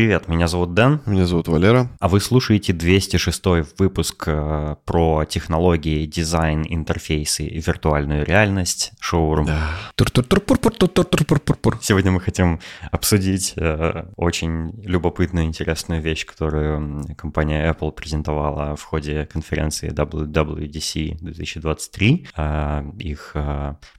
привет, меня зовут Дэн. Меня зовут Валера. А вы слушаете 206 выпуск э, про технологии, дизайн, интерфейсы и виртуальную реальность шоурум. Да. Сегодня мы хотим обсудить э, очень любопытную, интересную вещь, которую компания Apple презентовала в ходе конференции WWDC 2023. Э, их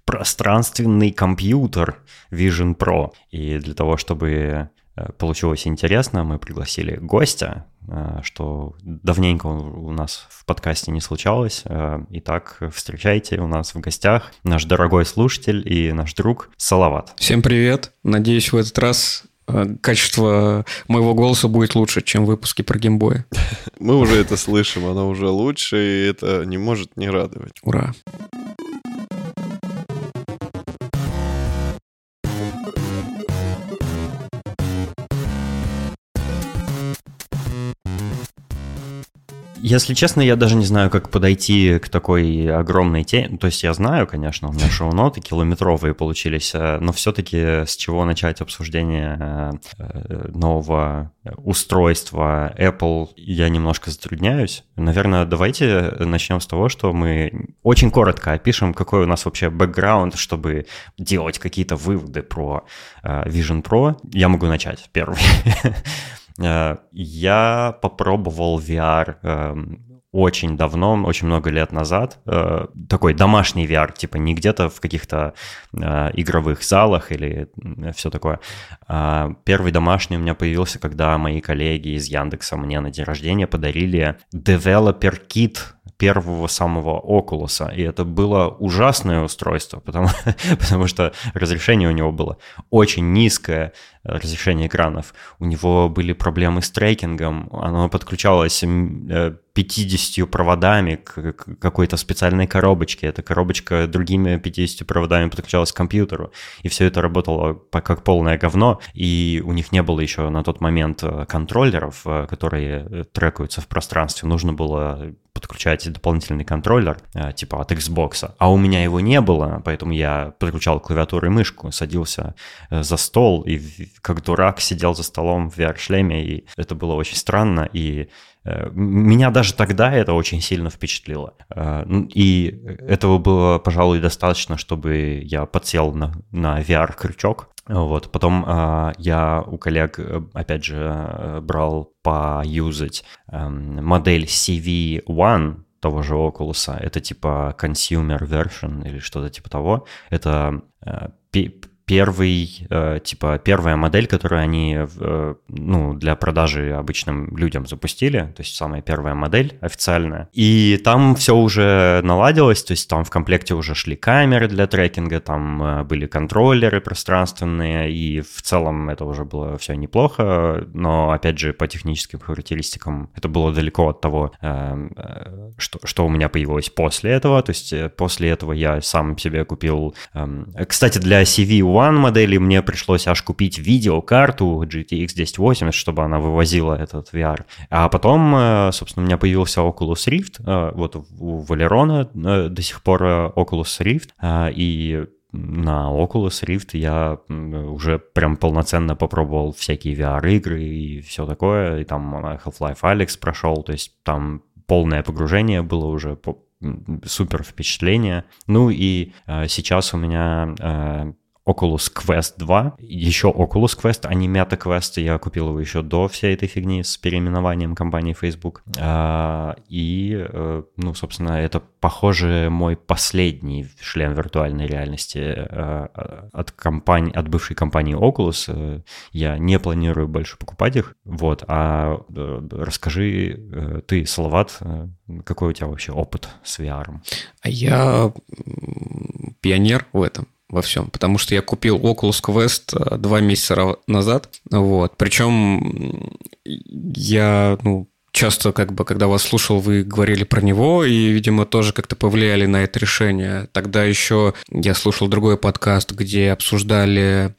пространственный компьютер Vision Pro. И для того, чтобы получилось интересно, мы пригласили гостя, э, что давненько у нас в подкасте не случалось. Э, итак, встречайте у нас в гостях наш дорогой слушатель и наш друг Салават. Всем привет! Надеюсь, в этот раз качество моего голоса будет лучше, чем в выпуске про геймбоя. Мы уже это слышим, оно уже лучше, и это не может не радовать. Ура! Если честно, я даже не знаю, как подойти к такой огромной теме. То есть я знаю, конечно, у меня шоу-ноты километровые получились, э, но все-таки с чего начать обсуждение э, э, нового устройства Apple, я немножко затрудняюсь. Наверное, давайте начнем с того, что мы очень коротко опишем, какой у нас вообще бэкграунд, чтобы делать какие-то выводы про Vision Pro. Я могу начать первый. Э, я попробовал VR эм, очень давно, очень много лет назад, э, такой домашний VR, типа не где-то в каких-то э, игровых залах или все такое. Первый домашний у меня появился, когда мои коллеги из Яндекса мне на день рождения подарили Developer Kit первого самого Окулуса, и это было ужасное устройство, потому, потому что разрешение у него было очень низкое, разрешение экранов. У него были проблемы с трекингом, оно подключалось 50 э, проводами к какой-то специальной коробочке. Эта коробочка другими 50 проводами подключалась к компьютеру. И все это работало как полное говно. И у них не было еще на тот момент э, контроллеров, э, которые трекаются в пространстве. Нужно было подключать дополнительный контроллер, типа от Xbox. А у меня его не было, поэтому я подключал клавиатуру и мышку, садился за стол и как дурак сидел за столом в VR-шлеме, и это было очень странно, и э, меня даже тогда это очень сильно впечатлило. Э, и этого было, пожалуй, достаточно, чтобы я подсел на, на VR-крючок. Вот. Потом э, я у коллег, опять же, брал поюзать эм, модель CV1, того же Oculus. Это типа consumer version или что-то типа того. Это первый, э, типа, первая модель, которую они, э, ну, для продажи обычным людям запустили, то есть самая первая модель официальная. И там все уже наладилось, то есть там в комплекте уже шли камеры для трекинга, там э, были контроллеры пространственные, и в целом это уже было все неплохо, но, опять же, по техническим характеристикам это было далеко от того, что, что у меня появилось после этого, то есть после этого я сам себе купил... Эм, кстати, для CV1 One модели мне пришлось аж купить видеокарту GTX 1080, чтобы она вывозила этот VR. А потом, э, собственно, у меня появился Oculus Rift, э, вот у Валерона э, до сих пор Oculus Rift, и на Oculus Rift я уже прям полноценно попробовал всякие VR-игры и все такое, и там Half-Life Alex прошел, то есть там полное погружение было уже супер впечатление. Ну и э, сейчас у меня э, Oculus Quest 2, еще Oculus Quest, а не Meta Quest. Я купил его еще до всей этой фигни с переименованием компании Facebook. А, и, э, ну, собственно, это, похоже, мой последний шлем виртуальной реальности э, от, компании, от бывшей компании Oculus. Э, я не планирую больше покупать их. Вот, а расскажи ты, Салават, какой у тебя вообще опыт с VR? Я пионер в этом во всем, потому что я купил Oculus Quest э, два месяца назад, вот, причем я, ну, часто, как бы, когда вас слушал, вы говорили про него, и, видимо, тоже как-то повлияли на это решение. Тогда еще я слушал другой подкаст, где обсуждали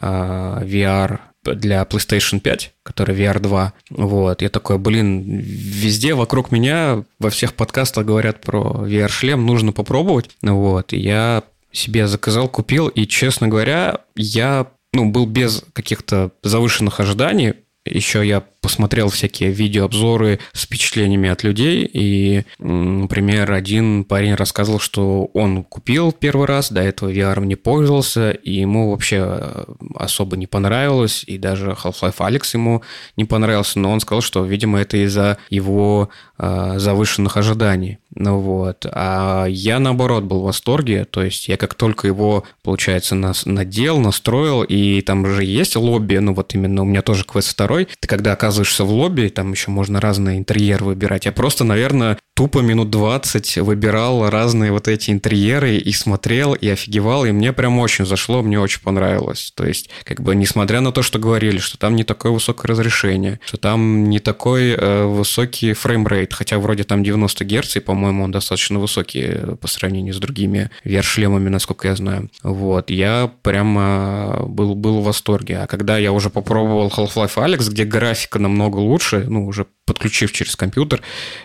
э, VR для PlayStation 5, который VR 2. Вот, я такой, блин, везде вокруг меня, во всех подкастах говорят про VR-шлем, нужно попробовать. Вот, и я себе заказал, купил, и, честно говоря, я ну, был без каких-то завышенных ожиданий, еще я посмотрел всякие видеообзоры с впечатлениями от людей, и, например, один парень рассказывал, что он купил первый раз, до этого VR не пользовался, и ему вообще э, особо не понравилось, и даже Half-Life Alyx ему не понравился, но он сказал, что, видимо, это из-за его э, завышенных ожиданий. Ну вот. А я, наоборот, был в восторге, то есть я как только его, получается, нас надел, настроил, и там же есть лобби, ну вот именно у меня тоже квест 2, второй, ты когда оказываешься в лобби, там еще можно разные интерьеры выбирать. Я просто, наверное, тупо минут 20 выбирал разные вот эти интерьеры и смотрел, и офигевал, и мне прям очень зашло, мне очень понравилось. То есть, как бы, несмотря на то, что говорили, что там не такое высокое разрешение, что там не такой э, высокий frame rate, хотя вроде там 90 Гц, и, по-моему, он достаточно высокий э, по сравнению с другими VR-шлемами, насколько я знаю. Вот, я прямо был, был в восторге. А когда я уже попробовал Half-Life Alex, где графика намного лучше, ну, уже подключив через компьютер,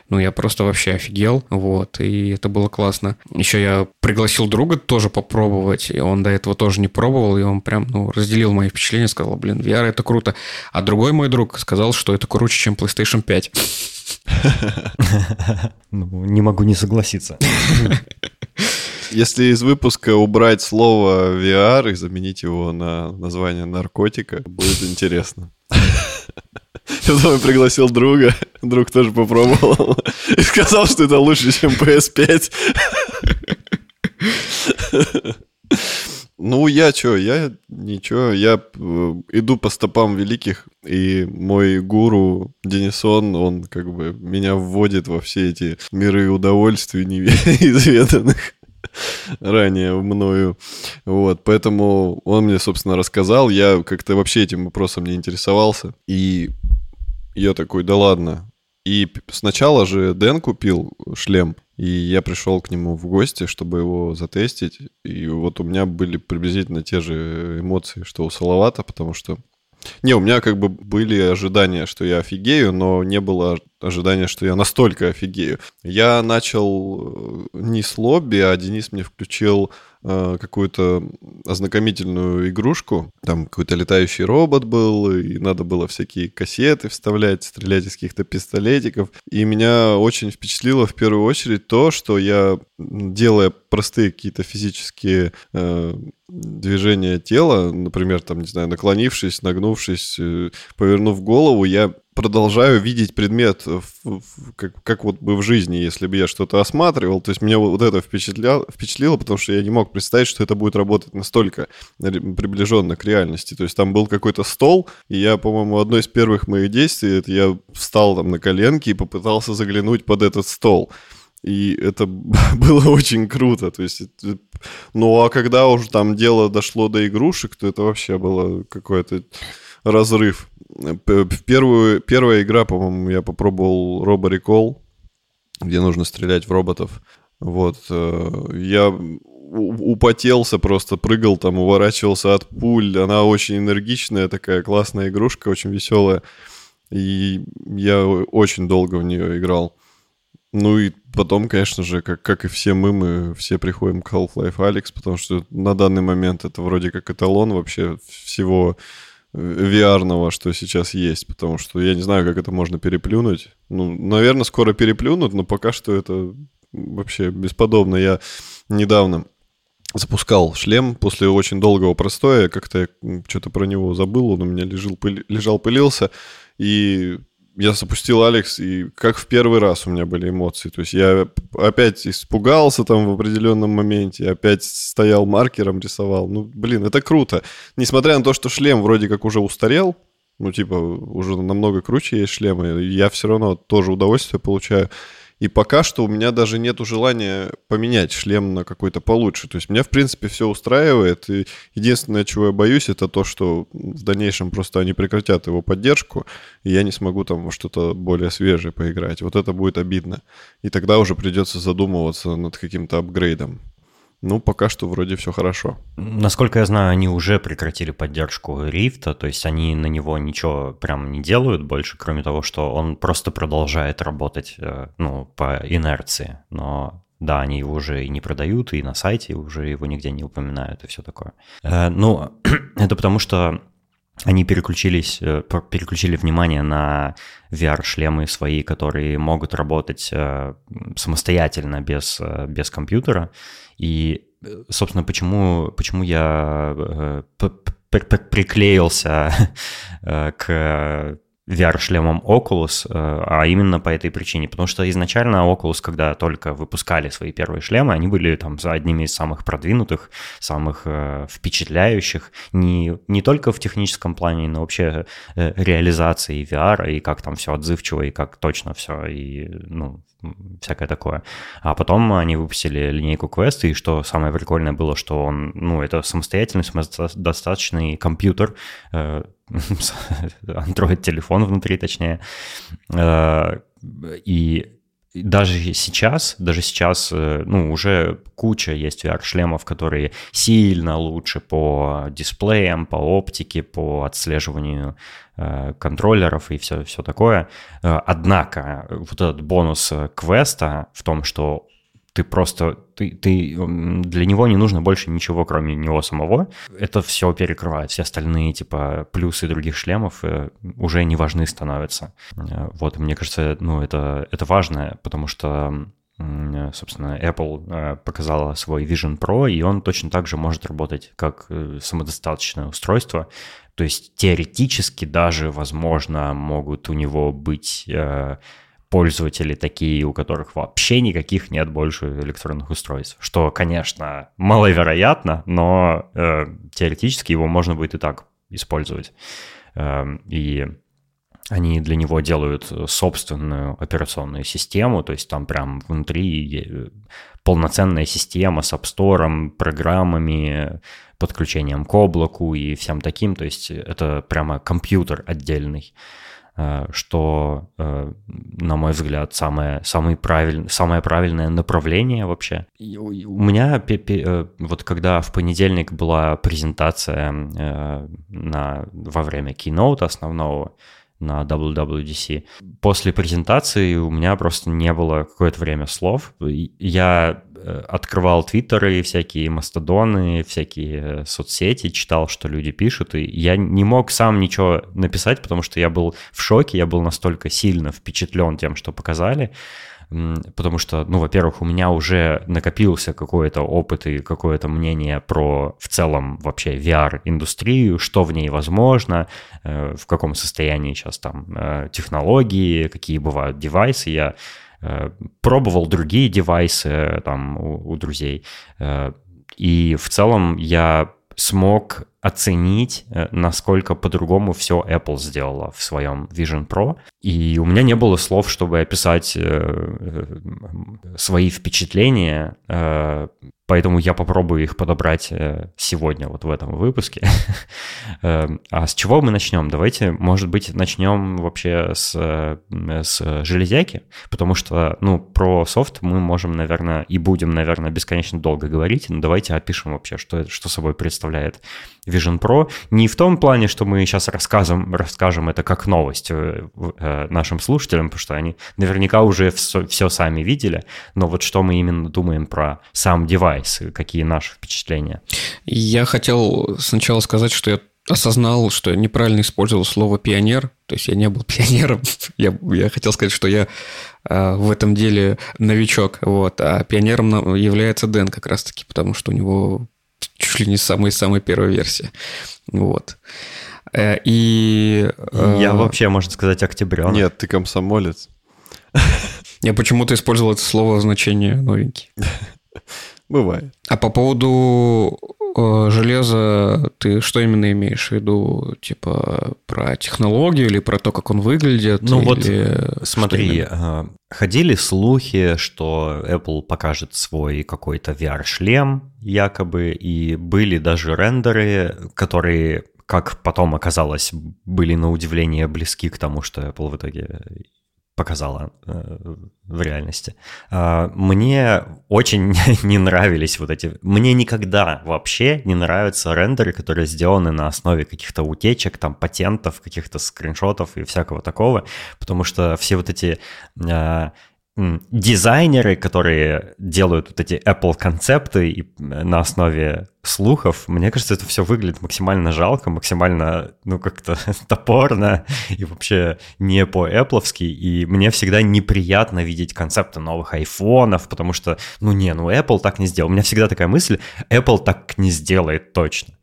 ну, я просто вообще офигел, вот, и это было классно. Еще я пригласил друга тоже попробовать, и он до этого тоже не пробовал, и он прям, ну, разделил мои впечатления, сказал, блин, VR это круто. А другой мой друг сказал, что это круче, чем PlayStation 5. Ну, не могу не согласиться. Если из выпуска убрать слово VR и заменить его на название наркотика, будет интересно. Я пригласил друга, друг тоже попробовал и сказал, что это лучше, чем PS5. Ну, я что, я ничего, я э, иду по стопам великих, и мой гуру Денисон, он как бы меня вводит во все эти миры удовольствий неизведанных ранее мною. Вот, поэтому он мне, собственно, рассказал. Я как-то вообще этим вопросом не интересовался. И я такой, да ладно. И сначала же Дэн купил шлем, и я пришел к нему в гости, чтобы его затестить. И вот у меня были приблизительно те же эмоции, что у Салавата, потому что не, у меня как бы были ожидания, что я офигею, но не было ожидания, что я настолько офигею. Я начал э, не с лобби, а Денис мне включил какую-то ознакомительную игрушку. Там какой-то летающий робот был, и надо было всякие кассеты вставлять, стрелять из каких-то пистолетиков. И меня очень впечатлило в первую очередь то, что я, делая простые какие-то физические э, движения тела, например, там, не знаю, наклонившись, нагнувшись, э, повернув голову, я продолжаю видеть предмет как, как вот бы в жизни, если бы я что-то осматривал. То есть меня вот это впечатляло, впечатлило, потому что я не мог представить, что это будет работать настолько приближенно к реальности. То есть там был какой-то стол, и я, по-моему, одно из первых моих действий, это я встал там на коленки и попытался заглянуть под этот стол. И это было очень круто. То есть, ну а когда уже там дело дошло до игрушек, то это вообще было какое-то разрыв. Первую, первая игра, по-моему, я попробовал Robo Recall, где нужно стрелять в роботов. Вот. Э, я употелся просто, прыгал там, уворачивался от пуль. Она очень энергичная, такая классная игрушка, очень веселая. И я очень долго в нее играл. Ну и потом, конечно же, как, как и все мы, мы все приходим к Half-Life Alex, потому что на данный момент это вроде как эталон вообще всего VR, что сейчас есть, потому что я не знаю, как это можно переплюнуть. Ну, наверное, скоро переплюнут, но пока что это вообще бесподобно. Я недавно запускал шлем после очень долгого простоя, как-то я что-то про него забыл, он у меня лежал, пыли, лежал, пылился, и я запустил Алекс, и как в первый раз у меня были эмоции. То есть я опять испугался там в определенном моменте, опять стоял маркером, рисовал. Ну, блин, это круто. Несмотря на то, что шлем вроде как уже устарел, ну, типа, уже намного круче есть шлемы, я все равно тоже удовольствие получаю. И пока что у меня даже нет желания поменять шлем на какой-то получше. То есть меня, в принципе, все устраивает. И единственное, чего я боюсь, это то, что в дальнейшем просто они прекратят его поддержку, и я не смогу там во что-то более свежее поиграть. Вот это будет обидно. И тогда уже придется задумываться над каким-то апгрейдом. Ну, пока что вроде все хорошо. Насколько я знаю, они уже прекратили поддержку Рифта, то есть они на него ничего прям не делают больше, кроме того, что он просто продолжает работать, э, ну, по инерции. Но да, они его уже и не продают, и на сайте уже его нигде не упоминают, и все такое. Э, ну, это потому что они переключились, э, переключили внимание на VR-шлемы свои, которые могут работать самостоятельно без, без компьютера. И, собственно, почему, почему я приклеился к VR-шлемом Oculus, э, а именно по этой причине. Потому что изначально Oculus, когда только выпускали свои первые шлемы, они были там за одними из самых продвинутых, самых э, впечатляющих, не, не только в техническом плане, но вообще э, реализации VR, и как там все отзывчиво, и как точно все, и ну, всякое такое. А потом они выпустили линейку Quest, и что самое прикольное было, что он, ну, это самостоятельный, самодостаточный компьютер, э, Android-телефон внутри, точнее. Э, и даже сейчас, даже сейчас, э, ну, уже куча есть VR-шлемов, которые сильно лучше по дисплеям, по оптике, по отслеживанию э, контроллеров и все, все такое. Однако вот этот бонус квеста в том, что ты просто, ты, ты, для него не нужно больше ничего, кроме него самого. Это все перекрывает, все остальные, типа, плюсы других шлемов э, уже не важны становятся. Э, вот, мне кажется, ну, это, это важно, потому что собственно, Apple э, показала свой Vision Pro, и он точно так же может работать как самодостаточное устройство. То есть теоретически даже, возможно, могут у него быть пользователи такие, у которых вообще никаких нет больше электронных устройств. Что, конечно, маловероятно, но э, теоретически его можно будет и так использовать. Э, и они для него делают собственную операционную систему, то есть там прям внутри полноценная система с App Store, программами, подключением к облаку и всем таким, то есть это прямо компьютер отдельный. Э, что, э, на мой взгляд, самое, самое, правиль, самое правильное направление вообще. у меня, э, вот когда в понедельник была презентация на, во время keynote основного, на WWDC. После презентации у меня просто не было какое-то время слов. Я открывал твиттеры, всякие мастодоны, всякие э, соцсети, читал, что люди пишут, и я не мог сам ничего написать, потому что я был в шоке, я был настолько сильно впечатлен тем, что показали, потому что, ну, во-первых, у меня уже накопился какой-то опыт и какое-то мнение про в целом вообще VR-индустрию, что в ней возможно, э, в каком состоянии сейчас там технологии, какие бывают девайсы, я Э, пробовал другие девайсы э, там у, у друзей. Э, и в целом я смог оценить, насколько по-другому все Apple сделала в своем Vision Pro. И у меня не было слов, чтобы описать свои впечатления Поэтому я попробую их подобрать э, сегодня, вот в этом выпуске. Эм, а с чего мы начнем? Давайте, может быть, начнем вообще с, э, с железяки, потому что, ну, про софт мы можем, наверное, и будем, наверное, бесконечно долго говорить, но давайте опишем вообще, что, что собой представляет Vision Pro. Не в том плане, что мы сейчас расскажем, расскажем это как новость э, нашим слушателям, потому что они наверняка уже все, все сами видели, но вот что мы именно думаем про сам девайс, девайс, какие наши впечатления? Я хотел сначала сказать, что я осознал, что я неправильно использовал слово пионер, то есть я не был пионером. я, я хотел сказать, что я э, в этом деле новичок, вот, а пионером является Дэн как раз-таки, потому что у него чуть ли не самая-самая первая версия. Вот. Э, и... Э, я вообще, можно сказать, октября. Нет, ты комсомолец. Я почему-то использовал это слово значение новенький. Бывает. А по поводу э, железа ты что именно имеешь в виду? Типа про технологию или про то, как он выглядит? Ну вот смотри, э, ходили слухи, что Apple покажет свой какой-то VR-шлем якобы, и были даже рендеры, которые как потом оказалось, были на удивление близки к тому, что Apple в итоге показала э, в реальности. Э, мне очень не нравились вот эти... Мне никогда вообще не нравятся рендеры, которые сделаны на основе каких-то утечек, там, патентов, каких-то скриншотов и всякого такого, потому что все вот эти... Э, дизайнеры, которые делают вот эти Apple концепты и на основе слухов, мне кажется, это все выглядит максимально жалко, максимально, ну, как-то топорно и вообще не по-эпловски, и мне всегда неприятно видеть концепты новых айфонов, потому что, ну, не, ну, Apple так не сделал. У меня всегда такая мысль, Apple так не сделает точно.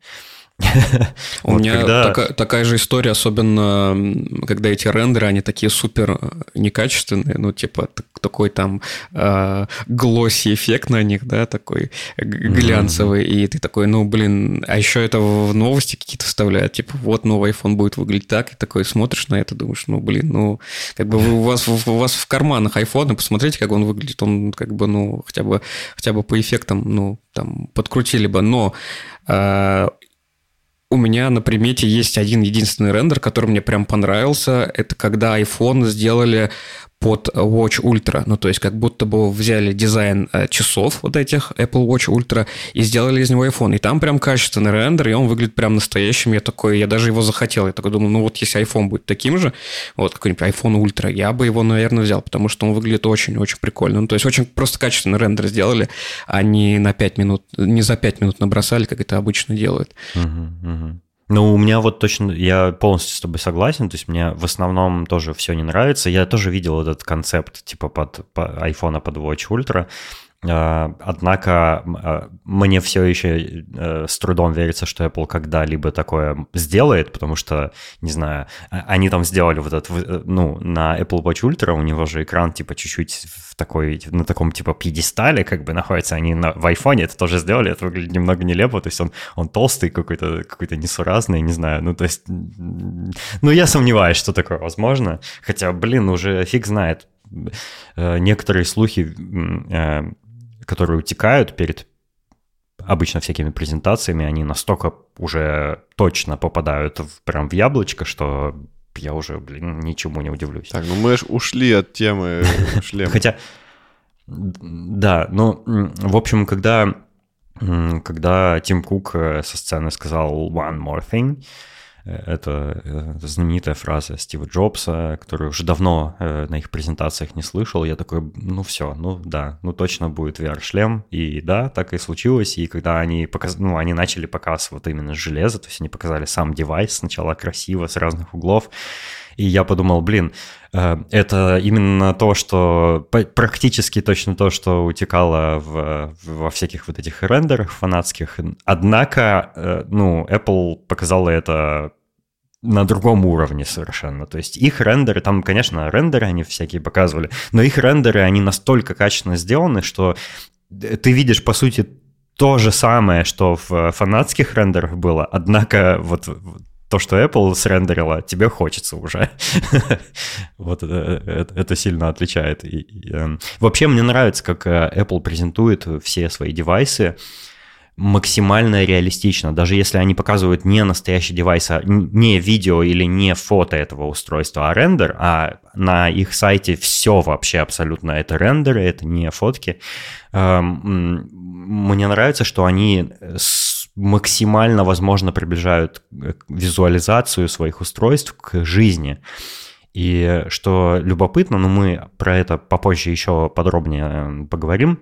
У вот меня когда... такая, такая же история, особенно когда эти рендеры, они такие супер э, некачественные, ну, типа такой там э, глосси эффект на них, да, такой глянцевый, mm-hmm. и ты такой, ну, блин, а еще это в новости какие-то вставляют, типа, вот новый iPhone будет выглядеть так, и такой смотришь на это, думаешь, ну, блин, ну, как бы у вас, у вас в карманах iPhone, посмотрите, как он выглядит, он как бы, ну, хотя бы, хотя бы по эффектам, ну, там, подкрутили бы, но э, у меня на примете есть один единственный рендер, который мне прям понравился. Это когда iPhone сделали под Watch Ultra. Ну, то есть, как будто бы взяли дизайн э, часов вот этих Apple Watch Ultra и сделали из него iPhone. И там прям качественный рендер, и он выглядит прям настоящим. Я такой, я даже его захотел. Я такой думаю, ну вот если iPhone будет таким же, вот какой-нибудь iPhone Ultra, я бы его, наверное, взял, потому что он выглядит очень-очень прикольно. Ну, то есть, очень просто качественный рендер сделали, а не на 5 минут, не за 5 минут набросали, как это обычно делают. Uh-huh, uh-huh. Ну, у меня вот точно, я полностью с тобой согласен, то есть мне в основном тоже все не нравится. Я тоже видел этот концепт типа под, под iPhone под Watch Ultra, Однако а, мне все еще э, с трудом верится, что Apple когда-либо такое сделает, потому что, не знаю, а, они там сделали вот этот, э, ну, на Apple Watch Ultra у него же экран типа чуть-чуть в такой, на таком типа пьедестале как бы находится, они на, в iPhone это тоже сделали, это выглядит немного нелепо, то есть он, он толстый какой-то, какой-то несуразный, не знаю, ну, то есть, ну, я сомневаюсь, что такое возможно, хотя, блин, уже фиг знает, э, некоторые слухи которые утекают перед обычно всякими презентациями, они настолько уже точно попадают в, прям в яблочко, что я уже, блин, ничему не удивлюсь. Так, ну мы же ушли от темы шлема. Хотя, да, ну, в общем, когда, когда Тим Кук э, со сцены сказал «one more thing», это э, знаменитая фраза Стива Джобса, которую уже давно э, на их презентациях не слышал. Я такой, ну все, ну да, ну точно будет VR-шлем. И да, так и случилось. И когда они, показ... ну, они начали показ вот именно железа, то есть они показали сам девайс сначала красиво, с разных углов. И я подумал, блин, э, это именно то, что практически точно то, что утекало в, во всяких вот этих рендерах фанатских. Однако, ну, Apple показала это на другом уровне совершенно. То есть их рендеры, там, конечно, рендеры они всякие показывали, но их рендеры, они настолько качественно сделаны, что ты видишь, по сути, то же самое, что в фанатских рендерах было, однако вот то, что Apple срендерила, тебе хочется уже. вот это, это, это сильно отличает. И, и, э, вообще мне нравится, как э, Apple презентует все свои девайсы максимально реалистично. Даже если они показывают не настоящий девайс, а не видео или не фото этого устройства, а рендер, а на их сайте все вообще абсолютно это рендеры, это не фотки. Эм, мне нравится, что они максимально, возможно, приближают визуализацию своих устройств к жизни. И что любопытно, но мы про это попозже еще подробнее э, поговорим,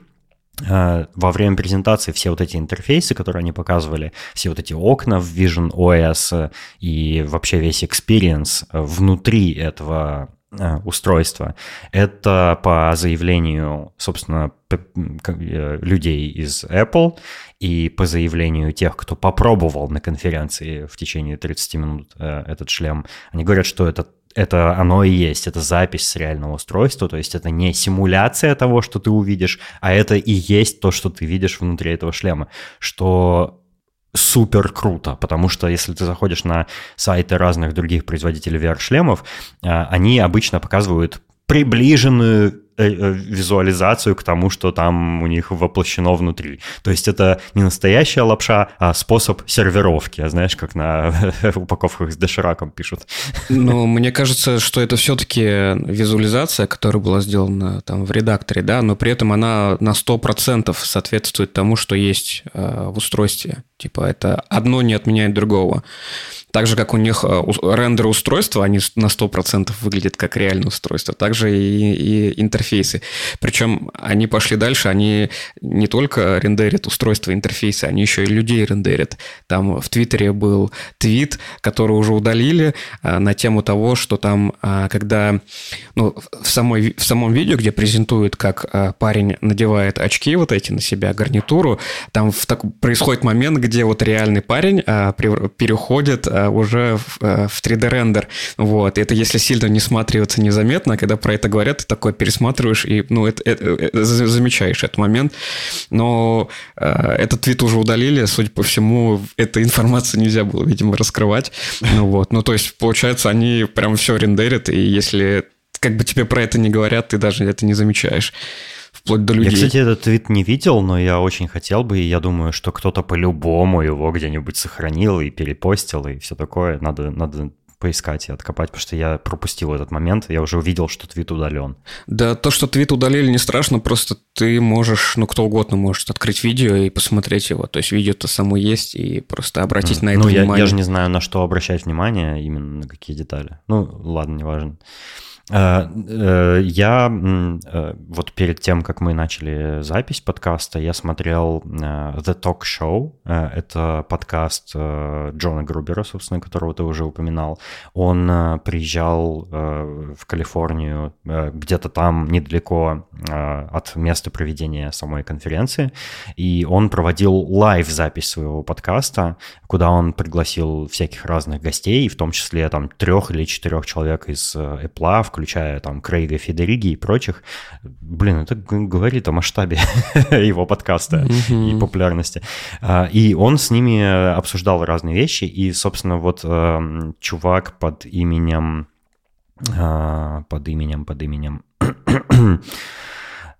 Э, во время презентации все вот эти интерфейсы, которые они показывали, все вот эти окна в Vision OS и вообще весь experience внутри этого э, устройства, это по заявлению, собственно, э, людей из Apple и по заявлению тех, кто попробовал на конференции в течение 30 минут этот шлем, они говорят, что это это оно и есть, это запись с реального устройства, то есть это не симуляция того, что ты увидишь, а это и есть то, что ты видишь внутри этого шлема, что супер круто, потому что если ты заходишь на сайты разных других производителей VR-шлемов, а, они обычно показывают приближенную визуализацию к тому, что там у них воплощено внутри. То есть это не настоящая лапша, а способ сервировки, знаешь, как на упаковках с дошираком пишут. Ну, мне кажется, что это все-таки визуализация, которая была сделана там в редакторе, да, но при этом она на 100% соответствует тому, что есть э, в устройстве. Типа это одно не отменяет другого. Так же, как у них рендеры устройства, они на 100% выглядят как реальное устройство. Также и, и интерфейс интерфейсы. Причем они пошли дальше, они не только рендерят устройство интерфейса, они еще и людей рендерят. Там в Твиттере был твит, который уже удалили а, на тему того, что там, а, когда ну, в, самой, в самом видео, где презентуют, как а, парень надевает очки вот эти на себя, гарнитуру, там в так, происходит момент, где вот реальный парень переходит уже в, в 3D-рендер. Вот. И это если сильно не сматриваться незаметно, когда про это говорят, ты такое пересматриваешь и ну, это, это, это, замечаешь этот момент. Но э, этот твит уже удалили, судя по всему, эта информация нельзя было, видимо, раскрывать. Ну вот, ну то есть, получается, они прям все рендерят, и если как бы тебе про это не говорят, ты даже это не замечаешь вплоть до людей. Я, кстати, этот твит не видел, но я очень хотел бы, и я думаю, что кто-то по-любому его где-нибудь сохранил и перепостил, и все такое. Надо, надо поискать и откопать, потому что я пропустил этот момент, я уже увидел, что твит удален. Да, то, что твит удалили, не страшно, просто ты можешь, ну, кто угодно может открыть видео и посмотреть его. То есть видео-то само есть, и просто обратить mm. на это ну, внимание. Я, я же не знаю, на что обращать внимание, именно на какие детали. Ну, ладно, неважно. важно. Э, э, я э, вот перед тем, как мы начали запись подкаста, я смотрел The Talk Show. Это подкаст Джона Грубера, собственно, которого ты уже упоминал. Он приезжал в Калифорнию, где-то там недалеко от места проведения самой конференции, и он проводил лайв-запись своего подкаста, куда он пригласил всяких разных гостей, в том числе там трех или четырех человек из Apple, включая там Крейга Федериги и прочих, блин, это говорит о масштабе его подкаста и популярности. А, и он с ними обсуждал разные вещи, и, собственно, вот эм, чувак под именем под именем, под именем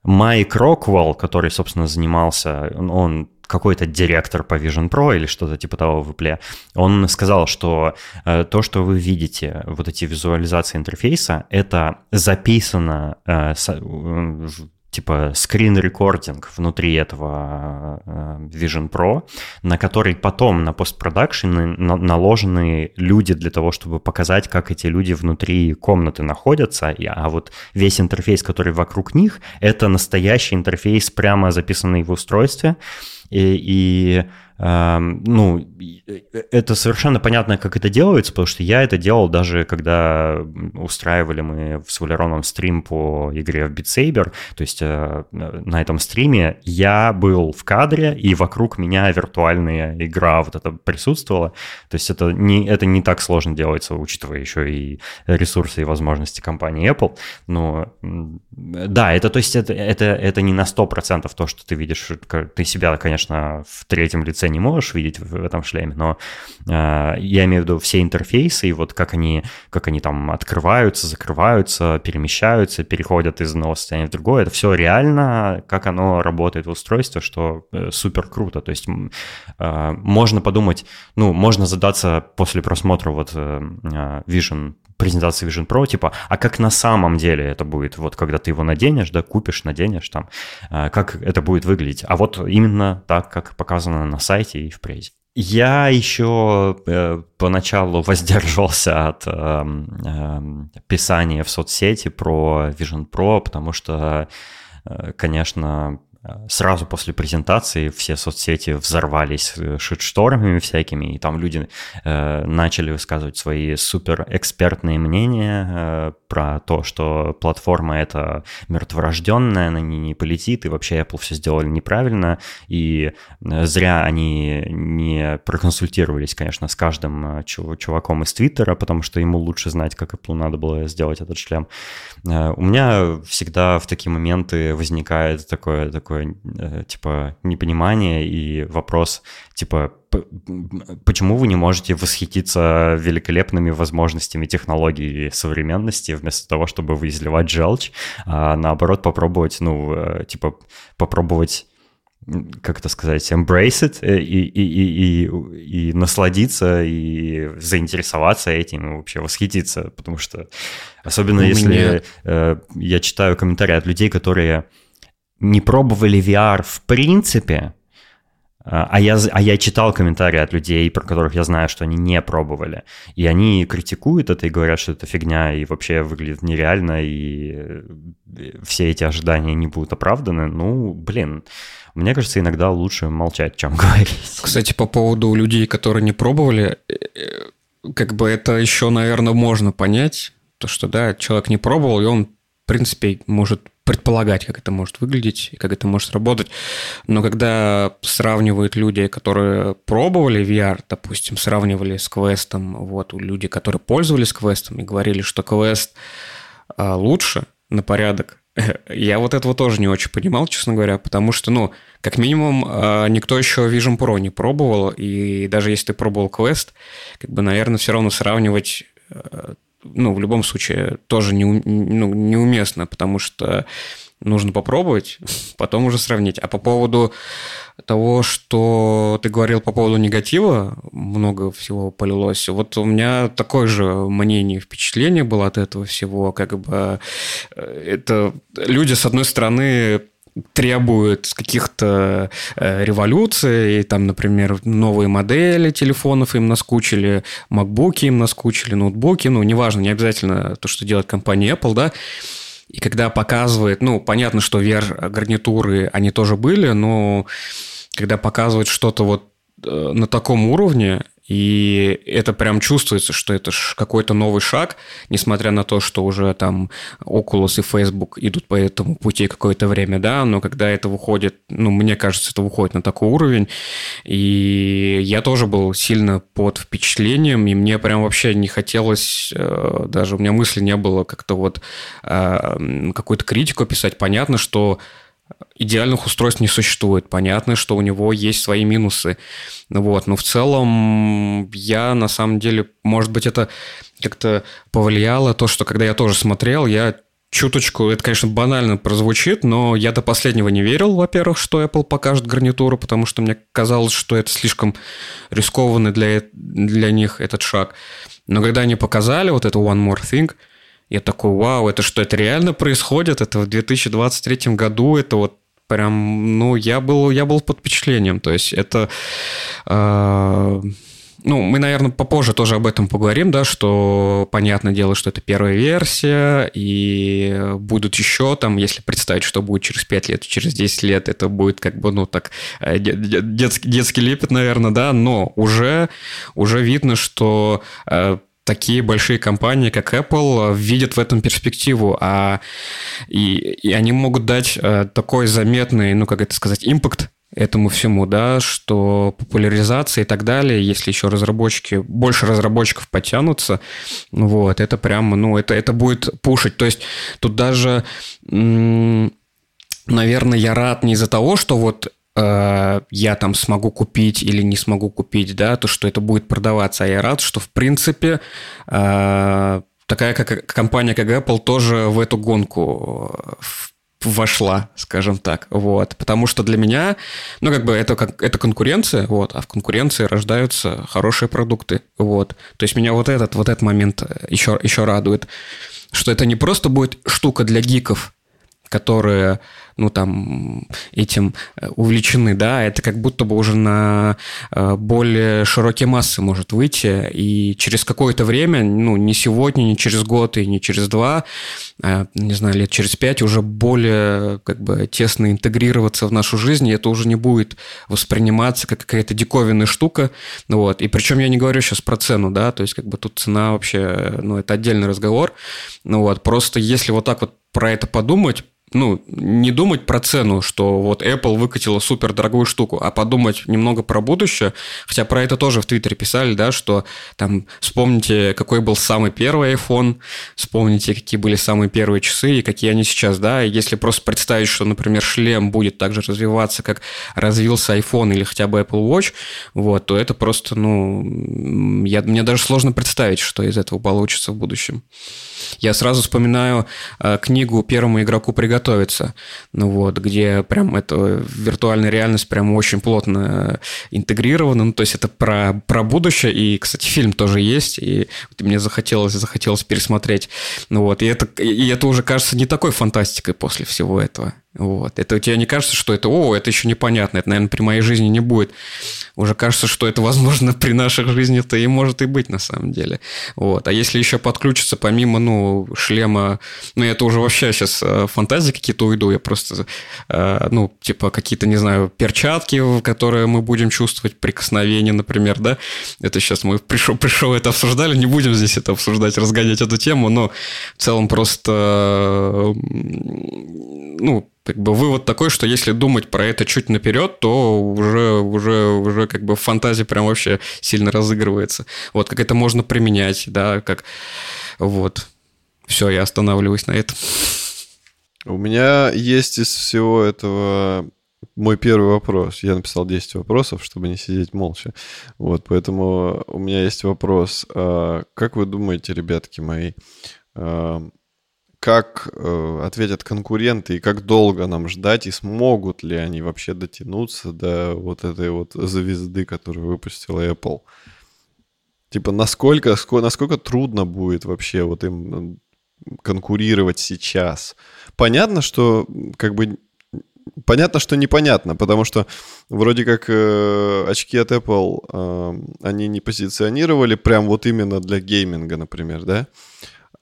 Майк Роквелл, который, собственно, занимался, он какой-то директор по Vision Pro или что-то типа того в Apple, он сказал, что э, то, что вы видите, вот эти визуализации интерфейса, это записано э, э, типа скрин-рекординг внутри этого э, Vision Pro, на который потом на постпродакшене наложены люди для того, чтобы показать, как эти люди внутри комнаты находятся, а вот весь интерфейс, который вокруг них, это настоящий интерфейс, прямо записанный в устройстве, и, и ну, это совершенно понятно, как это делается, потому что я это делал даже, когда устраивали мы с Валероном стрим по игре в Beat Saber, то есть э, на этом стриме я был в кадре, и вокруг меня виртуальная игра вот это присутствовала, то есть это не, это не так сложно делается, учитывая еще и ресурсы и возможности компании Apple, но да, это, то есть это, это, это не на 100% то, что ты видишь, ты себя, конечно, в третьем лице не можешь видеть в этом шлеме, но э, я имею в виду все интерфейсы, и вот как они, как они там открываются, закрываются, перемещаются, переходят из одного состояния в другое, это все реально, как оно работает в устройстве, что э, супер круто. То есть э, можно подумать, ну, можно задаться после просмотра вот э, э Vision презентации Vision Pro, типа, а как на самом деле это будет, вот когда ты его наденешь, да, купишь, наденешь там, э, как это будет выглядеть. А вот именно так, как показано на сайте и в презе. Я еще э, поначалу воздерживался от э, э, писания в соцсети про Vision Pro, потому что, э, конечно, сразу после презентации все соцсети взорвались э, шитштормами всякими, и там люди э, начали высказывать свои супер экспертные мнения э, про то, что платформа это мертворожденная, она не, не полетит, и вообще Apple все сделали неправильно, и э, зря они не проконсультировались, конечно, с каждым э, чуваком из Твиттера, потому что ему лучше знать, как Apple надо было сделать этот шлем. Э, у меня всегда в такие моменты возникает такое, такое э, типа, непонимание и вопрос, типа, почему вы не можете восхититься великолепными возможностями технологий современности вместо того, чтобы вы изливать желчь, а наоборот попробовать, ну, э, типа, попробовать как это сказать, embrace it и, и, и, и, и насладиться, и заинтересоваться этим, и вообще восхититься, потому что особенно У если меня... э, я читаю комментарии от людей, которые не пробовали VR в принципе, А, а я, а я читал комментарии от людей, про которых я знаю, что они не пробовали. И они критикуют это и говорят, что это фигня, и вообще выглядит нереально, и э, все эти ожидания не будут оправданы. Ну, блин, мне кажется, иногда лучше молчать, чем говорить. Кстати, по поводу людей, которые не пробовали, э, э, как бы это еще, наверное, можно понять. То, что, да, человек не пробовал, и он, в принципе, может предполагать, как это может выглядеть и как это может работать. Но когда сравнивают люди, которые пробовали VR, допустим, сравнивали с квестом, вот, люди, которые пользовались квестом и говорили, что квест а, лучше на порядок, я вот этого тоже не очень понимал, честно говоря, потому что, ну, как минимум, а, никто еще Vision Pro не пробовал, и даже если ты пробовал квест, как бы, наверное, все равно сравнивать а, ну, в любом случае, тоже не, ну, неуместно, потому что нужно попробовать, потом уже сравнить. А по поводу того, что ты говорил по поводу негатива, много всего полилось. Вот у меня такое же мнение, впечатление было от этого всего. Как бы э, это люди, с одной стороны, требует каких-то э, революций, там, например, новые модели телефонов им наскучили, макбуки им наскучили, ноутбуки, ну, неважно, не обязательно то, что делает компания Apple, да, и когда показывает, ну, понятно, что VR-гарнитуры, они тоже были, но когда показывает что-то вот э, на таком уровне, и это прям чувствуется, что это какой-то новый шаг, несмотря на то, что уже там Oculus и Facebook идут по этому пути какое-то время, да, но когда это выходит, ну, мне кажется, это выходит на такой уровень, и я тоже был сильно под впечатлением, и мне прям вообще не хотелось, э, даже у меня мысли не было как-то вот э, какую-то критику писать. Понятно, что идеальных устройств не существует. Понятно, что у него есть свои минусы. Вот. Но в целом я на самом деле, может быть, это как-то повлияло то, что когда я тоже смотрел, я чуточку, это, конечно, банально прозвучит, но я до последнего не верил, во-первых, что Apple покажет гарнитуру, потому что мне казалось, что это слишком рискованный для, для них этот шаг. Но когда они показали вот это One More Thing – я такой, вау, это что, это реально происходит? Это в 2023 году, это вот прям, ну, я был, я был под впечатлением. То есть это... Э, ну, мы, наверное, попозже тоже об этом поговорим, да, что понятное дело, что это первая версия, и будут еще там, если представить, что будет через 5 лет, через 10 лет, это будет как бы, ну, так, э, детский, детский лепет, наверное, да, но уже, уже видно, что э, такие большие компании, как Apple, видят в этом перспективу, а и, и они могут дать э, такой заметный, ну, как это сказать, импакт этому всему, да, что популяризация и так далее, если еще разработчики, больше разработчиков потянутся, вот, это прямо, ну, это, это будет пушить. То есть тут даже, наверное, я рад не из-за того, что вот Э, я там смогу купить или не смогу купить, да, то, что это будет продаваться. А я рад, что, в принципе, э, такая как компания, как Apple, тоже в эту гонку э, вошла, скажем так, вот, потому что для меня, ну, как бы это, как, это конкуренция, вот, а в конкуренции рождаются хорошие продукты, вот, то есть меня вот этот, вот этот момент еще, еще радует, что это не просто будет штука для гиков, которые ну, там, этим э, увлечены, да, это как будто бы уже на э, более широкие массы может выйти, и через какое-то время, ну, не сегодня, не через год и не через два, а, не знаю, лет через пять уже более, как бы, тесно интегрироваться в нашу жизнь, и это уже не будет восприниматься как какая-то диковинная штука, вот, и причем я не говорю сейчас про цену, да, то есть, как бы, тут цена вообще, ну, это отдельный разговор, ну, вот, просто если вот так вот про это подумать, ну, не думать про цену, что вот Apple выкатила супер дорогую штуку, а подумать немного про будущее. Хотя про это тоже в Твиттере писали, да, что там вспомните, какой был самый первый iPhone, вспомните, какие были самые первые часы и какие они сейчас, да. И если просто представить, что, например, шлем будет также развиваться, как развился iPhone или хотя бы Apple Watch, вот, то это просто, ну, я, мне даже сложно представить, что из этого получится в будущем. Я сразу вспоминаю э, книгу «Первому игроку приготовиться», ну вот, где прям эта виртуальная реальность прям очень плотно интегрирована, ну то есть это про, про будущее, и, кстати, фильм тоже есть, и мне захотелось, захотелось пересмотреть, ну вот, и это, и это уже кажется не такой фантастикой после всего этого. Вот. Это у тебя не кажется, что это, о, это еще непонятно, это, наверное, при моей жизни не будет. Уже кажется, что это, возможно, при наших жизнях-то и может и быть на самом деле. Вот. А если еще подключиться помимо, ну, шлема, ну, это уже вообще сейчас э, фантазии какие-то уйду, я просто, э, ну, типа какие-то, не знаю, перчатки, в которые мы будем чувствовать прикосновение, например, да, это сейчас мы пришел, пришел это обсуждали, не будем здесь это обсуждать, разгонять эту тему, но в целом просто, ну, как бы вывод такой, что если думать про это чуть наперед, то уже, уже, уже как бы фантазия прям вообще сильно разыгрывается. Вот, как это можно применять, да, как... Вот. Все, я останавливаюсь на этом. У меня есть из всего этого мой первый вопрос. Я написал 10 вопросов, чтобы не сидеть молча. Вот, поэтому у меня есть вопрос. А, как вы думаете, ребятки мои, а, как э, ответят конкуренты и как долго нам ждать, и смогут ли они вообще дотянуться до вот этой вот звезды, которую выпустила Apple. Типа, насколько, насколько трудно будет вообще вот им конкурировать сейчас. Понятно, что как бы понятно, что непонятно, потому что вроде как э, очки от Apple э, они не позиционировали прям вот именно для гейминга, например, да?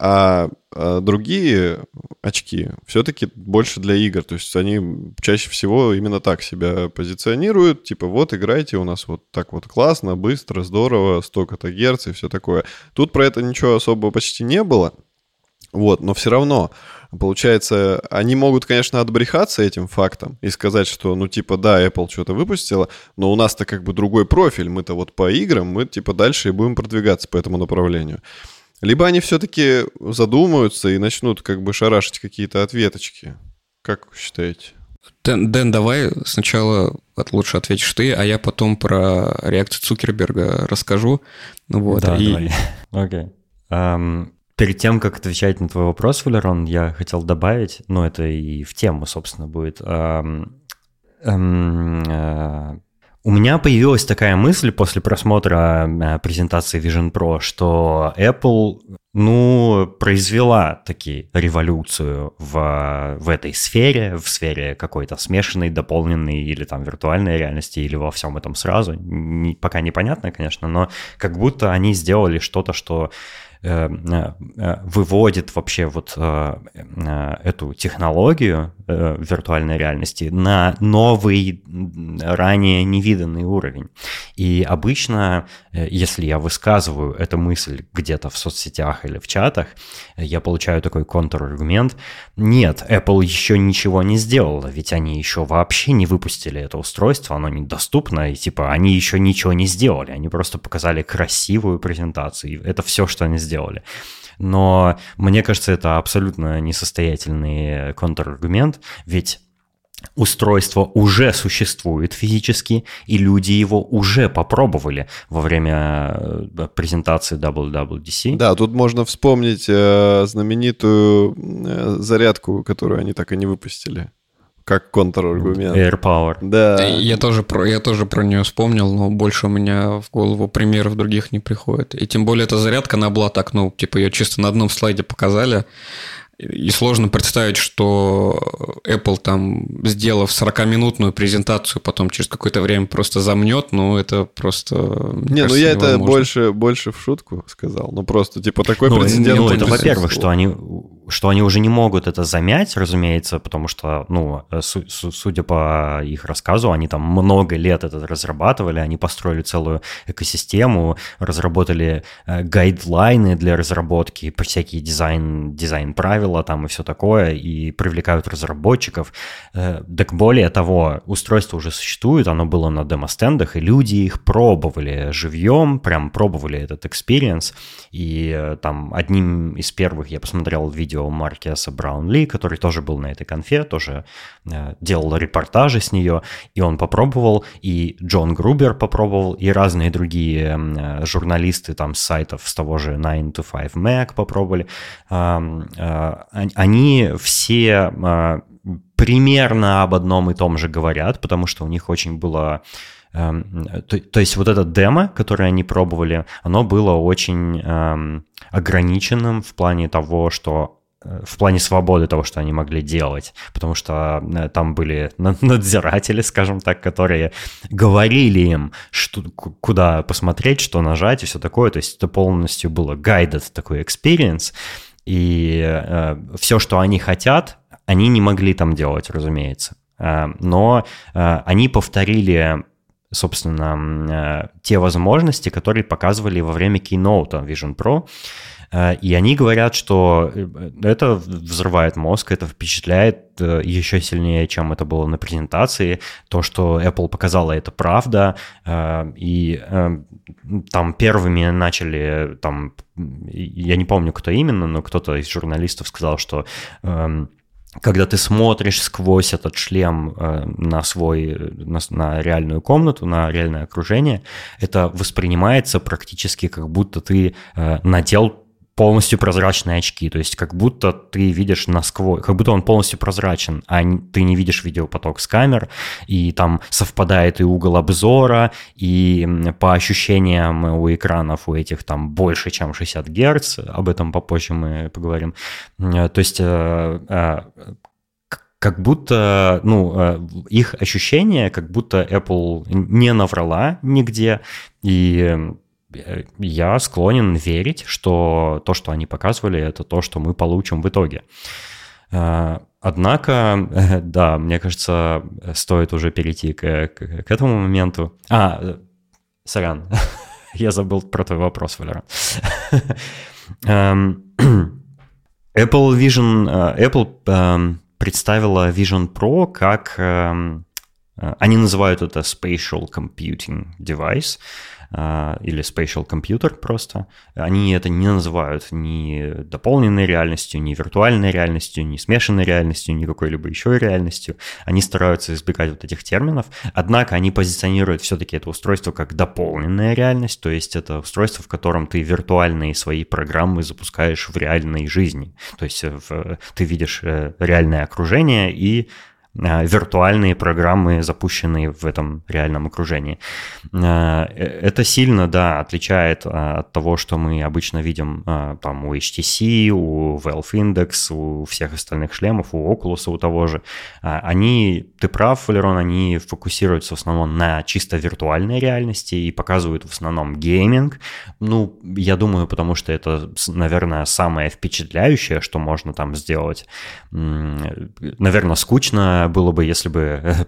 А, а другие очки все-таки больше для игр. То есть они чаще всего именно так себя позиционируют. Типа вот играйте, у нас вот так вот классно, быстро, здорово, столько-то герц и все такое. Тут про это ничего особо почти не было. Вот, но все равно, получается, они могут, конечно, отбрехаться этим фактом и сказать, что, ну, типа, да, Apple что-то выпустила, но у нас-то как бы другой профиль, мы-то вот по играм, мы, типа, дальше и будем продвигаться по этому направлению. Либо они все-таки задумаются и начнут как бы шарашить какие-то ответочки. Как вы считаете? Дэн, Дэн, давай сначала лучше ответишь ты, а я потом про реакцию Цукерберга расскажу. Вот, да, и... давай. Окей. Okay. Um, перед тем, как отвечать на твой вопрос, Валерон, я хотел добавить, ну, это и в тему, собственно, будет. Um, um, uh, у меня появилась такая мысль после просмотра э, презентации Vision Pro, что Apple, ну, произвела таки революцию в, в этой сфере, в сфере какой-то смешанной, дополненной или там виртуальной реальности, или во всем этом сразу. Не, пока непонятно, конечно, но как будто они сделали что-то, что выводит вообще вот э, эту технологию виртуальной реальности на новый, ранее невиданный уровень. И обычно, если я высказываю эту мысль где-то в соцсетях или в чатах, я получаю такой контраргумент. Нет, Apple еще ничего не сделала, ведь они еще вообще не выпустили это устройство, оно недоступно, и типа они еще ничего не сделали, они просто показали красивую презентацию. Это все, что они сделали сделали. Но мне кажется, это абсолютно несостоятельный контраргумент, ведь устройство уже существует физически, и люди его уже попробовали во время э, презентации WWDC. Да, тут можно вспомнить э, знаменитую э, зарядку, которую они так и не выпустили как контраргумент. Air Power. Да. Я тоже, про, я тоже про нее вспомнил, но больше у меня в голову примеров других не приходит. И тем более эта зарядка, она была так, ну, типа ее чисто на одном слайде показали, и сложно представить, что Apple там, сделав 40-минутную презентацию, потом через какое-то время просто замнет, ну это просто... Не, кажется, ну я невозможно. это больше, больше в шутку сказал. Ну просто, типа, такой ну, прецедент... Ну, это, во-первых, что они что они уже не могут это замять, разумеется, потому что, ну, су- судя по их рассказу, они там много лет это разрабатывали, они построили целую экосистему, разработали э, гайдлайны для разработки, всякие дизайн, дизайн-правила там и все такое, и привлекают разработчиков. Э, так более того, устройство уже существует, оно было на демо-стендах, и люди их пробовали живьем, прям пробовали этот experience, и э, там одним из первых я посмотрел видео видео Маркеса Браунли, который тоже был на этой конфе, тоже э, делал репортажи с нее, и он попробовал, и Джон Грубер попробовал, и разные другие э, журналисты там с сайтов с того же 9 to 5 Mac попробовали. Э, э, они все примерно об одном и том же говорят, потому что у них очень было эм, то, то есть вот это демо, которое они пробовали, оно было очень эм, ограниченным в плане того, что в плане свободы того, что они могли делать, потому что э, там были надзиратели, скажем так, которые говорили им, что, куда посмотреть, что нажать и все такое, то есть это полностью было guided такой experience, и э, все, что они хотят, они не могли там делать, разумеется. Э, но э, они повторили собственно, э, те возможности, которые показывали во время кейноута Vision Pro. Э, и они говорят, что э, это взрывает мозг, это впечатляет еще сильнее, чем это было на презентации. То, что Apple показала, это правда. И там первыми начали, там, я не помню, кто именно, но кто-то из журналистов сказал, что эм, когда ты смотришь сквозь этот шлем э, на свой, на, на реальную комнату, на реальное окружение, это воспринимается практически как будто ты э, надел полностью прозрачные очки, то есть как будто ты видишь насквозь, как будто он полностью прозрачен, а ты не видишь видеопоток с камер, и там совпадает и угол обзора, и по ощущениям у экранов у этих там больше, чем 60 Гц, об этом попозже мы поговорим. Э, то есть э, э, как будто, ну, их ощущение, как будто Apple не наврала нигде, и я склонен верить, что то, что они показывали, это то, что мы получим в итоге. Э, однако, да, мне кажется, стоит уже перейти к, к, к этому моменту. А, э, сорян, я забыл про твой вопрос, Валера. Эм, Apple Vision, э, Apple эм, представила Vision Pro как эм, они называют это Spatial Computing Device, а, или spatial computer просто. Они это не называют ни дополненной реальностью, ни виртуальной реальностью, ни смешанной реальностью, ни какой-либо еще реальностью. Они стараются избегать вот этих терминов, однако они позиционируют все-таки это устройство как дополненная реальность, то есть это устройство, в котором ты виртуальные свои программы запускаешь в реальной жизни. То есть э, в, ты видишь э, реальное окружение и Э, виртуальные программы, запущенные в этом реальном окружении. Э, это сильно, да, отличает э, от того, что мы обычно видим там у HTC, у Valve Index, у всех остальных шлемов, у Oculus, у того же. Они, ты прав, Валерон, они фокусируются в основном на чисто виртуальной реальности и показывают в основном гейминг. Ну, я думаю, потому что это, наверное, самое впечатляющее, что можно там сделать. Наверное, скучно было бы, если бы,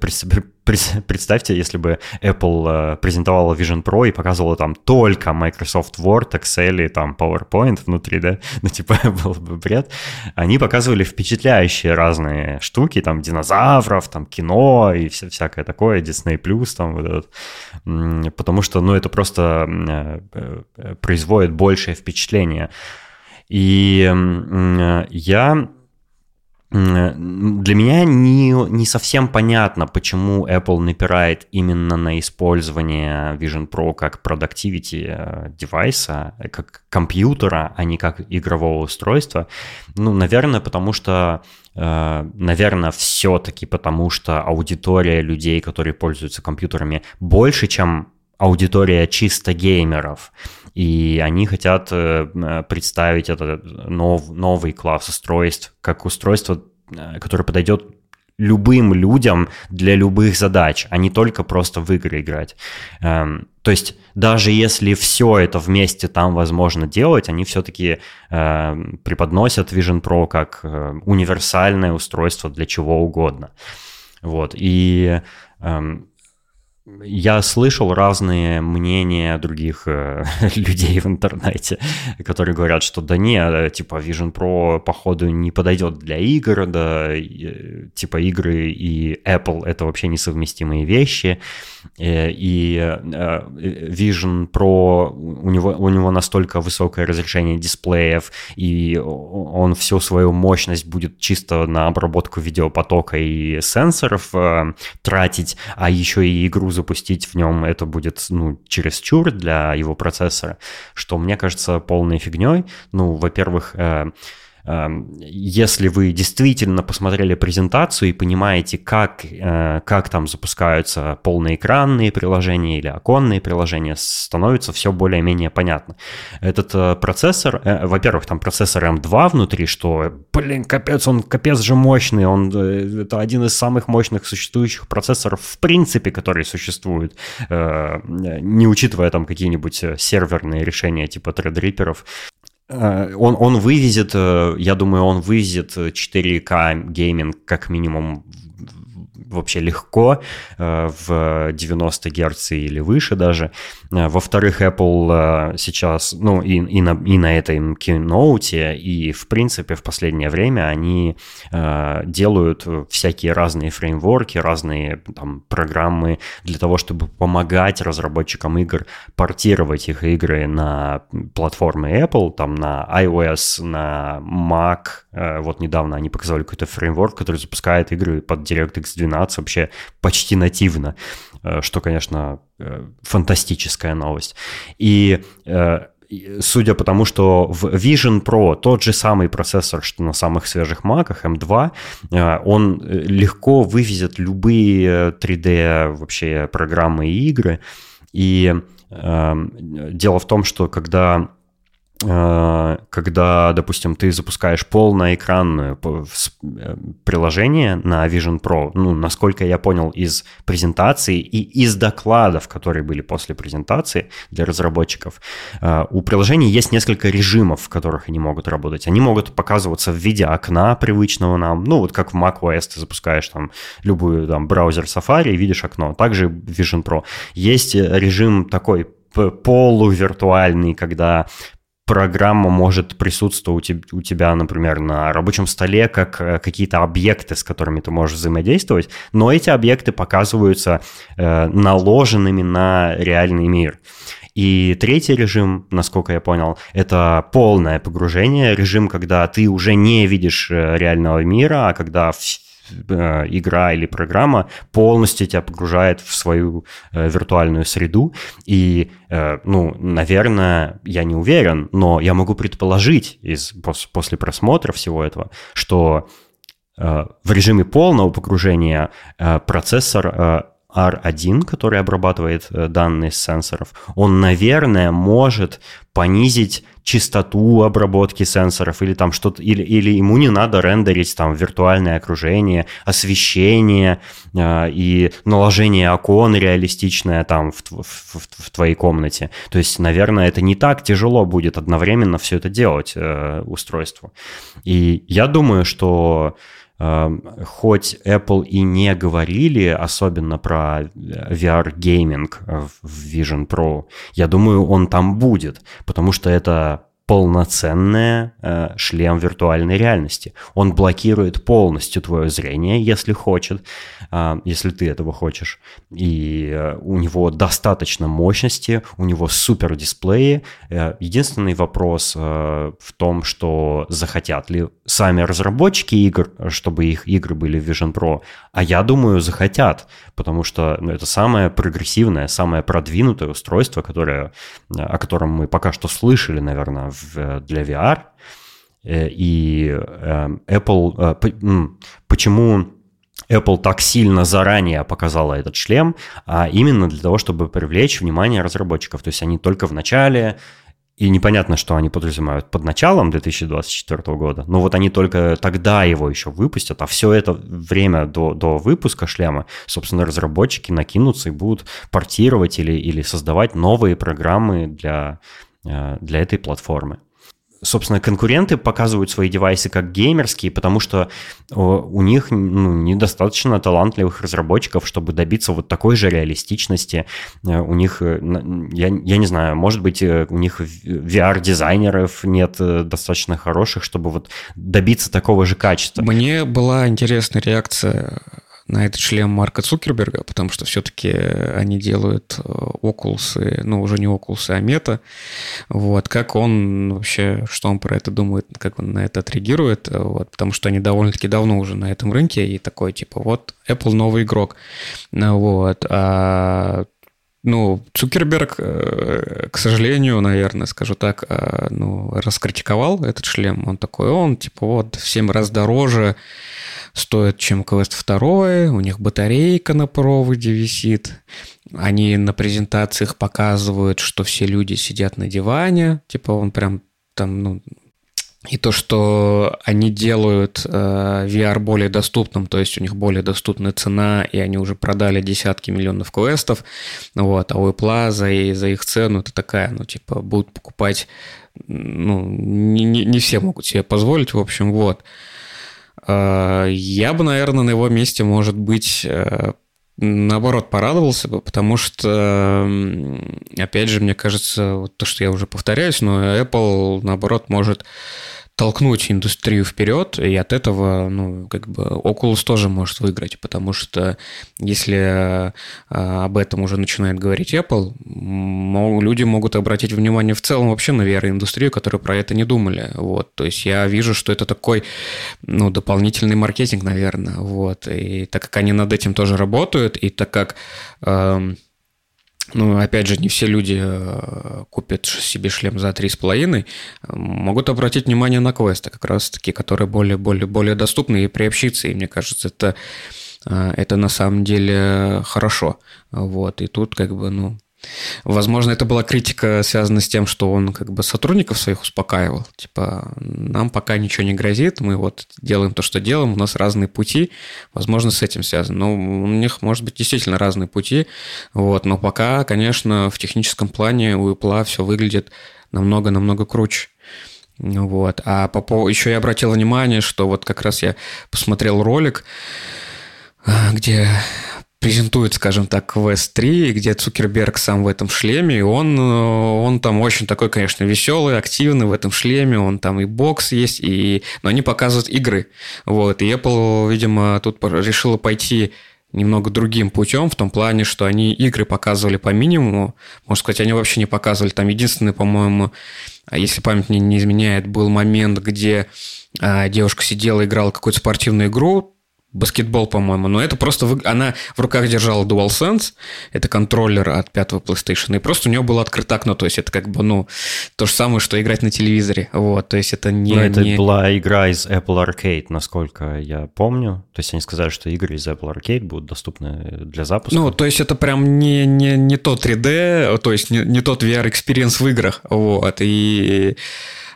представьте, если бы Apple э, презентовала Vision Pro и показывала там только Microsoft Word, Excel и там PowerPoint внутри, да, ну типа был бы бред. Они показывали впечатляющие разные штуки, там динозавров, там кино и вся, всякое такое, Disney+, там вот этот, потому что, ну это просто э, э, производит большее впечатление. И я для меня не, не совсем понятно, почему Apple напирает именно на использование Vision Pro как productivity э, девайса, как компьютера, а не как игрового устройства. Ну, наверное, потому что э, наверное, все-таки потому, что аудитория людей, которые пользуются компьютерами, больше, чем аудитория чисто геймеров. И они хотят э, представить этот нов, новый класс устройств как устройство, э, которое подойдет любым людям для любых задач, а не только просто в игры играть. Эм, то есть даже если все это вместе там возможно делать, они все-таки э, преподносят Vision Pro как универсальное устройство для чего угодно. Вот. И эм, я слышал разные мнения других э, людей в интернете, которые говорят, что да не, э, типа Vision Pro походу не подойдет для игр, да, и, типа игры и Apple это вообще несовместимые вещи, э, и, э, Vision Pro у него у него настолько высокое разрешение дисплеев и он всю свою мощность будет чисто на обработку видеопотока и сенсоров э, тратить, а еще и игру запустить в нем это будет, ну, чересчур для его процессора, что мне кажется полной фигней. Ну, во-первых, э, если вы действительно посмотрели презентацию и понимаете, как, э, как там запускаются полноэкранные приложения или оконные приложения, становится все более-менее понятно. Этот э, процессор, э, во-первых, там процессор M2 внутри, что, блин, капец, он капец же мощный, он, это один из самых мощных существующих процессоров в принципе, которые существуют, не учитывая там какие-нибудь серверные решения типа Threadripper, он, он вывезет, я думаю, он вывезет 4К гейминг как минимум вообще легко э, в 90 Гц или выше даже. Э, во-вторых, Apple э, сейчас, ну и, и, на, и на этом Keynote, и в принципе в последнее время они делают всякие разные фреймворки, разные там программы для того, чтобы помогать разработчикам игр портировать их игры на платформы Apple, там на iOS, на Mac. Вот недавно они показали какой-то фреймворк, который запускает игры под DirectX 12 12 вообще почти нативно, э, что, конечно, э, фантастическая новость. И э, судя по тому, что в Vision Pro тот же самый процессор, что на самых свежих маках, M2, он легко вывезет любые 3D вообще программы и игры. И э, дело в том, что когда когда, допустим, ты запускаешь полноэкранное э, приложение на Vision Pro, ну, насколько я понял из презентации и из докладов, которые были после презентации для разработчиков, э, у приложений есть несколько режимов, в которых они могут работать. Они могут показываться в виде окна привычного нам, ну, вот как в macOS ты запускаешь там любую там браузер Safari и видишь окно. Также Vision Pro. Есть режим такой полувиртуальный, когда программа может присутствовать у тебя, например, на рабочем столе как э, какие-то объекты, с которыми ты можешь взаимодействовать, но эти объекты показываются э, наложенными на реальный мир. И третий режим, насколько я понял, это полное погружение, режим, когда ты уже не видишь э, реального мира, а когда игра или программа полностью тебя погружает в свою э, виртуальную среду. И, э, ну, наверное, я не уверен, но я могу предположить из, после просмотра всего этого, что в режиме полного погружения процессор R1, который обрабатывает э, данные с сенсоров, он, наверное, может понизить частоту обработки сенсоров или там что-то, или, или ему не надо рендерить там виртуальное окружение, освещение э, и наложение окон реалистичное там в, в, в, в твоей комнате. То есть, наверное, это не так тяжело будет одновременно все это делать э, устройству. И я думаю, что хоть Apple и не говорили особенно про э, VR-гейминг в Vision Pro, я думаю, он там будет, потому что это полноценный э, шлем виртуальной реальности. Он блокирует полностью твое зрение, если хочет, э, если ты этого хочешь. И э, у него достаточно мощности, у него супер дисплеи. Э, единственный вопрос э, в том, что захотят ли сами разработчики игр, чтобы их игры были в Vision Pro. А я думаю, захотят, потому что ну, это самое прогрессивное, самое продвинутое устройство, которое, о котором мы пока что слышали, наверное, в, для VR. Э, и эм, Apple... Э, почему Apple так сильно заранее показала этот шлем, а именно для того, чтобы привлечь внимание разработчиков. То есть они только в начале и непонятно, что они подразумевают под началом 2024 года, но вот они только тогда его еще выпустят, а все это время до, до выпуска шлема, собственно, разработчики накинутся и будут портировать или, или создавать новые программы для, для этой платформы собственно, конкуренты показывают свои девайсы как геймерские, потому что у них ну, недостаточно талантливых разработчиков, чтобы добиться вот такой же реалистичности. Э, у них, э, я, я не знаю, может быть, э, у них VR-дизайнеров нет достаточно хороших, чтобы вот добиться такого же качества. Мне была интересная реакция на этот шлем Марка Цукерберга, потому что все-таки они делают Oculus, э, ну, уже не Oculus, а Meta. Вот, как он вообще, что он про это думает, как он на это отреагирует, вот, потому что они довольно-таки давно уже на этом рынке, и такой, типа, вот, Apple новый игрок. Вот, а ну, Цукерберг, э, к сожалению, наверное, скажу так, э, ну, раскритиковал этот шлем. Он такой, он, типа, вот, в 7 раз дороже стоит, чем Quest 2, у них батарейка на проводе висит, они на презентациях показывают, что все люди сидят на диване, типа он прям там, ну, и то, что они делают э, VR более доступным, то есть у них более доступная цена, и они уже продали десятки миллионов квестов, вот, а у Apple за, за их цену это такая, ну, типа, будут покупать, ну, не, не, не все могут себе позволить, в общем, вот. Э, я бы, наверное, на его месте, может быть, э, наоборот, порадовался бы, потому что, опять же, мне кажется, вот то, что я уже повторяюсь, но Apple, наоборот, может толкнуть индустрию вперед, и от этого, ну, как бы Oculus тоже может выиграть, потому что если а, об этом уже начинает говорить Apple, люди могут обратить внимание в целом вообще на VR-индустрию, которые про это не думали, вот, то есть я вижу, что это такой, ну, дополнительный маркетинг, наверное, вот, и так как они над этим тоже работают, и так как эм, ну, опять же, не все люди э, купят себе шлем за 3,5, могут обратить внимание на квесты, как раз-таки, которые более, более, более доступны и приобщиться, и мне кажется, это, э, это на самом деле хорошо. Вот, и тут как бы, ну, Возможно, это была критика, связанная с тем, что он как бы сотрудников своих успокаивал. Типа, нам пока ничего не грозит, мы вот делаем то, что делаем, у нас разные пути. Возможно, с этим связано. Но у них, может быть, действительно разные пути. Вот. Но пока, конечно, в техническом плане у Apple все выглядит намного-намного круче. Вот. А по поводу... еще я обратил внимание, что вот как раз я посмотрел ролик, где презентует, скажем так, Quest 3, где Цукерберг сам в этом шлеме, и он, э, он там очень такой, конечно, веселый, активный в этом шлеме, он там и бокс есть, и... но они показывают игры. Вот, и Apple, видимо, тут решила пойти немного другим путем, в том плане, что они игры показывали по минимуму. Можно сказать, они вообще не показывали. Там единственный, по-моему, а если память мне не изменяет, был момент, где а, девушка сидела, играла какую-то спортивную игру, баскетбол, по-моему, но это просто вы... она в руках держала DualSense, это контроллер от пятого PlayStation, и просто у нее было открыто окно, то есть это как бы, ну, то же самое, что играть на телевизоре, вот, то есть это не... Но это не... была игра из Apple Arcade, насколько я помню, то есть они сказали, что игры из Apple Arcade будут доступны для запуска. Ну, то есть это прям не, не, не тот 3D, то есть не, не тот VR-experience в играх, вот, и...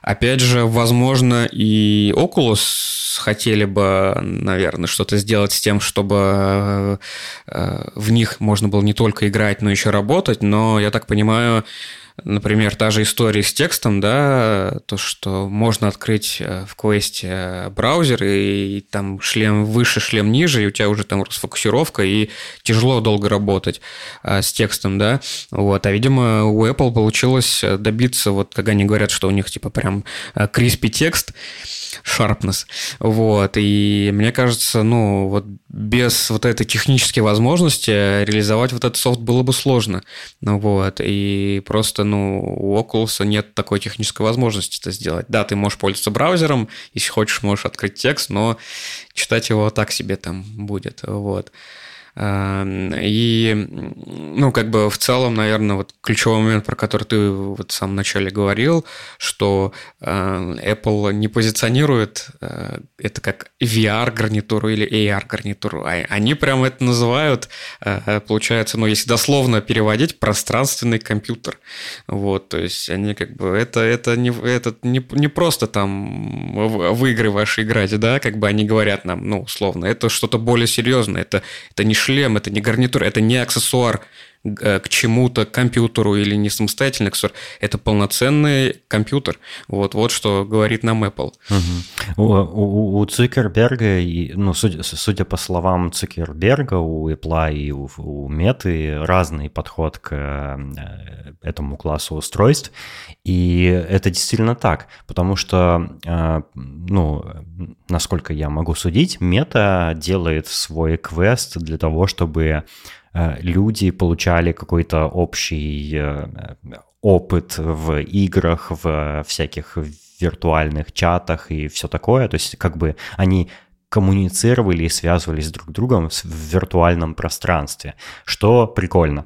Опять же, возможно, и Oculus хотели бы, наверное, что-то сделать с тем, чтобы э, в них можно было не только играть, но еще работать, но, я так понимаю, Например, та же история с текстом, да, то, что можно открыть э, в квесте э, браузер, и, там шлем выше, шлем ниже, и у тебя уже там расфокусировка, и тяжело долго работать а, с текстом, да. Вот. А, видимо, у Apple получилось добиться, вот когда они говорят, что у них типа прям crispy текст, sharpness. Вот. И мне кажется, ну, вот без вот этой технической возможности реализовать вот этот софт было бы сложно. Ну, вот. И просто, ну, у Oculus нет такой технической возможности это сделать. Да, ты можешь пользоваться браузером, если хочешь, можешь открыть текст, но читать его так себе там будет. Вот. Эм, и, ну, как бы в целом, наверное, вот ключевой момент, про который ты вот в самом начале говорил, что э, Apple не позиционирует э, это как VR-гарнитуру или AR-гарнитуру. А они прям это называют, э, получается, ну, если дословно переводить, пространственный компьютер. Вот, то есть они как бы, это, это, не, это не, не просто там в игры ваши играть, да, как бы они говорят нам, ну, условно, это что-то более серьезное, это, это не шлем, это не гарнитур, это не аксессуар к чему-то компьютеру или не самостоятельный аксессуар, это полноценный компьютер. Вот, вот что говорит нам Apple. Угу. У, у, у Цукерберга, ну, судя, судя по словам Цукерберга, у Apple и у, у Меты разный подход к э, этому классу устройств. И это действительно так, потому что, э, ну, насколько я могу судить, Meta делает свой квест для того, чтобы э, люди получали какой-то общий э, опыт в играх, в всяких виртуальных чатах и все такое. То есть как бы они коммуницировали и связывались друг с другом в виртуальном пространстве, что прикольно.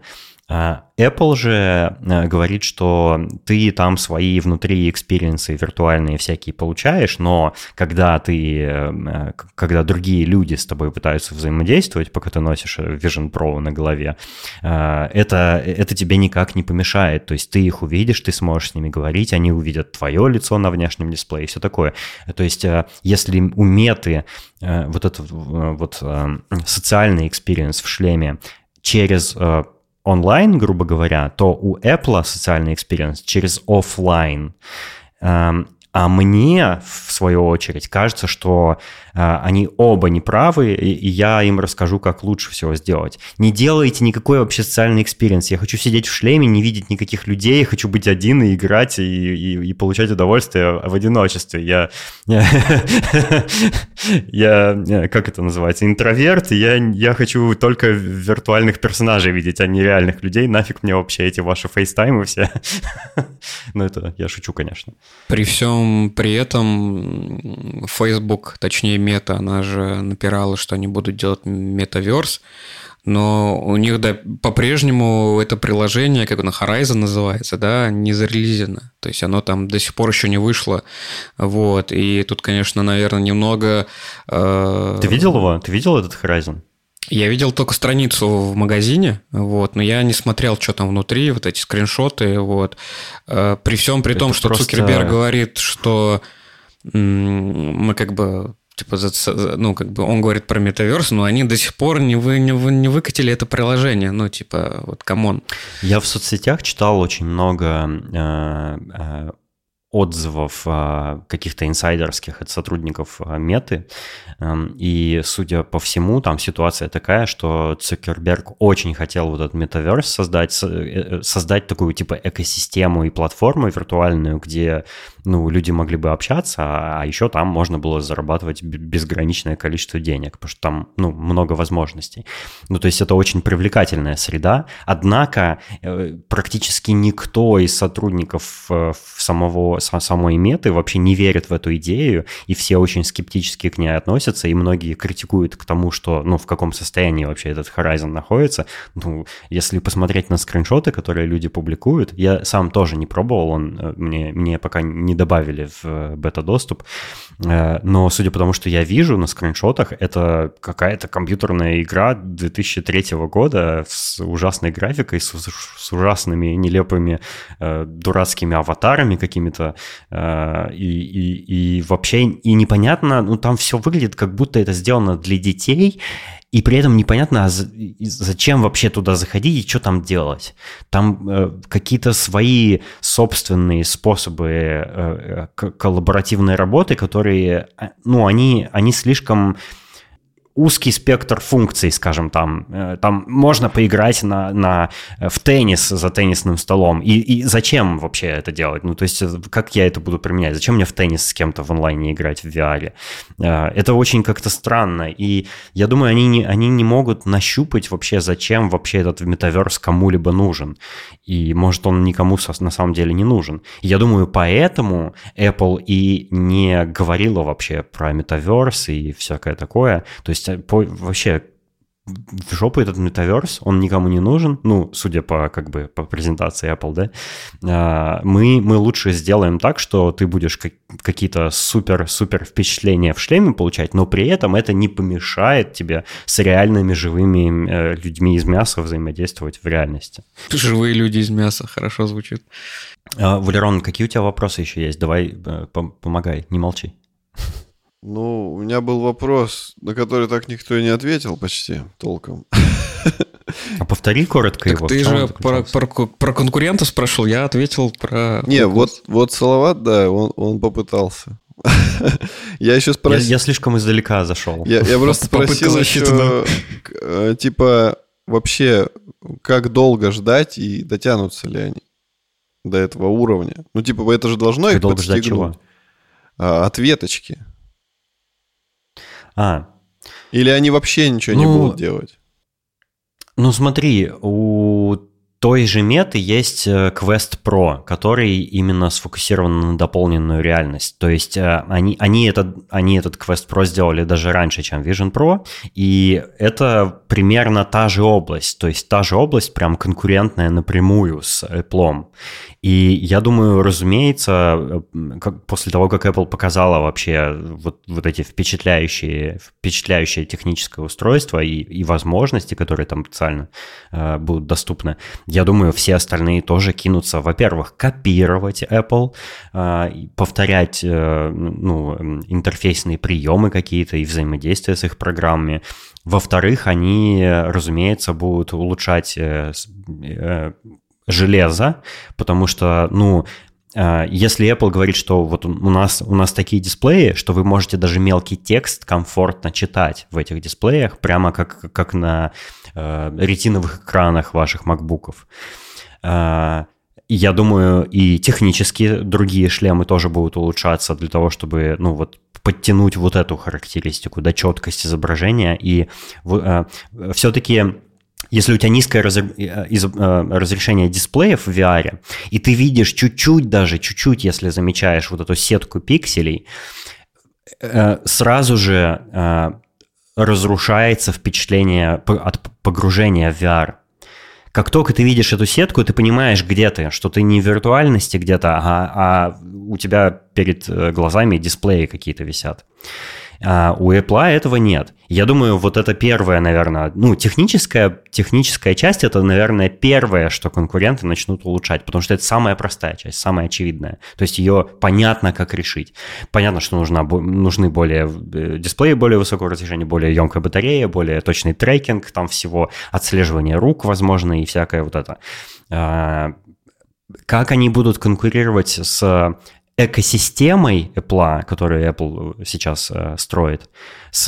А, Apple же э, говорит, что ты там свои внутри experience ы виртуальные всякие получаешь, но когда ты, э, когда другие люди с тобой пытаются взаимодействовать, пока ты носишь Vision Pro на голове, это, это тебе никак не помешает. То есть ты их увидишь, ты сможешь с ними говорить, они увидят твое лицо на внешнем дисплее и все такое. То есть если у меты вот этот вот социальный experience в шлеме через онлайн, грубо говоря, то у Apple социальный experience через офлайн. Эм, а мне, в свою очередь, кажется, что э, они оба неправы, и, и я им расскажу, как лучше всего сделать. Не делайте никакой вообще социальный experience. Я хочу сидеть в шлеме, не видеть никаких людей, хочу быть один и играть, и, и, и получать удовольствие в одиночестве. Я, я, как это называется, интроверт, я, я хочу только виртуальных персонажей видеть, а не реальных людей. Нафиг мне вообще эти ваши фейстаймы все. Ну, это я шучу, конечно. При всем при этом Facebook, точнее Мета, она же напирала, что они будут делать метаверс, но у них да, по-прежнему это приложение, как оно Horizon называется, да, не зарелизено. То есть оно там до сих пор еще не вышло. Вот. И тут, конечно, наверное, немного... Э... Ты видел его? Ты видел этот Horizon? Я видел только страницу в магазине, вот, но я не смотрел, что там внутри, вот эти скриншоты, вот. Э, при всем при Это том, что просто... Цукерберг говорит, что мы как бы типа, ну, как бы он говорит про metaverse, но они до сих пор не, вы, не, вы, не выкатили это приложение, ну, типа, вот, come on. Я в соцсетях читал очень много э, э, отзывов а, каких-то инсайдерских от сотрудников а, Меты. Эм, и, судя по всему, там ситуация такая, что Цукерберг очень хотел вот этот метаверс создать, э, э, создать такую типа экосистему и платформу виртуальную, где ну, люди могли бы общаться, а еще там можно было зарабатывать безграничное количество денег, потому что там ну, много возможностей. Ну, то есть это очень привлекательная среда, однако э, практически никто из сотрудников самого самой меты вообще не верят в эту идею, и все очень скептически к ней относятся, и многие критикуют к тому, что, ну, в каком состоянии вообще этот Horizon находится. Ну, если посмотреть на скриншоты, которые люди публикуют, я сам тоже не пробовал, он э, мне, мне пока не добавили в э, бета-доступ, э, но судя по тому, что я вижу на скриншотах, это какая-то компьютерная игра 2003 года с ужасной графикой, с, ужасными нелепыми дурацкими аватарами какими-то, Э, и, и, и вообще и непонятно, ну там все выглядит, как будто это сделано для детей, и при этом непонятно, а зачем вообще туда заходить и что там делать. Там э, какие-то свои собственные способы э, э коллаборативной работы, которые, э, ну, они, они слишком узкий спектр функций, скажем, там, э, там можно поиграть на, на, э, в теннис за теннисным столом. И, и зачем вообще это делать? Ну, то есть, э, как я это буду применять? Зачем мне в теннис с кем-то в онлайне играть в VR? Это очень как-то странно. И я думаю, они не, они не могут нащупать вообще, зачем вообще этот метаверс кому-либо нужен. И, может, он никому на самом деле не нужен. Я думаю, поэтому Apple и не говорила вообще про метаверс и всякое такое. То есть есть по, вообще в жопу этот метаверс, он никому не нужен, ну, судя по, как бы, по презентации Apple, да, а, мы, мы лучше сделаем так, что ты будешь какие-то супер-супер впечатления в шлеме получать, но при этом это не помешает тебе с реальными живыми э, людьми из мяса взаимодействовать в реальности. Живые люди из мяса, хорошо звучит. А, Валерон, какие у тебя вопросы еще есть? Давай, э, помогай, не молчи. Ну, у меня был вопрос, на который так никто и не ответил почти толком. А повтори коротко так его. Ты же про, про, про конкурента спрашивал, я ответил про... Не, вот, вот Салават, да, он, он попытался. я еще спросил... Я, я слишком издалека зашел. Я, я просто спросил еще, э, типа, вообще, как долго ждать и дотянутся ли они до этого уровня? Ну, типа, это же должно как их долго ждать чего? А, ответочки. А. Или они вообще ничего ну, не будут делать? Ну смотри, у той же меты есть э, Quest Pro, который именно сфокусирован на дополненную реальность. То есть э, они, они, этот, они этот Quest Pro сделали даже раньше, чем Vision Pro, и это примерно та же область, то есть та же область прям конкурентная напрямую с Apple. И я думаю, разумеется, э, как, после того, как Apple показала вообще вот, вот эти впечатляющие, впечатляющее техническое устройство и, и возможности, которые там специально э, будут доступны, я думаю, все остальные тоже кинутся, во-первых, копировать Apple, э, повторять э, ну, интерфейсные приемы какие-то и взаимодействие с их программами. Во-вторых, они, разумеется, будут улучшать э, э, железо, потому что, ну, э, если Apple говорит, что вот у нас, у нас такие дисплеи, что вы можете даже мелкий текст комфортно читать в этих дисплеях, прямо как, как на э, ретиновых экранах ваших макбуков. Э, я думаю, и технически другие шлемы тоже будут улучшаться для того, чтобы, ну, вот подтянуть вот эту характеристику, да, четкость изображения. И э, все-таки если у тебя низкое. Э. Э, разрешение дисплеев в VR, и ты видишь чуть-чуть даже, чуть-чуть, если замечаешь вот эту сетку пикселей, э, сразу же разрушается впечатление от погружения в VR. Как только ты видишь эту сетку, ты понимаешь, где ты, что ты не в виртуальности где-то, а, а у тебя перед глазами дисплеи какие-то висят. А у Apple этого нет. Я думаю, вот это первое, наверное, ну, техническая, техническая часть, это, наверное, первое, что конкуренты начнут улучшать, потому что это самая простая часть, самая очевидная. То есть ее понятно, как решить. Понятно, что нужна, нужны более э, дисплеи более высокого разрешения, более емкая батарея, более точный трекинг, там всего отслеживание рук, возможно, и всякое вот это. А, как они будут конкурировать с экосистемой Apple, которую Apple сейчас э, строит, с,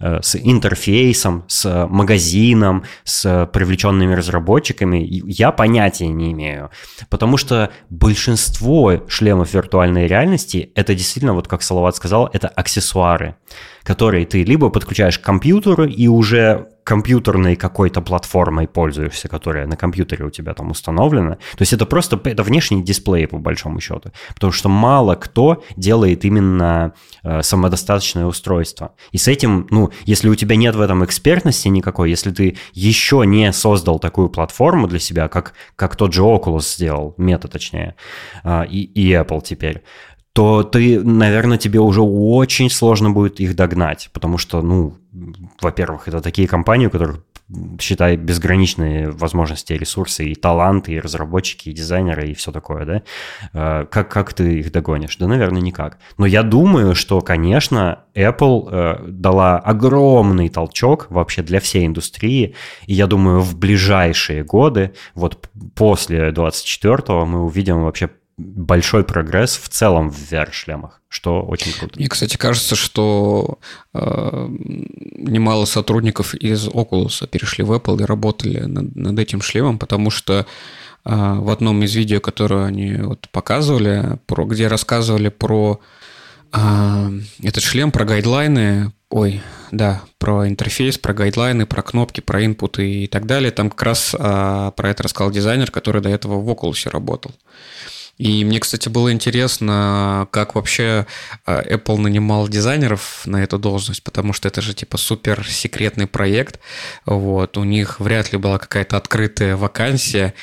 э, с интерфейсом, с магазином, с привлеченными разработчиками, я понятия не имею. Потому что большинство шлемов виртуальной реальности, это действительно, вот как Салават сказал, это аксессуары, которые ты либо подключаешь к компьютеру и уже компьютерной какой-то платформой пользуешься, которая на компьютере у тебя там установлена. То есть это просто это внешний дисплей, по большому счету. Потому что мало кто делает именно э, самодостаточное устройство. И с этим, ну, если у тебя нет в этом экспертности никакой, если ты еще не создал такую платформу для себя, как, как тот же Oculus сделал, мета точнее, э, и, и Apple теперь, то ты, наверное, тебе уже очень сложно будет их догнать, потому что, ну, во-первых, это такие компании, у которых, считай, безграничные возможности, ресурсы, и таланты, и разработчики, и дизайнеры, и все такое, да? А, как, как ты их догонишь? Да, наверное, никак. Но я думаю, что, конечно, Apple э, дала огромный толчок вообще для всей индустрии, и я думаю, в ближайшие годы, вот после 24-го мы увидим вообще большой прогресс в целом в VR-шлемах, что очень круто. Мне, кстати, кажется, что э, немало сотрудников из Oculus перешли в Apple и работали над, над этим шлемом, потому что э, в одном из видео, которое они вот показывали, про, где рассказывали про э, этот шлем, про гайдлайны, ой, да, про интерфейс, про гайдлайны, про кнопки, про инпуты и так далее, там как раз э, про это рассказал дизайнер, который до этого в Oculus работал. И мне, кстати, было интересно, как вообще а, Apple нанимал дизайнеров на эту должность, потому что это же типа супер секретный проект. Вот, у них вряд ли была какая-то открытая вакансия.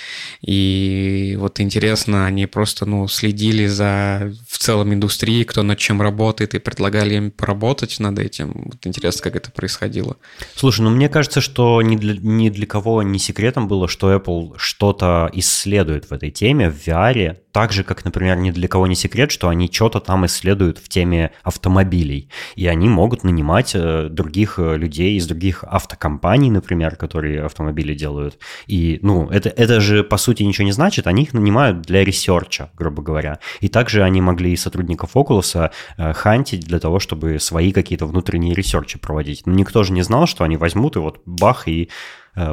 И вот интересно, они просто ну, следили за в целом индустрией, кто над чем работает, и предлагали им поработать над этим. Вот интересно, как это происходило. Слушай, ну мне кажется, что ни для, ни для кого не секретом было, что Apple что-то исследует в этой теме, в VR, так же, как, например, ни для кого не секрет, что они что-то там исследуют в теме автомобилей. И они могут нанимать э, других э, людей из других автокомпаний, например, которые автомобили делают. И, ну, это, это же, по сути, ничего не значит. Они их нанимают для research а, грубо говоря. И также они могли и сотрудников Oculus э, hunt ить для того, чтобы свои какие-то внутренние research и проводить. Но никто же не знал, что они возьмут и вот бах, и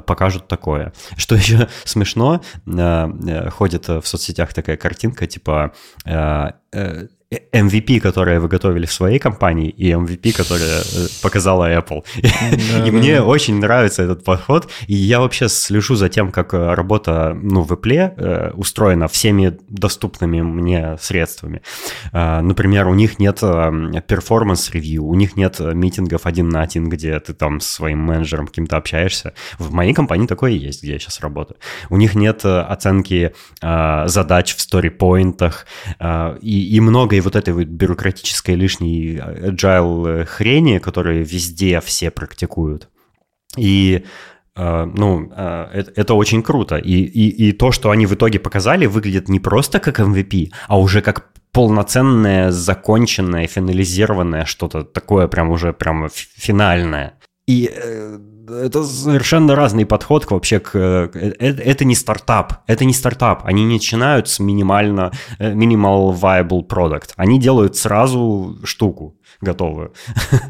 покажут такое. Что еще смешно, э, э, ходит в соцсетях такая картинка, типа MVP, которое вы готовили в своей компании, и MVP, которое э, показала Apple. И мне очень нравится этот подход. И я вообще слежу за тем, как э, работа ну, в Apple э, устроена всеми доступными мне средствами. Например, у них нет performance review, у них нет митингов один на один, где ты там с своим менеджером каким-то общаешься. В моей компании такое есть, где я сейчас работаю. У них нет оценки задач в сторипоинтах и, и много вот этой вот бюрократической лишней agile э, хрени, которые везде все практикуют. И э, ну, э, это, очень круто. И, и, и то, что они в итоге показали, выглядит не просто как MVP, а уже как полноценное, законченное, финализированное что-то такое прям уже прям финальное. И это совершенно разный подход вообще к... Это, это не стартап, это не стартап. Они не начинают с минимально, minimal viable product. Они делают сразу штуку готовую.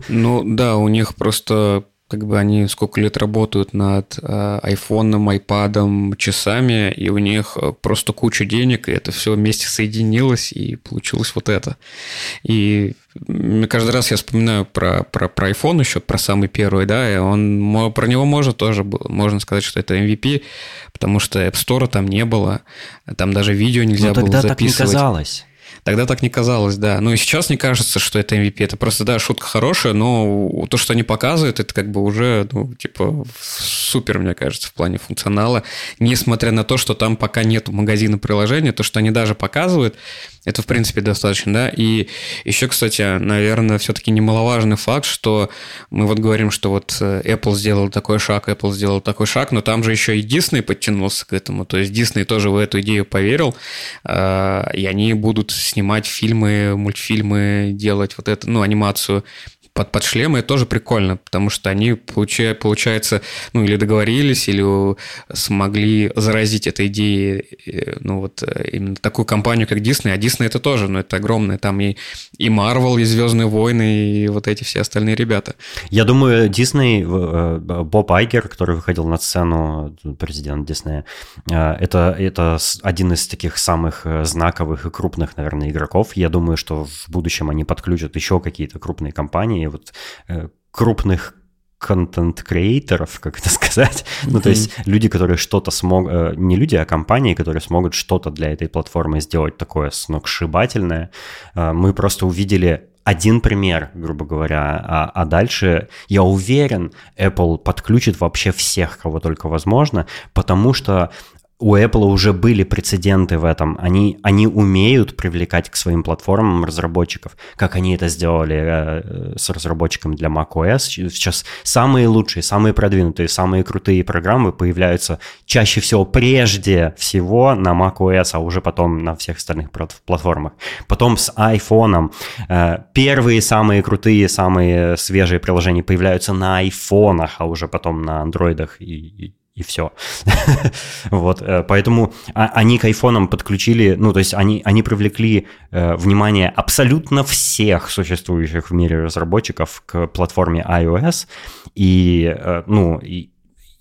Ну да, у них просто как бы они сколько лет работают над э, айфоном, айпадом, часами, и у них э, просто куча денег, и это все вместе соединилось, и получилось вот это. И каждый раз я вспоминаю про, про, про iPhone еще, про самый первый, да, и он, про него можно тоже было, можно сказать, что это MVP, потому что App Store там не было, там даже видео нельзя Но было записывать. тогда так не казалось. Тогда так не казалось, да. Ну и сейчас не кажется, что это MVP. Это просто, да, шутка хорошая, но то, что они показывают, это как бы уже, ну, типа, супер, мне кажется, в плане функционала. Несмотря на то, что там пока нет магазина приложения, то, что они даже показывают, это, в принципе, достаточно, да. И еще, кстати, наверное, все-таки немаловажный факт, что мы вот говорим, что вот э, Apple сделал такой шаг, Apple сделал такой шаг, но там же еще и Disney подтянулся к этому. То есть Disney тоже в эту идею поверил, э, и они будут снимать фильмы, мультфильмы, делать вот это, ну, анимацию под, под шлемы, тоже прикольно, потому что они, получая, получается, ну, или договорились, или смогли заразить этой идеей, э, ну, вот э, именно такую компанию, как Disney, а Disney это тоже, ну, это огромное, там и, и Marvel, и Звездные войны, и вот эти все остальные ребята. Я думаю, Disney, э, Боб Айгер, который выходил на сцену, президент Disney, это, это один из таких самых знаковых и крупных, наверное, игроков. Я думаю, что в будущем они подключат еще какие-то крупные компании, компании, вот э, крупных контент-креаторов, как это сказать. Mm-hmm. Ну, то есть люди, которые что-то смогут... Э, не люди, а компании, которые смогут что-то для этой платформы сделать такое сногсшибательное. Э, мы просто увидели один пример, грубо говоря, а, а дальше, я уверен, Apple подключит вообще всех, кого только возможно, потому что у Apple уже были прецеденты в этом. Они, они умеют привлекать к своим платформам разработчиков, как они это сделали э, с разработчиками для macOS. Сейчас самые лучшие, самые продвинутые, самые крутые программы появляются чаще всего прежде всего на macOS, а уже потом на всех остальных платформах. Потом с iPhone. Э, первые самые крутые, самые свежие приложения появляются на айфонах, а уже потом на андроидах и, и все. вот, э, поэтому а, они к айфонам подключили, ну, то есть они, они привлекли э, внимание абсолютно всех существующих в мире разработчиков к платформе iOS, и, э, ну, и,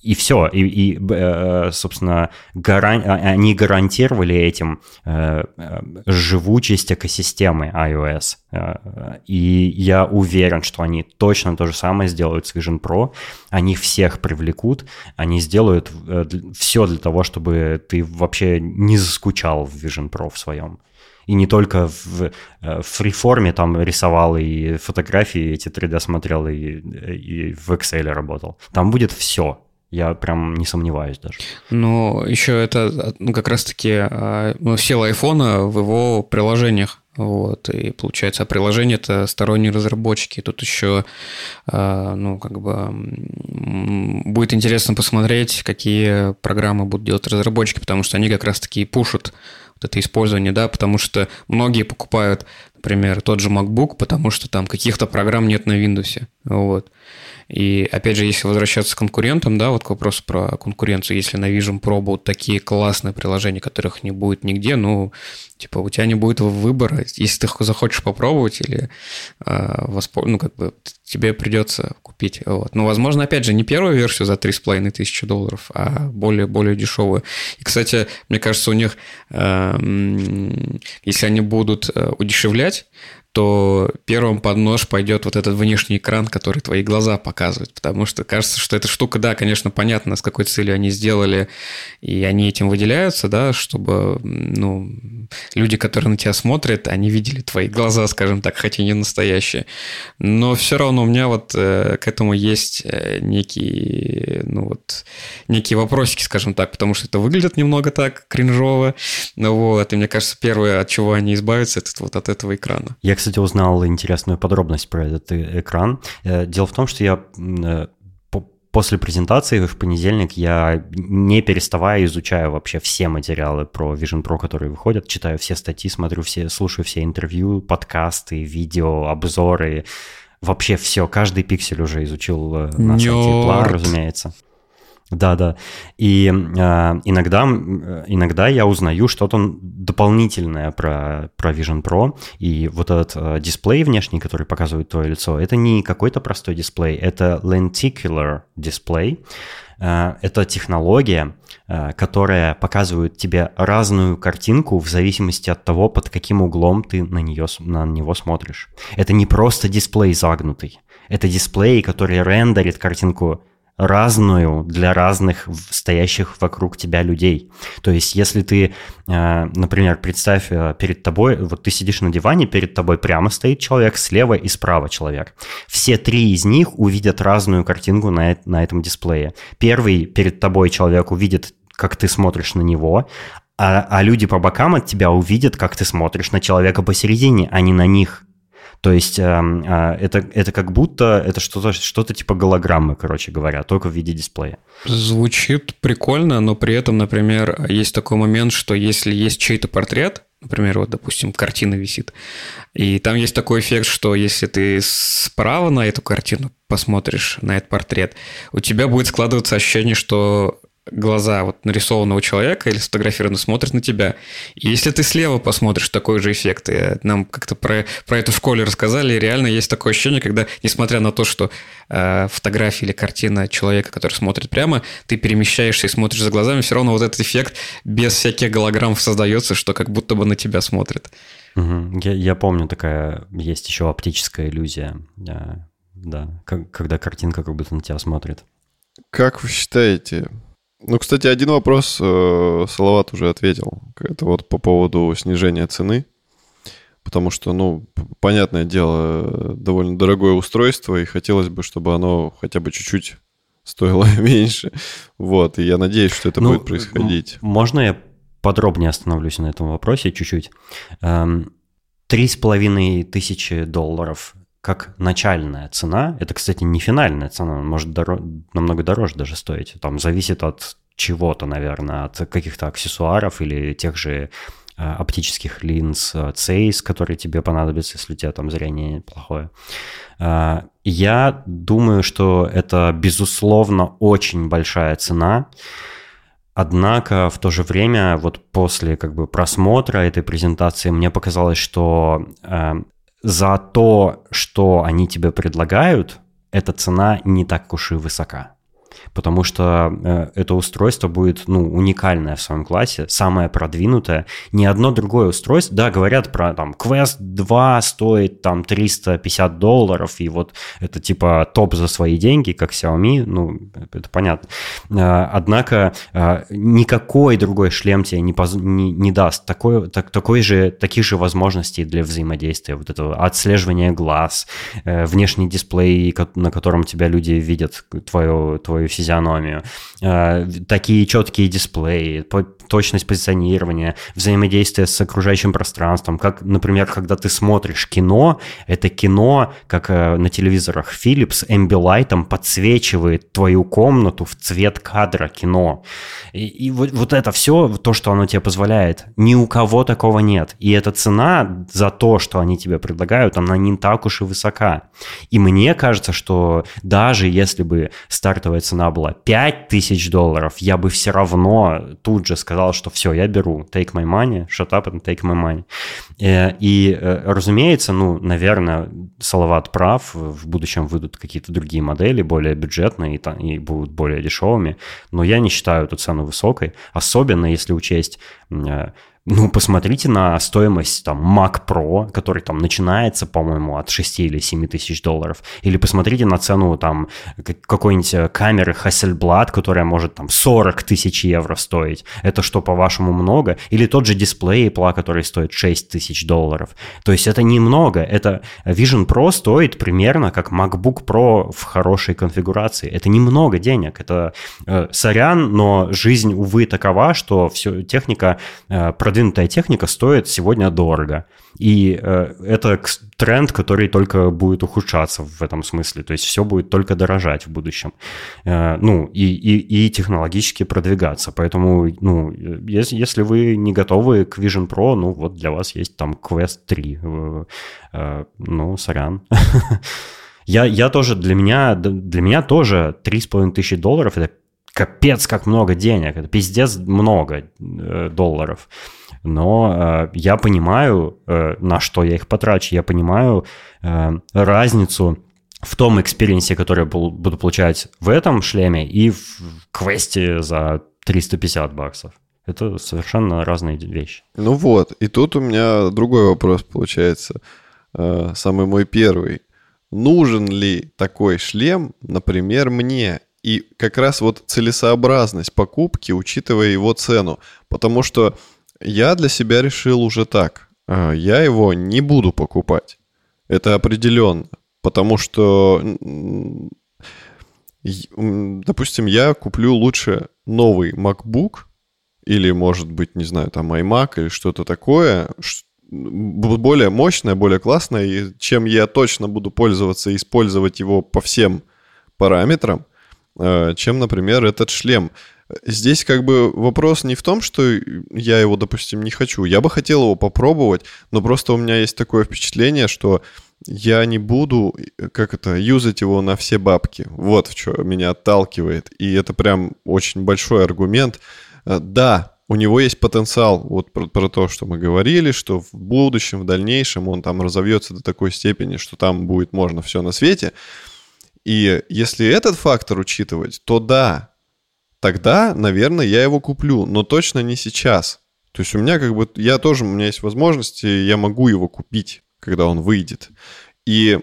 и все. И, и э, собственно, гаран... А, они гарантировали этим э, э, живучесть экосистемы iOS. И я уверен, что они точно то же самое сделают с Vision Pro. Они всех привлекут, они сделают все для того, чтобы ты вообще не заскучал в Vision Pro в своем и не только в, в фриформе там рисовал и фотографии эти 3D смотрел и, и в Excel работал. Там будет все. Я прям не сомневаюсь даже. Ну, еще это ну, как раз-таки а, ну, сила айфона в его приложениях. Вот, и получается, а приложение это сторонние разработчики. Тут еще, а, ну, как бы будет интересно посмотреть, какие программы будут делать разработчики, потому что они как раз-таки и пушат вот это использование, да, потому что многие покупают, например, тот же MacBook, потому что там каких-то программ нет на Windows. Вот. И опять же, если возвращаться к конкурентам, да, вот к вопросу про конкуренцию, если на Vision Pro будут такие классные приложения, которых не будет нигде, ну, типа, у тебя не будет выбора, если ты захочешь попробовать или э, воспол... ну, как бы тебе придется купить. Вот. Но, возможно, опять же, не первую версию за 3,5 тысячи долларов, а более, более дешевую. И, кстати, мне кажется, у них, э, если они будут э, удешевлять то первым под нож пойдет вот этот внешний экран, который твои глаза показывает, потому что кажется, что эта штука, да, конечно, понятно, с какой целью они сделали, и они этим выделяются, да, чтобы, ну, люди, которые на тебя смотрят, они видели твои глаза, скажем так, хотя не настоящие. Но все равно у меня вот э, к этому есть э, некие, ну вот, некие вопросики, скажем так, потому что это выглядит немного так кринжово, ну вот, и мне кажется, первое, от чего они избавятся, это вот от этого экрана. Я, кстати, узнал интересную подробность про этот э, экран. Э, дело в том, что я э, после презентации в понедельник я не переставая изучаю вообще все материалы про Vision Pro, которые выходят, читаю все статьи, смотрю все, слушаю все интервью, подкасты, видео, обзоры, вообще все, каждый пиксель уже изучил на сайте Plar, разумеется. Да, да. И э, иногда, иногда я узнаю что-то дополнительное про, про Vision Pro. И вот этот э, дисплей внешний, который показывает твое лицо, это не какой-то простой дисплей, это lenticular дисплей. Э, это технология, э, которая показывает тебе разную картинку в зависимости от того, под каким углом ты на, нее, на него смотришь. Это не просто дисплей загнутый. Это дисплей, который рендерит картинку разную для разных стоящих вокруг тебя людей. То есть, если ты, э, например, представь э, перед тобой, вот ты сидишь на диване, перед тобой прямо стоит человек, слева и справа человек. Все три из них увидят разную картинку на, на этом дисплее. Первый перед тобой человек увидит как ты смотришь на него, а, а люди по бокам от тебя увидят, как ты смотришь на человека посередине, а не на них. То есть э, э, это, это как будто это что-то что типа голограммы, короче говоря, только в виде дисплея. Звучит прикольно, но при этом, например, есть такой момент, что если есть чей-то портрет, Например, вот, допустим, картина висит. И там есть такой эффект, что если ты справа на эту картину посмотришь, на этот портрет, у тебя будет складываться ощущение, что глаза вот нарисованного человека или сфотографированно смотрят на тебя. И если ты слева посмотришь такой же эффект, и нам как-то про, про это в школе рассказали, и реально есть такое ощущение, когда, несмотря на то, что э, фотография или картина человека, который смотрит прямо, ты перемещаешься и смотришь за глазами, все равно вот этот эффект без всяких голограмм создается, что как будто бы на тебя смотрит. Угу. Я, я помню, такая есть еще оптическая иллюзия, да, да, как, когда картинка как будто на тебя смотрит. Как вы считаете, ну, кстати, один вопрос э, Салават уже ответил. Это вот по поводу снижения цены. Потому что, ну, понятное дело, довольно дорогое устройство, и хотелось бы, чтобы оно хотя бы чуть-чуть стоило меньше. Вот, и я надеюсь, что это ну, будет происходить. Можно я подробнее остановлюсь на этом вопросе чуть-чуть? Эм, три с половиной тысячи долларов как начальная цена, это, кстати, не финальная цена, она может доро- намного дороже даже стоить. Там зависит от чего-то, наверное, от каких-то аксессуаров или тех же а, оптических линз Zeiss, которые тебе понадобятся, если у тебя там зрение плохое. А, я думаю, что это, безусловно, очень большая цена. Однако в то же время, вот после как бы просмотра этой презентации, мне показалось, что за то, что они тебе предлагают, эта цена не так уж и высока потому что э, это устройство будет ну, уникальное в своем классе, самое продвинутое. Ни одно другое устройство, да, говорят про там Quest 2 стоит там 350 долларов, и вот это типа топ за свои деньги, как Xiaomi, ну, это понятно. Э, однако э, никакой другой шлем тебе не, поз... не, не даст такой, так, такой же, таких же возможностей для взаимодействия, вот этого отслеживания глаз, внешний дисплей, на котором тебя люди видят твою, твою физиономию, э, такие четкие дисплеи, точность позиционирования, взаимодействие с окружающим пространством, как, например, когда ты смотришь кино, это кино, как э, на телевизорах Philips, Ambilight подсвечивает твою комнату в цвет кадра кино. И, и вот, вот это все, то, что оно тебе позволяет, ни у кого такого нет. И эта цена за то, что они тебе предлагают, она не так уж и высока. И мне кажется, что даже если бы стартовая цена была 5000 долларов, я бы все равно тут же сказал, сказал, что все, я беру, take my money, shut up and take my money. Э, и, э, разумеется, ну, наверное, Салават прав, в будущем выйдут какие-то другие модели, более бюджетные и, и будут более дешевыми, но я не считаю эту цену высокой, особенно если учесть э, ну, посмотрите на стоимость там Mac Pro, который там начинается, по-моему, от 6 или 7 тысяч долларов. Или посмотрите на цену там какой-нибудь э, камеры Hasselblad, которая может там 40 тысяч евро стоить. Это что, по-вашему, много? Или тот же дисплей Apple, который стоит 6 тысяч долларов. То есть это немного. Это Vision Pro стоит примерно как MacBook Pro в хорошей конфигурации. Это немного денег. Это э, сорян, но жизнь, увы, такова, что все, техника э, продвинутая техника стоит сегодня дорого. И э, это тренд, который только будет ухудшаться в этом смысле. То есть все будет только дорожать в будущем. Э, ну, и, и, и технологически продвигаться. Поэтому, ну, если, если вы не готовы к Vision Pro, ну, вот для вас есть там Quest 3. Э, ну, сорян. Я, я тоже, для меня, для меня тоже 3,5 тысячи долларов – это капец как много денег, это пиздец много долларов но э, я понимаю, э, на что я их потрачу, я понимаю э, разницу в том experience е, который я буду получать в этом шлеме и в квесте за 350 баксов. Это совершенно разные вещи. Ну вот, и тут у меня другой вопрос получается, э, самый мой первый. Нужен ли такой шлем, например, мне? И как раз вот целесообразность покупки, учитывая его цену. Потому что я для себя решил уже так. А, я его не буду покупать. Это определенно. Потому что, допустим, я куплю лучше новый MacBook или, может быть, не знаю, там iMac или что-то такое, более мощное, более классное, чем я точно буду пользоваться и использовать его по всем параметрам, а, чем, например, этот шлем. Здесь как бы вопрос не в том, что я его, допустим, не хочу. Я бы хотел его попробовать, но просто у меня есть такое впечатление, что я не буду, как это, юзать его на все бабки. Вот в чем меня отталкивает. И это прям очень большой аргумент. Э, да, у него есть потенциал, вот про, про то, что мы говорили, что в будущем, в дальнейшем он там разовьется до такой степени, что там будет можно все на свете. И если этот фактор учитывать, то да, тогда, наверное, я его куплю, но точно не сейчас. То есть у меня как бы, я тоже, у меня есть возможности, я могу его купить, когда он выйдет. И,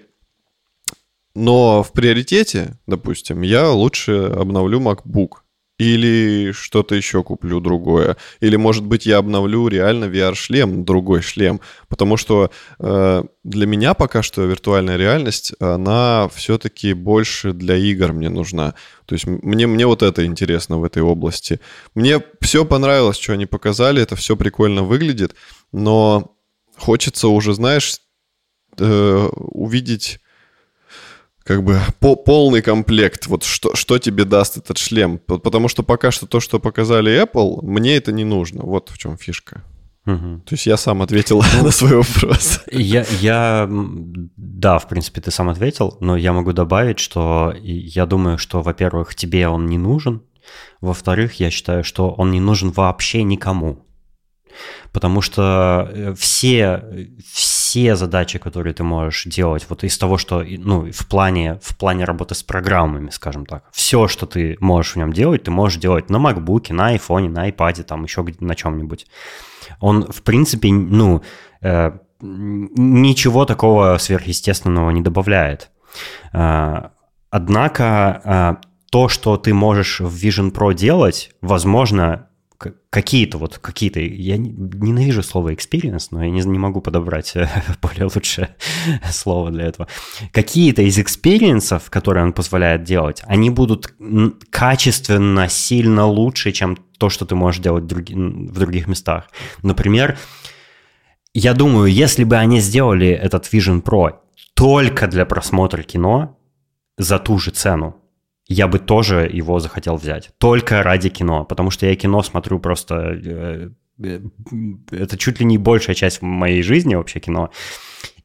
но в приоритете, допустим, я лучше обновлю MacBook, или что-то еще куплю другое. Или, может быть, я обновлю реально VR-шлем, другой шлем. Потому что э, для меня пока что виртуальная реальность, она все-таки больше для игр мне нужна. То есть мне, мне вот это интересно в этой области. Мне все понравилось, что они показали, это все прикольно выглядит, но хочется уже, знаешь, э, увидеть как бы по полный комплект, вот что, что тебе даст этот шлем. Потому что пока что то, что показали Apple, мне это не нужно. Вот в чем фишка. Угу. То есть я сам ответил на свой вопрос. Я, я, да, в принципе, ты сам ответил, но я могу добавить, что я думаю, что, во-первых, тебе он не нужен, во-вторых, я считаю, что он не нужен вообще никому. Потому что э, все, все задачи, которые ты можешь делать, вот из того, что, ну, в плане, в плане работы с программами, скажем так, все, что ты можешь в нем делать, ты можешь делать на MacBook, на iPhone, на iPad, там еще на чем-нибудь. Он, в принципе, ну, э, ничего такого сверхъестественного не добавляет. Э, однако э, то, что ты можешь в Vision Pro делать, возможно, какие-то вот какие-то, я ненавижу слово experience, но я не, не могу подобрать э, более лучшее слово для этого. Какие-то из experience ов, которые он позволяет делать, они будут качественно сильно лучше, чем то, что ты можешь делать други, в других местах. Например, я думаю, если бы они сделали этот Vision Pro только для просмотра кино за ту же цену, я бы тоже его захотел взять. Только ради кино, потому что я кино смотрю просто... Э, э, это чуть ли не большая часть моей жизни вообще кино.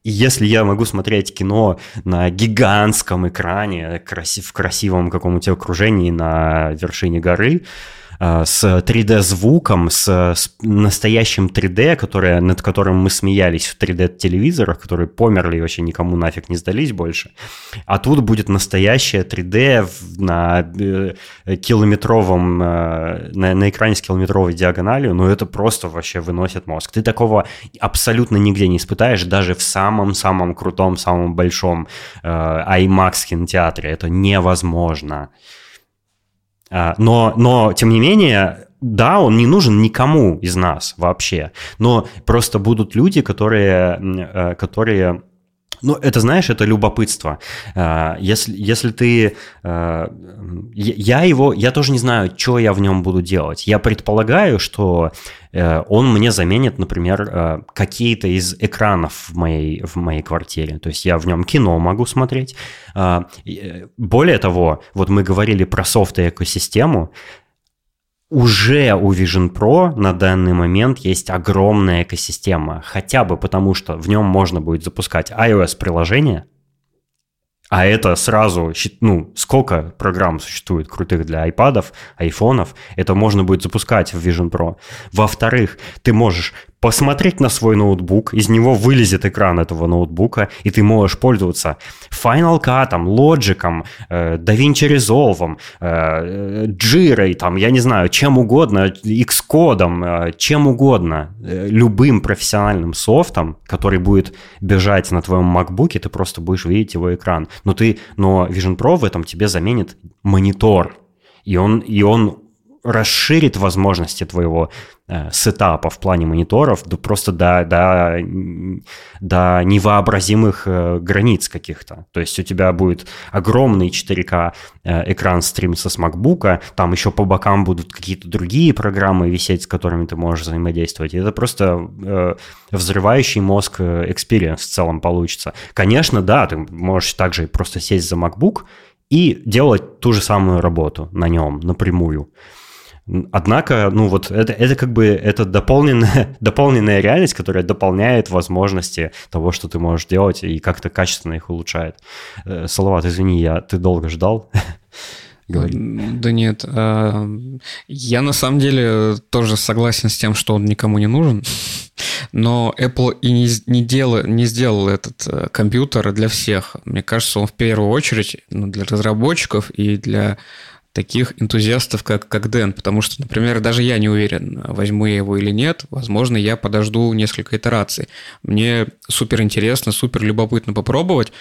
И если я могу смотреть кино на гигантском экране, в красивом каком-нибудь окружении на вершине горы, с 3D-звуком, с, с настоящим 3D, которое, над которым мы смеялись в 3D-телевизорах, которые померли и вообще никому нафиг не сдались больше. А тут будет настоящее 3D на э, километровом, на, на экране с километровой диагональю, ну это просто вообще выносит мозг. Ты такого абсолютно нигде не испытаешь, даже в самом-самом крутом, самом большом э, IMAX кинотеатре. Это невозможно. А, но, но, тем не менее, да, он не нужен никому из нас вообще. Но просто будут люди, которые, э, которые ну, это, знаешь, это любопытство. А, если, если ты... А, я его... Я тоже не знаю, что я в нем буду делать. Я предполагаю, что э, он мне заменит, например, э, какие-то из экранов в моей, в моей квартире. То есть я в нем кино могу смотреть. Э, более того, вот мы говорили про софт и экосистему уже у Vision Pro на данный момент есть огромная экосистема, хотя бы потому, что в нем можно будет запускать iOS-приложение, а это сразу, ну, сколько программ существует крутых для iPad, айфонов, это можно будет запускать в Vision Pro. Во-вторых, ты можешь посмотреть на свой ноутбук, из него вылезет экран этого ноутбука, и ты можешь пользоваться Final Cut, Logic, э, DaVinci Resolve, э, Jira, там, я не знаю, чем угодно, Xcode, э, чем угодно, любым профессиональным софтом, который будет бежать на твоем MacBook, ты просто будешь видеть его экран. Но ты, но Vision Pro в этом тебе заменит монитор, и он, и он расширит возможности твоего сетапа в плане мониторов до, просто до, до, до невообразимых э, границ каких-то. То есть у тебя будет огромный 4К э, экран стримится с MacBook, там еще по бокам будут какие-то другие программы висеть, с которыми ты можешь взаимодействовать. И это просто э, взрывающий мозг experience в целом получится. Конечно, да, ты можешь также просто сесть за MacBook и делать ту же самую работу на нем напрямую. Однако, ну вот это, это как бы это дополненная, дополненная реальность, которая дополняет возможности того, что ты можешь делать и как-то качественно их улучшает. Э, Салават, извини, я, ты долго ждал. Да нет, а, я на самом деле тоже согласен с тем, что он никому не нужен, но Apple и не, не, делал, не сделал этот э, компьютер для всех. Мне кажется, он в первую очередь ну, для разработчиков и для таких энтузиастов, как, как Дэн, потому что, например, даже я не уверен, возьму я его или нет, возможно, я подожду несколько итераций. Мне супер интересно, супер любопытно попробовать,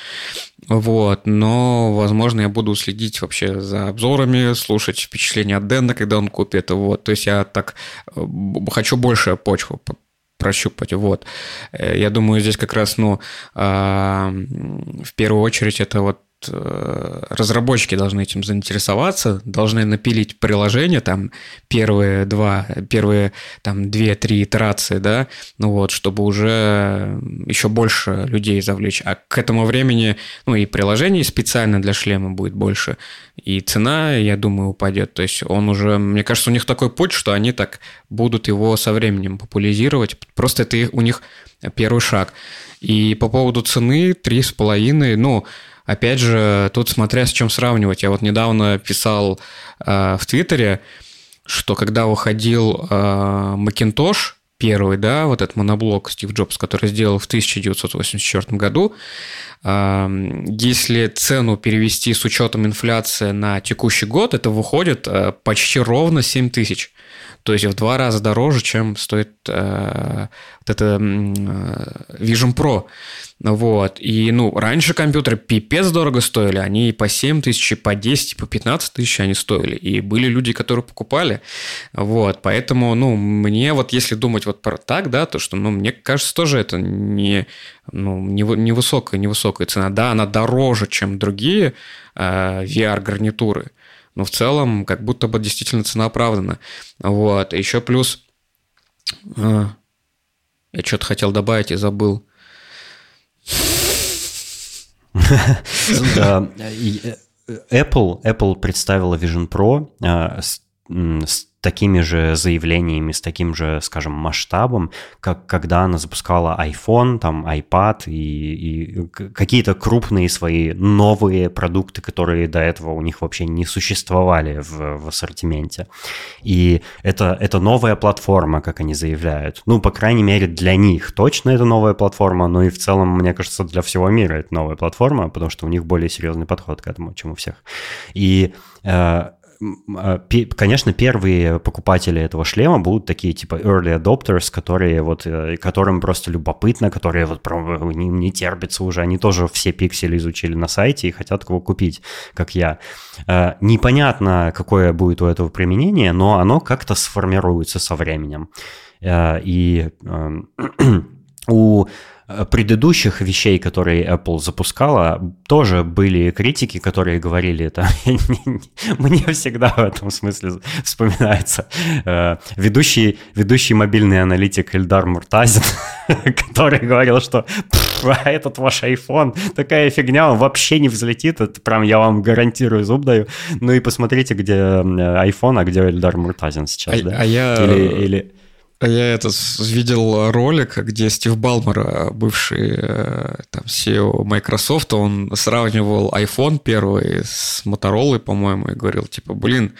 вот, но, возможно, я буду следить вообще за обзорами, слушать впечатления от Дэна, когда он купит, вот, то есть я так э, хочу больше почву прощупать. Вот. Э, я думаю, здесь как раз, ну, а, в первую очередь это вот разработчики должны этим заинтересоваться, должны напилить приложение, там, первые два, первые, там, две-три итерации, да, ну вот, чтобы уже еще больше людей завлечь. А к этому времени, ну, и приложений специально для шлема будет больше, и цена, я думаю, упадет. То есть он уже, мне кажется, у них такой путь, что они так будут его со временем популяризировать. Просто это у них первый шаг. И по поводу цены, три с половиной, ну, Опять же, тут смотря с чем сравнивать. Я вот недавно писал э, в Твиттере, что когда выходил э, первый, да, вот этот моноблок Стив Джобс, который сделал в 1984 году, э, если цену перевести с учетом инфляции на текущий год, это выходит э, почти ровно 7 тысяч. То есть в два раза дороже, чем стоит э, вот это э, Vision Pro. Вот. И, ну, раньше компьютеры пипец дорого стоили. Они и по 7 тысяч, и по 10, и по 15 тысяч они стоили. И были люди, которые покупали. Вот. Поэтому, ну, мне вот если думать вот про так, да, то что, ну, мне кажется, тоже это не, ну, невысокая, невысокая цена. Да, она дороже, чем другие э, VR-гарнитуры но в целом как будто бы действительно цена оправдана. Вот. Еще плюс... А, я что-то хотел добавить и забыл. Apple, Apple представила Vision Pro с, с такими же заявлениями, с таким же, скажем, масштабом, как когда она запускала iPhone, там, iPad и, и какие-то крупные свои новые продукты, которые до этого у них вообще не существовали в, в ассортименте. И это, это новая платформа, как они заявляют. Ну, по крайней мере, для них точно это новая платформа, но и в целом, мне кажется, для всего мира это новая платформа, потому что у них более серьезный подход к этому, чем у всех. И э, конечно, первые покупатели этого шлема будут такие типа early adopters, которые вот, э, которым просто любопытно, которые вот не, не терпятся уже, они тоже все пиксели изучили на сайте и хотят его купить, как я. Э, непонятно, какое будет у этого применение, но оно как-то сформируется со временем. Э, и эм, у Э, предыдущих вещей, которые Apple запускала, тоже были критики, которые говорили, это мне всегда в этом смысле вспоминается э, ведущий, ведущий мобильный аналитик Эльдар Муртазин, который говорил, что а этот ваш iPhone, такая фигня, он вообще не взлетит, это прям я вам гарантирую, зуб даю. Ну и посмотрите, где iPhone, а где Эльдар Муртазин сейчас, а, да? А я... Или, или... Я этот видел ролик, где Стив Балмер, бывший э, там CEO Microsoft, он сравнивал iPhone первый с Motorola, по-моему, и говорил, типа, блин,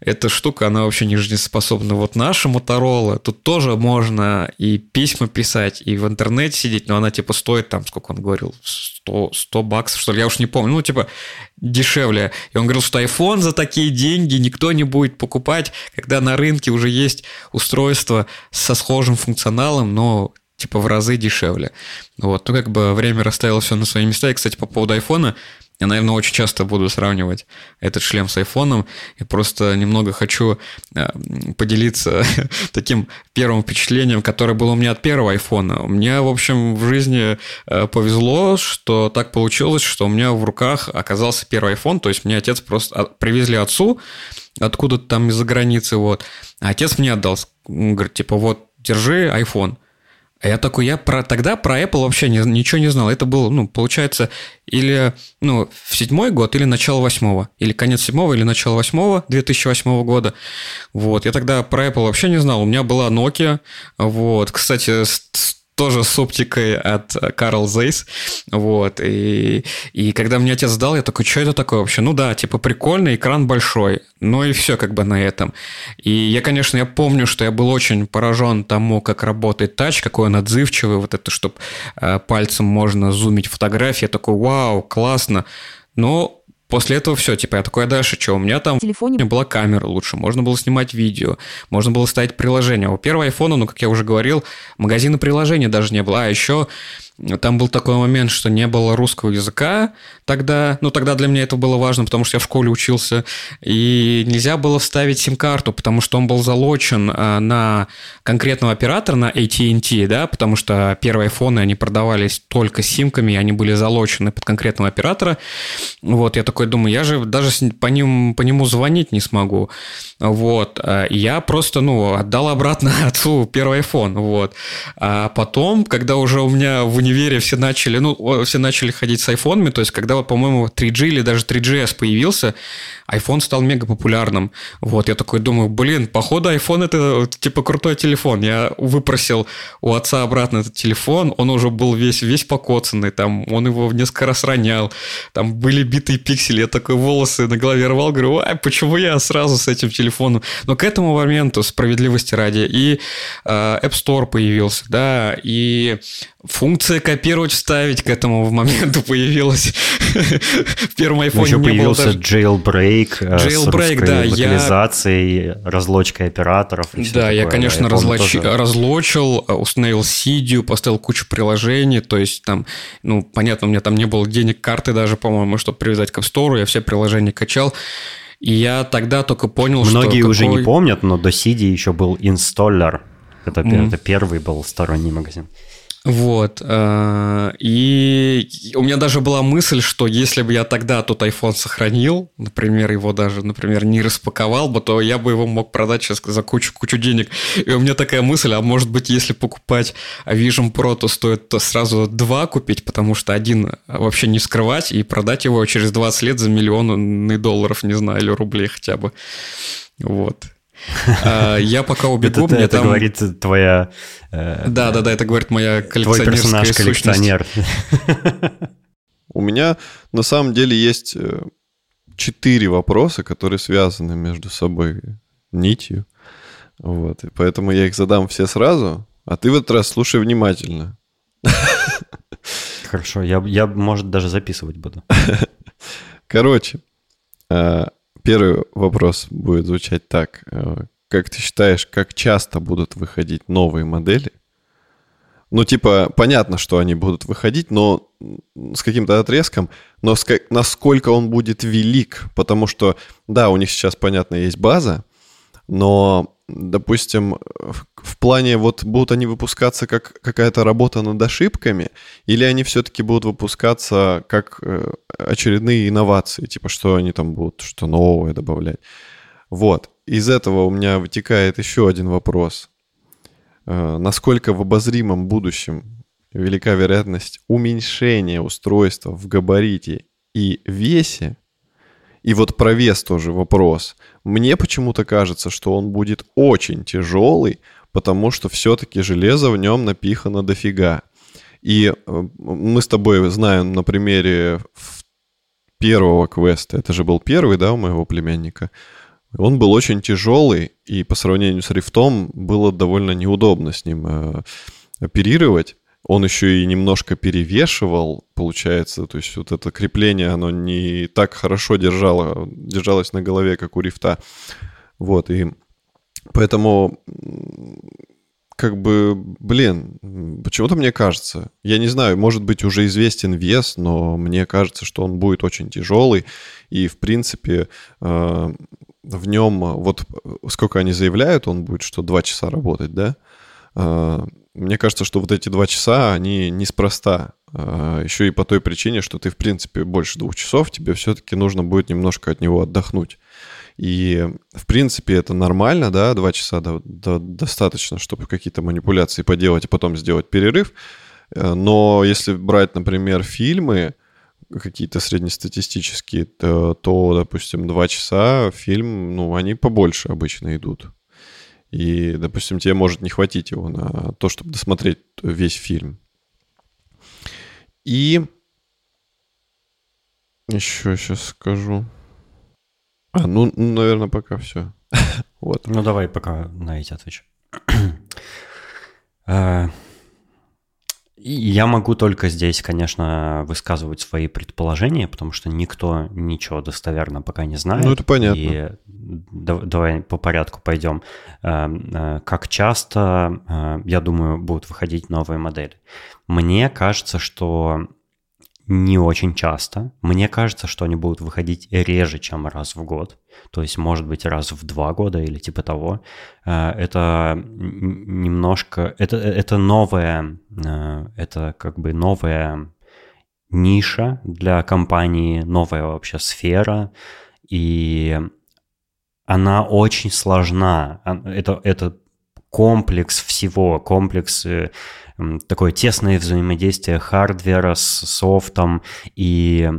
эта штука, она вообще не жизнеспособна. Вот наша Motorola, тут тоже можно и письма писать, и в интернете сидеть, но она типа стоит там, сколько он говорил, 100, 100 баксов, что ли, я уж не помню, ну типа дешевле. И он говорил, что iPhone за такие деньги никто не будет покупать, когда на рынке уже есть устройство со схожим функционалом, но типа в разы дешевле. Вот, ну как бы время расставило все на свои места. И, кстати, по поводу айфона, я, наверное, очень часто буду сравнивать этот шлем с айфоном и просто немного хочу э, поделиться таким первым впечатлением, которое было у меня от первого айфона. Мне, в общем, в жизни э, повезло, что так получилось, что у меня в руках оказался первый iPhone, то есть мне отец просто привезли отцу откуда-то там из-за границы, вот. А отец мне отдал, говорит, типа, вот, держи iPhone. А я такой, я про, тогда про Apple вообще не, ничего не знал. Это было, ну, получается, или ну, в седьмой год, или начало восьмого. Или конец седьмого, или начало восьмого, 2008 года. Вот, я тогда про Apple вообще не знал. У меня была Nokia. Вот, кстати, тоже с оптикой от Карл Зейс. Вот. И, и когда мне отец сдал, я такой, что это такое вообще? Ну да, типа прикольно, экран большой. Ну и все как бы на этом. И я, конечно, я помню, что я был очень поражен тому, как работает тач, какой он отзывчивый, вот это, чтобы э, пальцем можно зумить фотографии. Я такой, вау, классно. Но После этого все, типа, я такой, а дальше что? У меня там в телефоне была камера лучше, можно было снимать видео, можно было ставить приложение. У первого айфона, ну, как я уже говорил, магазина приложений даже не было. А еще там был такой момент, что не было русского языка тогда. Ну, тогда для меня это было важно, потому что я в школе учился. И нельзя было вставить сим-карту, потому что он был залочен а, на конкретного оператора, на AT&T, да, потому что первые айфоны, они продавались только симками, они были залочены под конкретного оператора. Вот, я такой думаю, я же даже по, ним, по нему звонить не смогу. Вот, а, я просто, ну, отдал обратно отцу первый iPhone, вот. А потом, когда уже у меня в универе все начали, ну, все начали ходить с айфонами, то есть, когда, вот, по-моему, 3G или даже 3GS появился, iPhone стал мега популярным. Вот, я такой думаю, блин, походу iPhone это типа крутой телефон. Я выпросил у отца обратно этот телефон, он уже был весь, весь покоцанный, там, он его несколько раз ронял, там были битые пиксели, я такой волосы на голове рвал, говорю, ай, почему я сразу с этим телефоном? Но к этому моменту, справедливости ради, и э, App Store появился, да, и функция копировать, вставить к этому моменту появилась. В первом iPhone Еще появился даже... jailbreak, э, jailbreak, да, локализацией, я... разлочкой операторов. И да, я, конечно, разлоч... тоже... разлочил, э, установил Сидию, поставил кучу приложений, то есть там, ну, понятно, у меня там не было денег, карты даже, по-моему, чтобы привязать к App Store, я все приложения качал. И я тогда только понял, Многие что... Многие уже какой... не помнят, но до CD еще был инсталлер. Это, mm. это первый был сторонний магазин. Вот. Э, и у меня даже была мысль, что если бы я тогда тот iPhone сохранил, например, его даже, например, не распаковал бы, то я бы его мог продать сейчас за кучу-кучу денег. И у меня такая мысль, а может быть, если покупать Vision Pro, то стоит сразу два купить, потому что один вообще не скрывать и продать его через 20 лет за миллионы долларов, не знаю, или рублей хотя бы. Вот. А, я пока убегу, это, мне это там... говорит твоя... Э, да, да, да, это говорит моя Твой персонаж коллекционер. У меня на самом деле есть э, четыре вопроса, которые связаны между собой нитью. Вот, и поэтому я их задам все сразу, а ты в этот раз слушай внимательно. Хорошо, я, я, может, даже записывать буду. Короче, э, первый вопрос будет звучать так. Э, как ты считаешь, как часто будут выходить новые модели? Ну, типа, понятно, что они будут выходить, но с каким-то отрезком, но насколько он будет велик, потому что, да, у них сейчас, понятно, есть база, но, допустим, в плане вот будут они выпускаться как какая-то работа над ошибками, или они все-таки будут выпускаться как э, очередные инновации, типа что они там будут, что новое добавлять. Вот. Из этого у меня вытекает еще один вопрос. Э, насколько в обозримом будущем велика вероятность уменьшения устройства в габарите и весе и вот про вес тоже вопрос. Мне почему-то кажется, что он будет очень тяжелый, потому что все-таки железо в нем напихано дофига. И э, мы с тобой знаем на примере первого квеста, это же был первый, да, у моего племянника, он был очень тяжелый, и по сравнению с рифтом было довольно неудобно с ним э, оперировать он еще и немножко перевешивал, получается, то есть вот это крепление, оно не так хорошо держало, держалось на голове, как у рифта. Вот, и поэтому как бы, блин, почему-то мне кажется, я не знаю, может быть, уже известен вес, но мне кажется, что он будет очень тяжелый, и, в принципе, э, в нем, вот сколько они заявляют, он будет, что два часа работать, да, э, мне кажется, что вот эти два часа, они неспроста. А, Еще и по той причине, что ты, в принципе, больше двух часов, тебе все-таки нужно будет немножко от него отдохнуть. И, в принципе, это нормально, да, два часа до, до, достаточно, чтобы какие-то манипуляции поделать, а потом сделать перерыв. Э, но если брать, например, фильмы, какие-то среднестатистические, то, то, допустим, два часа фильм, ну, они побольше обычно идут. И, допустим, тебе может не хватить его на то, чтобы досмотреть весь фильм. И еще сейчас скажу. А, ну, наверное, пока все. вот. Ну, давай пока на эти отвечу. Я могу только здесь, конечно, высказывать свои предположения, потому что никто ничего достоверно пока не знает. Ну, это понятно. И давай по порядку пойдем. Эм, э, как часто, э, я думаю, будут выходить новые модели? Мне кажется, что не очень часто. Мне кажется, что они будут выходить реже, чем раз в год. То есть, может быть, раз в два года или типа того. Э, это немножко... Это, это новая... Э, это как бы новая ниша для компании, новая вообще сфера. И она очень сложна. Это, это комплекс всего, комплекс э, такое тесное взаимодействие хардвера с софтом, и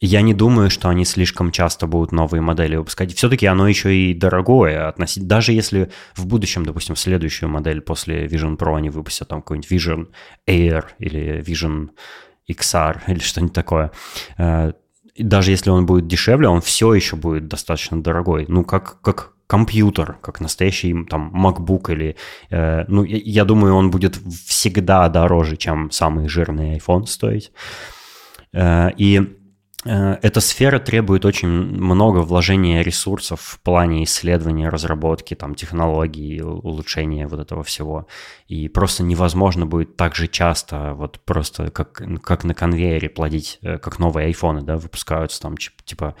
я не думаю, что они слишком часто будут новые модели выпускать. Все-таки оно еще и дорогое. Относить, даже если в будущем, допустим, следующую модель после Vision Pro они выпустят там какой-нибудь Vision Air или Vision XR или что-нибудь такое, э, даже если он будет дешевле, он все еще будет достаточно дорогой. Ну, как, как компьютер, как настоящий там MacBook или... Э, ну, я, я думаю, он будет всегда дороже, чем самый жирный iPhone стоить. Э, и э, эта сфера требует очень много вложения ресурсов в плане исследования, разработки, там, технологий, улучшения вот этого всего. И просто невозможно будет так же часто, вот просто как, как на конвейере плодить, э, как новые айфоны, да, выпускаются там, типа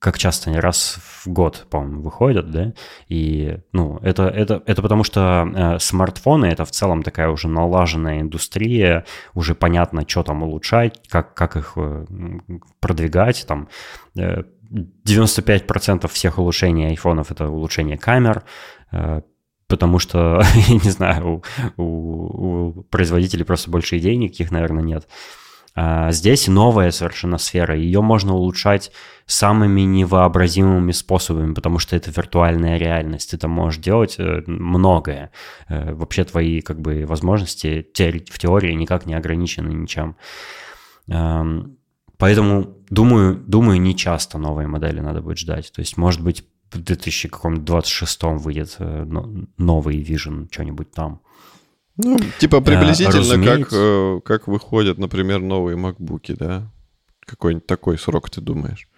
как часто они раз в год, по-моему, выходят, да, и, ну, это, это, это потому что э, смартфоны — это в целом такая уже налаженная индустрия, уже понятно, что там улучшать, как, как их э, продвигать, там, э, 95% всех улучшений айфонов — это улучшение камер, э, потому что, я не знаю, у, у, у производителей просто больше идей никаких, наверное, нет. А здесь новая совершенно сфера, ее можно улучшать самыми невообразимыми способами, потому что это виртуальная реальность, ты там можешь делать э, многое. Э, вообще твои как бы возможности в теории никак не ограничены ничем. Эм, поэтому думаю, думаю, не часто новые модели надо будет ждать. То есть, может быть, в 2026 выйдет э, новый Vision, что-нибудь там. Ну, типа приблизительно а, как, как выходят, например, новые MacBook, да? Какой-нибудь такой срок ты думаешь?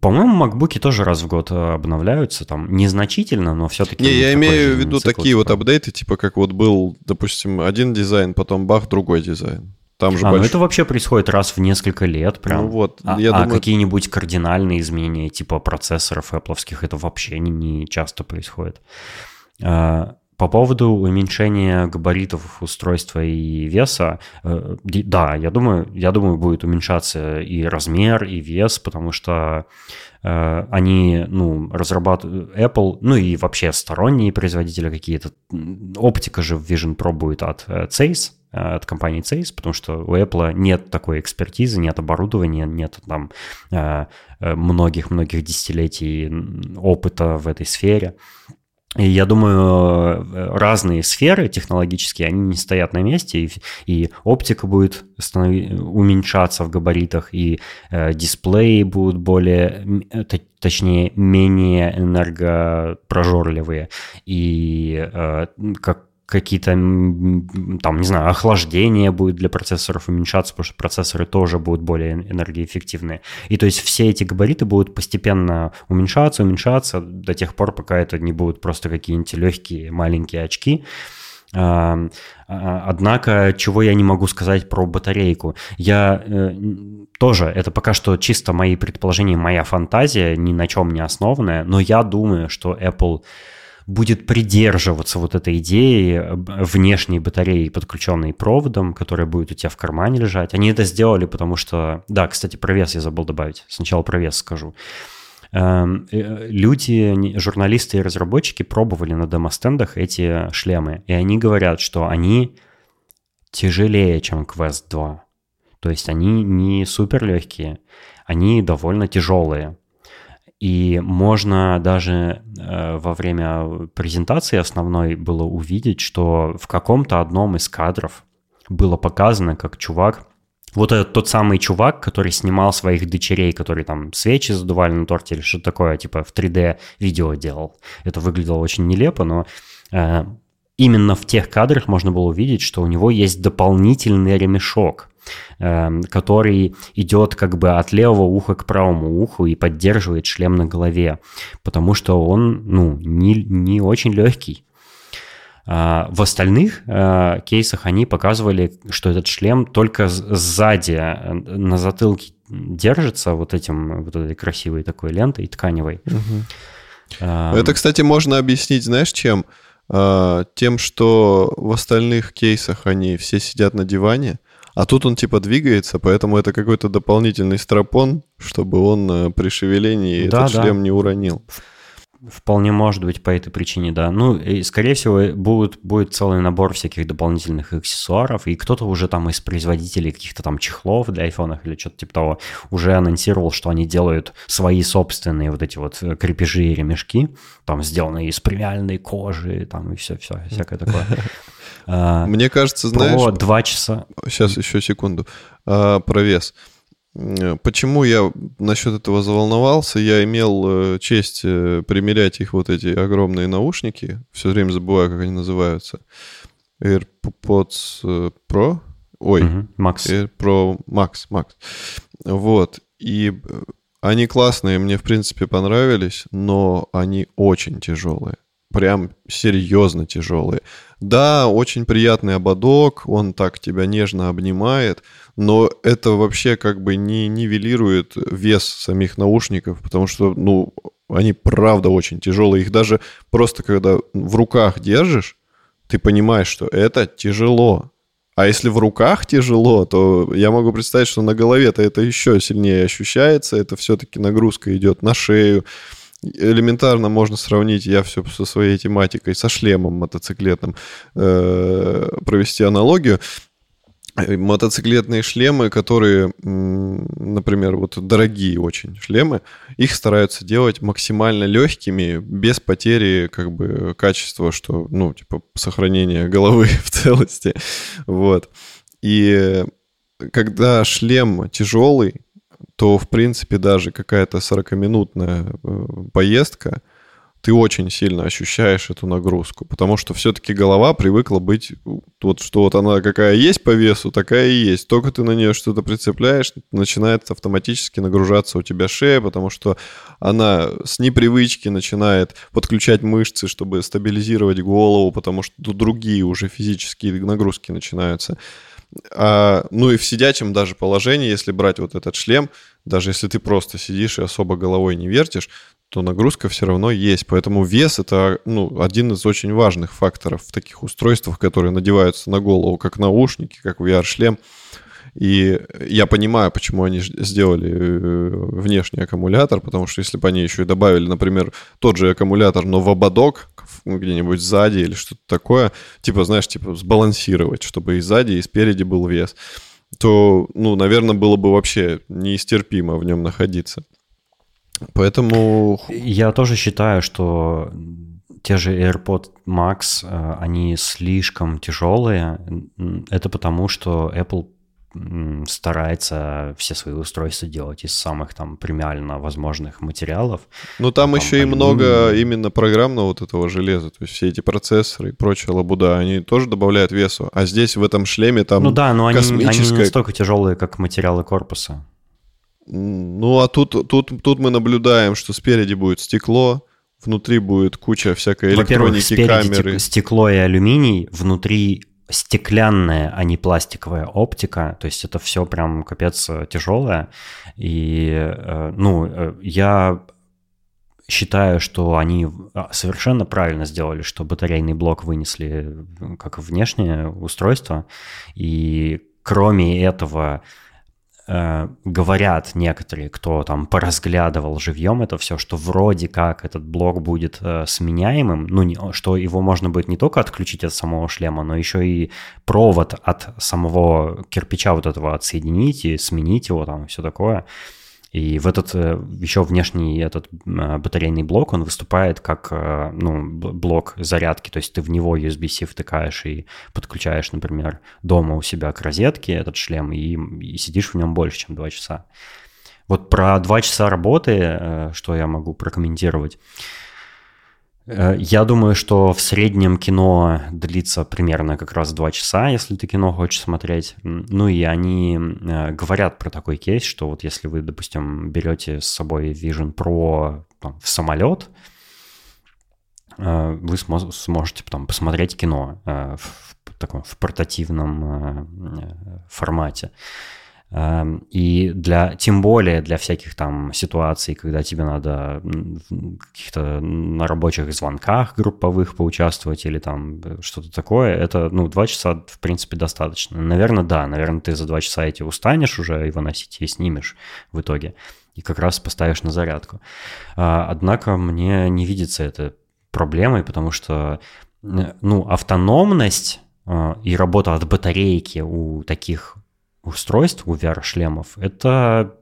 По-моему, MacBook тоже раз в год обновляются, там незначительно, но все-таки... Не, я имею в виду такие типа. вот апдейты, типа как вот был, допустим, один дизайн, потом бах, другой дизайн. Там же а, больш... ну это вообще происходит раз в несколько лет прям. Ну вот, а, я а думаю... какие-нибудь кардинальные изменения типа процессоров Apple, это вообще не, не часто происходит. А, по поводу уменьшения габаритов устройства и веса, э, да, я думаю, я думаю, будет уменьшаться и размер, и вес, потому что э, они, ну, разрабатывают Apple, ну и вообще сторонние производители какие-то. Оптика же в Vision Pro будет от э, Zeiss, от компании Zeiss, потому что у Apple нет такой экспертизы, нет оборудования, нет там многих-многих десятилетий опыта в этой сфере. И я думаю, разные сферы технологические, они не стоят на месте, и, и оптика будет станови, уменьшаться в габаритах, и э, дисплеи будут более, точнее, менее энергопрожорливые, и э, как какие-то, там, не знаю, охлаждение будет для процессоров уменьшаться, потому что процессоры тоже будут более энергоэффективные. И то есть все эти габариты будут постепенно уменьшаться, уменьшаться до тех пор, пока это не будут просто какие-нибудь легкие маленькие очки. А, однако, чего я не могу сказать про батарейку? Я э, тоже, это пока что чисто мои предположения, моя фантазия, ни на чем не основанная, но я думаю, что Apple будет придерживаться вот этой идеи э, внешней батареи, подключенной проводом, которая будет у тебя в кармане лежать. Они это сделали, потому что... Да, кстати, про вес я забыл добавить. Сначала про вес скажу. Эм, э, люди, журналисты и разработчики пробовали на демостендах эти шлемы, и они говорят, что они тяжелее, чем Quest 2. То есть они не супер легкие, они довольно тяжелые. И можно даже э, во время презентации основной было увидеть, что в каком-то одном из кадров было показано, как чувак вот этот тот самый чувак, который снимал своих дочерей, которые там свечи задували на торте или что-то такое, типа в 3D видео делал. Это выглядело очень нелепо, но э, именно в тех кадрах можно было увидеть, что у него есть дополнительный ремешок. Эм, который идет как бы от левого уха к правому уху и поддерживает шлем на голове, потому что он, ну, не, не очень легкий. А, в остальных э, кейсах они показывали, что этот шлем только сзади э, на затылке держится вот этим вот этой красивой такой лентой тканевой. Угу. Это, кстати, можно объяснить, знаешь, чем? А, тем, что в остальных кейсах они все сидят на диване, а тут он типа двигается, поэтому это какой-то дополнительный стропон, чтобы он э, при шевелении да, этот да. шлем не уронил. Вполне может быть по этой причине, да. Ну, и, скорее всего, будет, будет целый набор всяких дополнительных аксессуаров, и кто-то уже там из производителей каких-то там чехлов для айфонов или что-то типа того уже анонсировал, что они делают свои собственные вот эти вот э, крепежи и ремешки, там сделанные из премиальной кожи, там и все-все, всякое такое. А, Мне кажется, знаешь... Про два часа. Сейчас, еще секунду. А, про вес. Почему я насчет этого заволновался? Я имел э, честь э, примерять их вот эти огромные наушники. Все время забываю, как они называются. AirPods э, Pro? Ой, угу, Max. AirPro Max, Max. Вот. И они классные, мне, в принципе, понравились, но они очень тяжелые прям серьезно тяжелые. Да, очень приятный ободок, он так тебя нежно обнимает, но это вообще как бы не нивелирует вес самих наушников, потому что, ну, они правда очень тяжелые. Их даже просто когда в руках держишь, ты понимаешь, что это тяжело. А если в руках тяжело, то я могу представить, что на голове-то это еще сильнее ощущается. Это все-таки нагрузка идет на шею, элементарно можно сравнить, я все со своей тематикой, со шлемом мотоциклетным, э, провести аналогию. Э, мотоциклетные шлемы, которые, например, вот дорогие очень шлемы, их стараются делать максимально легкими, без потери как бы качества, что, ну, типа, сохранения головы в целости. Вот. И когда шлем тяжелый, то, в принципе, даже какая-то 40-минутная э, поездка – ты очень сильно ощущаешь эту нагрузку, потому что все-таки голова привыкла быть, вот что вот она какая есть по весу, такая и есть. Только ты на нее что-то прицепляешь, начинает автоматически нагружаться у тебя шея, потому что она с непривычки начинает подключать мышцы, чтобы стабилизировать голову, потому что тут другие уже физические нагрузки начинаются. А, ну и в сидячем даже положении, если брать вот этот шлем, даже если ты просто сидишь и особо головой не вертишь, то нагрузка все равно есть. Поэтому вес это ну, один из очень важных факторов в таких устройствах, которые надеваются на голову, как наушники, как VR-шлем. И я понимаю, почему они сделали э, внешний аккумулятор, потому что если бы они еще и добавили, например, тот же аккумулятор, но в ободок где-нибудь сзади или что-то такое, типа, знаешь, типа сбалансировать, чтобы и сзади, и спереди был вес, то, ну, наверное, было бы вообще неистерпимо в нем находиться. Поэтому... Я тоже считаю, что те же AirPod Max, э, они слишком тяжелые. Это потому, что Apple старается все свои устройства делать из самых там премиально возможных материалов. Ну там, там еще и много именно программного вот этого железа, то есть все эти процессоры и прочая лабуда, они тоже добавляют весу, а здесь в этом шлеме там Ну да, но они, они не настолько тяжелые, как материалы корпуса. Ну, а тут, тут, тут мы наблюдаем, что спереди будет стекло, внутри будет куча всякой электроники, спереди камеры. стекло и алюминий, внутри стеклянная, а не пластиковая оптика, то есть это все прям капец э, тяжелое. И, э, ну, э, я считаю, что они а, совершенно правильно сделали, что батарейный блок вынесли как внешнее устройство, и кроме этого Э, говорят некоторые, кто там поразглядывал живьем это все, что вроде как этот блок будет э, сменяемым, ну, не, что его можно будет не только отключить от самого шлема, но еще и провод от самого кирпича вот этого отсоединить и сменить его там и все такое. И в этот э, еще внешний этот э, батарейный блок, он выступает как э, ну, блок зарядки, то есть ты в него USB-C втыкаешь и подключаешь, например, дома у себя к розетке этот шлем и, и сидишь в нем больше, чем 2 часа. Вот про 2 часа работы, что я могу прокомментировать. Э, я думаю, что в среднем кино длится примерно как раз два часа, если ты кино хочешь смотреть. Ну и они э, говорят про такой кейс, что вот если вы, допустим, берете с собой Vision Pro там, в самолет, э, вы сможете там посмотреть кино в таком в портативном формате. Эм, и для, тем более для всяких там ситуаций, когда тебе надо каких-то на рабочих звонках групповых поучаствовать или там э, что-то такое, это, ну, два часа, в принципе, достаточно. Наверное, да, наверное, ты за два часа эти устанешь уже его носить и снимешь в итоге. И как раз поставишь на зарядку. А, однако мне не видится это проблемой, потому что, э, ну, автономность э, и работа от батарейки у таких устройств, у VR-шлемов, это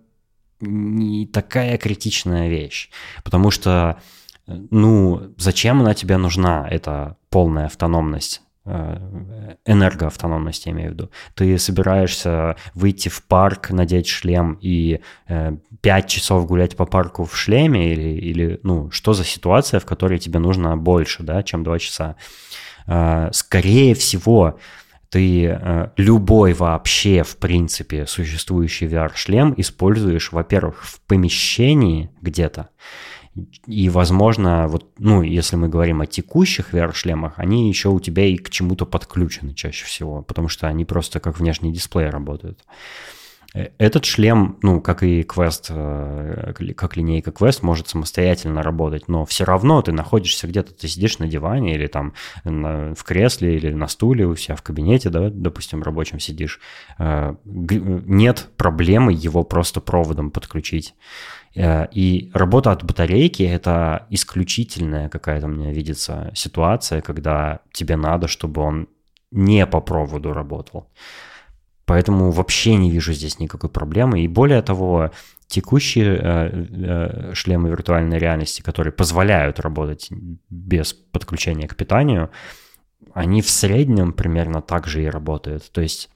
не такая критичная вещь. Потому что, ну, зачем она тебе нужна, эта полная автономность? Э, энергоавтономность, я имею в виду. Ты собираешься выйти в парк, надеть шлем и э, 5 часов гулять по парку в шлеме или, или, ну, что за ситуация, в которой тебе нужно больше, да, чем 2 часа? Э, скорее всего, ты э, любой вообще, в принципе, существующий VR-шлем используешь, во-первых, в помещении где-то, и, возможно, вот, ну, если мы говорим о текущих VR-шлемах, они еще у тебя и к чему-то подключены чаще всего, потому что они просто как внешний дисплей работают. Э, этот шлем, ну, как и Quest, э, как линейка Quest, может самостоятельно работать, но все равно ты находишься где-то, ты сидишь на диване или там на, в кресле или на стуле у себя в кабинете, да, допустим, рабочем сидишь. Э, нет проблемы его просто проводом подключить. И работа от батарейки – это исключительная какая-то мне видится ситуация, когда тебе надо, чтобы он не по проводу работал. Поэтому вообще не вижу здесь никакой проблемы. И более того, текущие э, э, шлемы виртуальной реальности, которые позволяют работать без подключения к питанию, они в среднем примерно так же и работают. То есть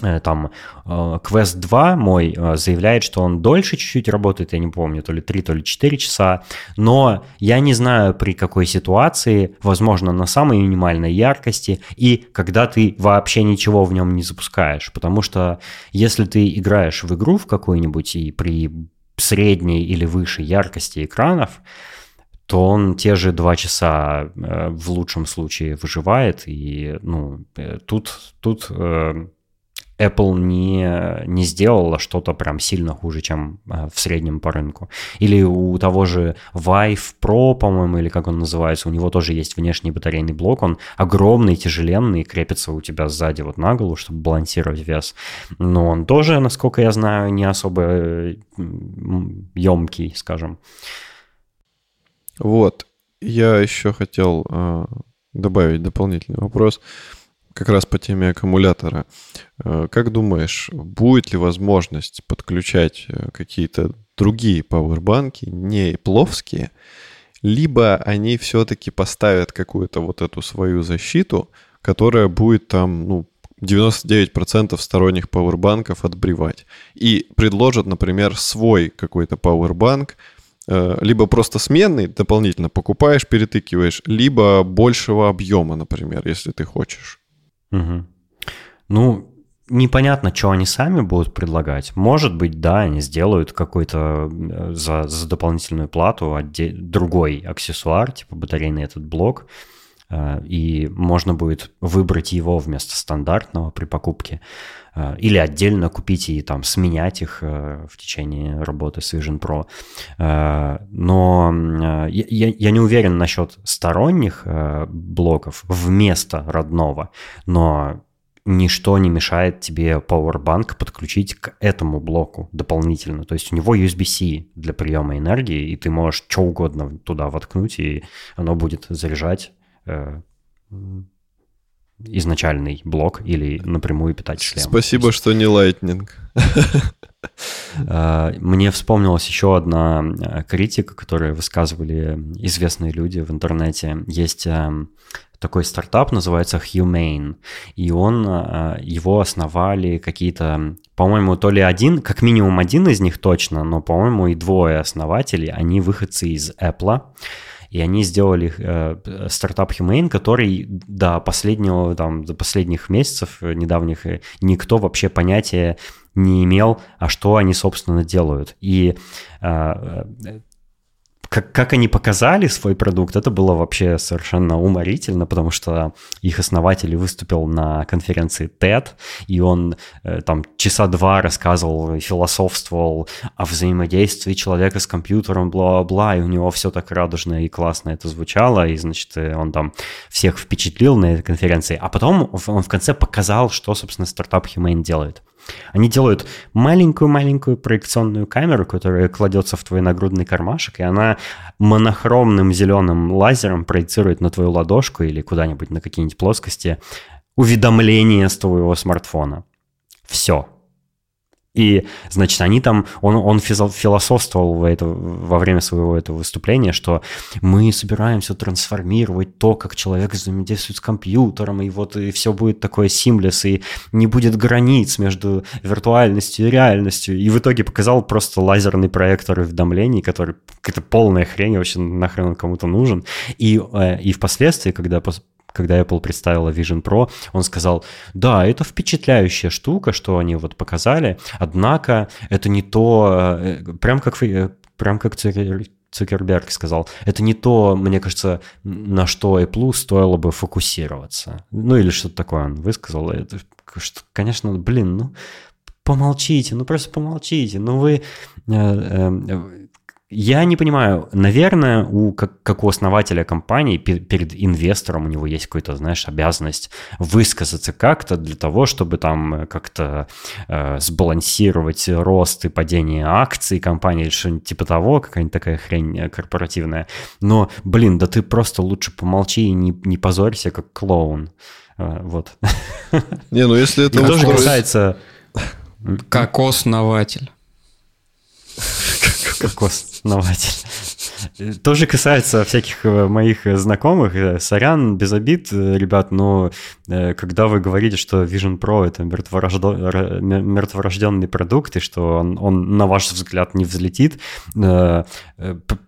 там э, Quest 2 мой э, заявляет, что он дольше чуть-чуть работает, я не помню, то ли 3, то ли 4 часа, но я не знаю при какой ситуации, возможно, на самой минимальной яркости и когда ты вообще ничего в нем не запускаешь, потому что если ты играешь в игру в какую-нибудь и при средней или выше яркости экранов, то он те же два часа в лучшем случае выживает, и ну, тут, тут Apple не, не сделала что-то прям сильно хуже, чем э, в среднем по рынку. Или у того же Vive Pro, по-моему, или как он называется, у него тоже есть внешний батарейный блок, он огромный, тяжеленный, крепится у тебя сзади вот на голову, чтобы балансировать вес. Но он тоже, насколько я знаю, не особо емкий, э, скажем. Вот. Я еще хотел э, добавить дополнительный вопрос как раз по теме аккумулятора. Э, как думаешь, будет ли возможность подключать э, какие-то другие пауэрбанки, не пловские, либо они все-таки поставят какую-то вот эту свою защиту, которая будет там, ну, 99% сторонних пауэрбанков отбревать. И предложат, например, свой какой-то пауэрбанк, э, либо просто сменный, дополнительно покупаешь, перетыкиваешь, либо большего объема, например, если ты хочешь. Угу. Ну, непонятно, что они сами будут предлагать. Может быть, да, они сделают какой-то э, за, за дополнительную плату отде- другой аксессуар, типа батарейный этот блок, э, и можно будет выбрать его вместо стандартного при покупке. Э, или отдельно купить и там сменять их в течение работы с Vision Pro. Но я, я не уверен насчет сторонних блоков вместо родного, но ничто не мешает тебе Powerbank подключить к этому блоку дополнительно. То есть у него USB-C для приема энергии, и ты можешь что угодно туда воткнуть, и оно будет заряжать э, изначальный блок или напрямую питать шлем. Спасибо, есть, что не Lightning. Э, мне вспомнилась еще одна э, критика, которую высказывали известные люди в интернете. Есть эм, такой стартап, называется Humane, и он, его основали какие-то, по-моему, то ли один, как минимум один из них точно, но, по-моему, и двое основателей, они выходцы из Apple, и они сделали э, стартап Humane, который до последнего, там, до последних месяцев э, недавних э, никто вообще понятия не имел, а что они, собственно, делают. И э, как, как они показали свой продукт, это было вообще совершенно уморительно, потому что их основатель выступил на конференции TED, и он э, там часа два рассказывал, философствовал о взаимодействии человека с компьютером, бла-бла, и у него все так радужно и классно это звучало, и, значит, э, он там всех впечатлил на этой конференции, а потом он в конце показал, что, собственно, стартап Humane делает. Они делают маленькую-маленькую проекционную камеру, которая кладется в твой нагрудный кармашек, и она монохромным зеленым лазером проецирует на твою ладошку или куда-нибудь на какие-нибудь плоскости уведомление с твоего смартфона. Все. И, значит, они там, он, он философствовал в это, во время своего этого выступления, что мы собираемся трансформировать то, как человек взаимодействует с компьютером, и вот и все будет такое seamless, и не будет границ между виртуальностью и реальностью. И в итоге показал просто лазерный проектор уведомлений, который какая-то полная хрень, вообще нахрен он кому-то нужен. И, э, и впоследствии, когда когда Apple представила Vision Pro, он сказал, да, это впечатляющая штука, что они вот показали, однако это не то, э, прям как, э, прям как Цукерберг сказал, это не то, мне кажется, на что Apple стоило бы фокусироваться. Ну или что-то такое он высказал. Это, что, конечно, блин, ну помолчите, ну просто помолчите. Ну вы... Э, Я не понимаю, наверное, у, как, как у основателя компании перед инвестором у него есть какая-то, знаешь, обязанность высказаться как-то для того, чтобы там э, как-то э, сбалансировать рост и падение акций компании или что-нибудь типа того, какая-нибудь такая хрень э, корпоративная. Но, блин, да ты просто лучше помолчи и не, не позорься, как клоун. Э, вот. Не, ну если это... Тоже касается... Как основатель. Кокос-основатель. Тоже касается всяких э, моих знакомых. Э, сорян, без обид, э, ребят, но когда вы говорите, что Vision Pro — это мертворожденный продукт, и что он, он, на ваш взгляд, не взлетит,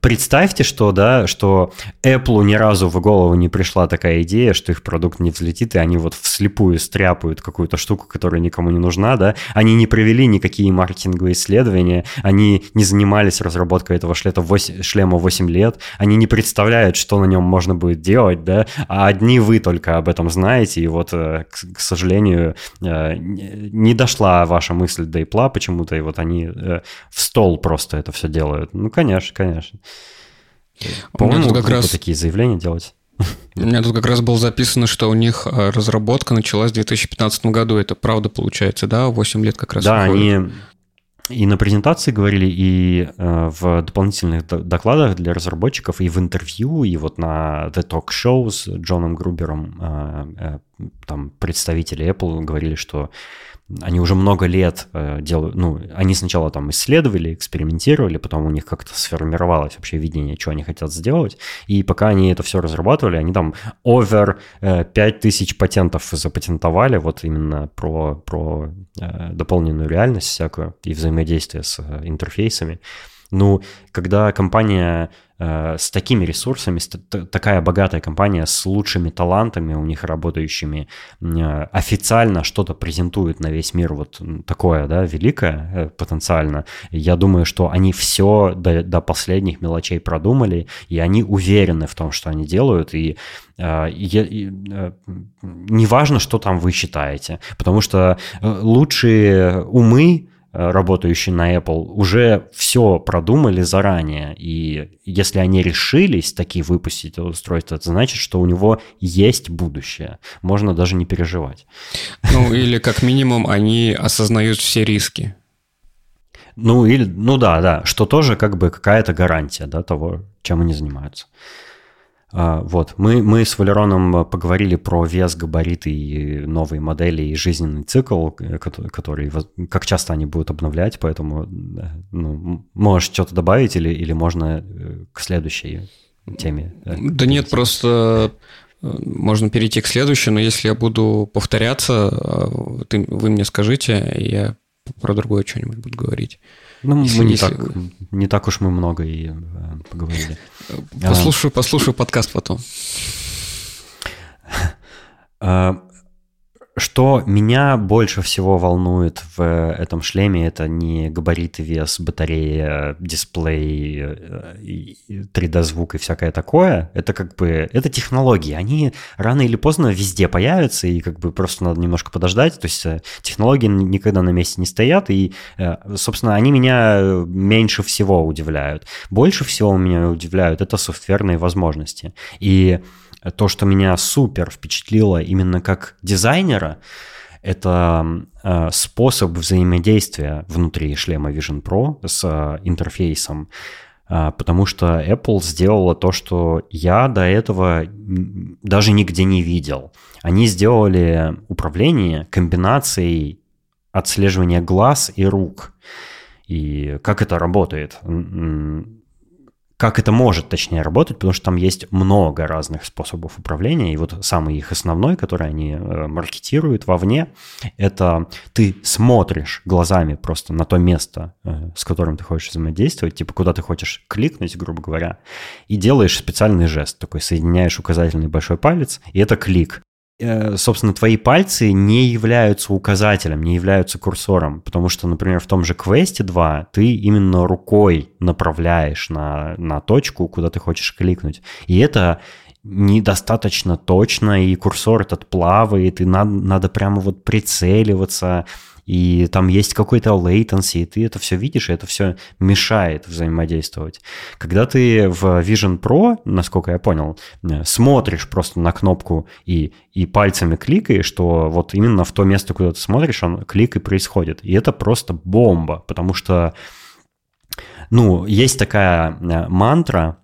представьте, что, да, что Apple ни разу в голову не пришла такая идея, что их продукт не взлетит, и они вот вслепую стряпают какую-то штуку, которая никому не нужна, да, они не провели никакие маркетинговые исследования, они не занимались разработкой этого шлема 8, шлема 8 лет, они не представляют, что на нем можно будет делать, да, а одни вы только об этом знаете, и вот, э, к, к сожалению, э, не дошла ваша мысль до Apple почему-то, и вот они э, в стол просто это все делают. Ну, конечно, конечно. По-моему, как раз такие заявления делать. У меня тут как раз было записано, что у них разработка началась в 2015 году. Это правда получается, да? 8 лет как раз. Да, выходит. они и на презентации говорили, и э, в дополнительных докладах для разработчиков, и в интервью, и вот на The Talk Show с Джоном Грубером э, э, там представители Apple говорили, что они уже много лет э, делают, ну, они сначала там исследовали, экспериментировали, потом у них как-то сформировалось вообще видение, что они хотят сделать, и пока они это все разрабатывали, они там over э, 5000 патентов запатентовали, вот именно про, про э, дополненную реальность всякую и взаимодействие с э, интерфейсами. Ну, когда компания с такими ресурсами, с, такая богатая компания с лучшими талантами у них работающими, э, официально что-то презентует на весь мир вот такое, да, великое э, потенциально, я думаю, что они все до, до последних мелочей продумали, и они уверены в том, что они делают, и неважно, что там вы считаете, потому что лучшие умы Э, работающие на Apple, уже все продумали заранее. И если они решились такие выпустить устройство, это значит, что у него есть будущее. Можно даже не переживать. Ну, или как минимум они осознают все риски. Ну, или, ну да, да, что тоже как бы какая-то гарантия да, того, чем они занимаются. А, вот, мы, мы с Валероном поговорили про вес, габариты и новые модели и жизненный цикл, э, который, как часто они будут обновлять, поэтому ну, можешь что-то добавить или, или можно э, к следующей теме? Э, да нет, просто можно перейти к следующей, но если я буду повторяться, ты, вы мне скажите, я про другое что-нибудь буду говорить. Ну, если, мы не, если... так, не так уж мы много и э, поговорили. Послушаю, послушаю подкаст потом. Что меня больше всего волнует в этом шлеме, это не габариты, вес, батарея, дисплей, 3D-звук э, и всякое такое. Это как бы, это технологии. Они рано или поздно везде появятся, и как бы просто надо немножко подождать. То есть э, технологии никогда на месте не стоят, и, э, собственно, они меня меньше всего удивляют. Больше всего меня удивляют это софтверные возможности. И то, что меня супер впечатлило именно как дизайнера, это э, способ взаимодействия внутри шлема Vision Pro с э, интерфейсом, э, потому что Apple сделала то, что я до этого даже нигде не видел. Они сделали управление комбинацией отслеживания глаз и рук. И как это работает? Как это может, точнее, работать, потому что там есть много разных способов управления, и вот самый их основной, который они э, маркетируют вовне, это ты смотришь глазами просто на то место, э, с которым ты хочешь взаимодействовать, типа куда ты хочешь кликнуть, грубо говоря, и делаешь специальный жест, такой соединяешь указательный большой палец, и это клик. Э, собственно, твои пальцы не являются указателем, не являются курсором, потому что, например, в том же квесте 2 ты именно рукой направляешь на, на точку, куда ты хочешь кликнуть. И это недостаточно точно, и курсор этот плавает, и надо, надо прямо вот прицеливаться, и там есть какой-то latency, и ты это все видишь, и это все мешает взаимодействовать. Когда ты в Vision Pro, насколько я понял, э, смотришь просто на кнопку и, и пальцами кликаешь, что вот именно в то место, куда ты смотришь, он клик и происходит. И это просто бомба, потому что ну, есть такая э, мантра,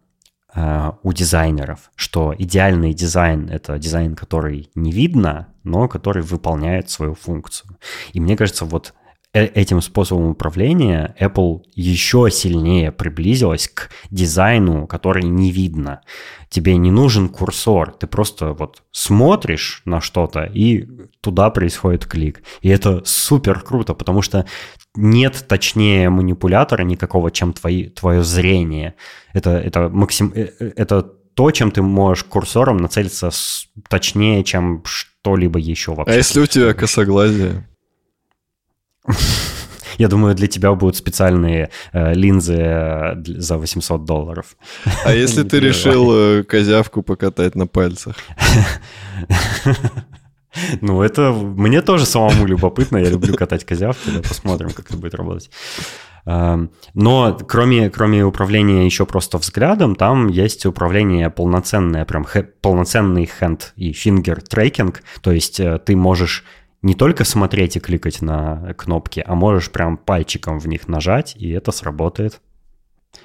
у дизайнеров, что идеальный дизайн — это дизайн, который не видно, но который выполняет свою функцию. И мне кажется, вот э, этим способом управления Apple еще сильнее приблизилась к дизайну, который не видно. Тебе не нужен курсор, ты просто вот смотришь на что-то, и туда происходит клик. И это супер круто, потому что нет точнее манипулятора никакого, чем твои, твое зрение. Это, это, максим, э, э, это то, чем ты можешь курсором нацелиться с, точнее, чем что-либо еще вообще. А если у тебя косоглазие? Я думаю, для тебя будут специальные э, линзы э, за 800 долларов. А если ты решил козявку покатать на пальцах? Ну, это мне тоже самому любопытно. Я люблю катать козявки. Да, посмотрим, как это будет работать. Эм, но кроме, кроме управления еще просто взглядом, там есть управление полноценное, прям полноценный hand и finger tracking. То есть э, ты можешь не только смотреть и кликать на кнопки, а можешь прям пальчиком в них нажать, и это сработает.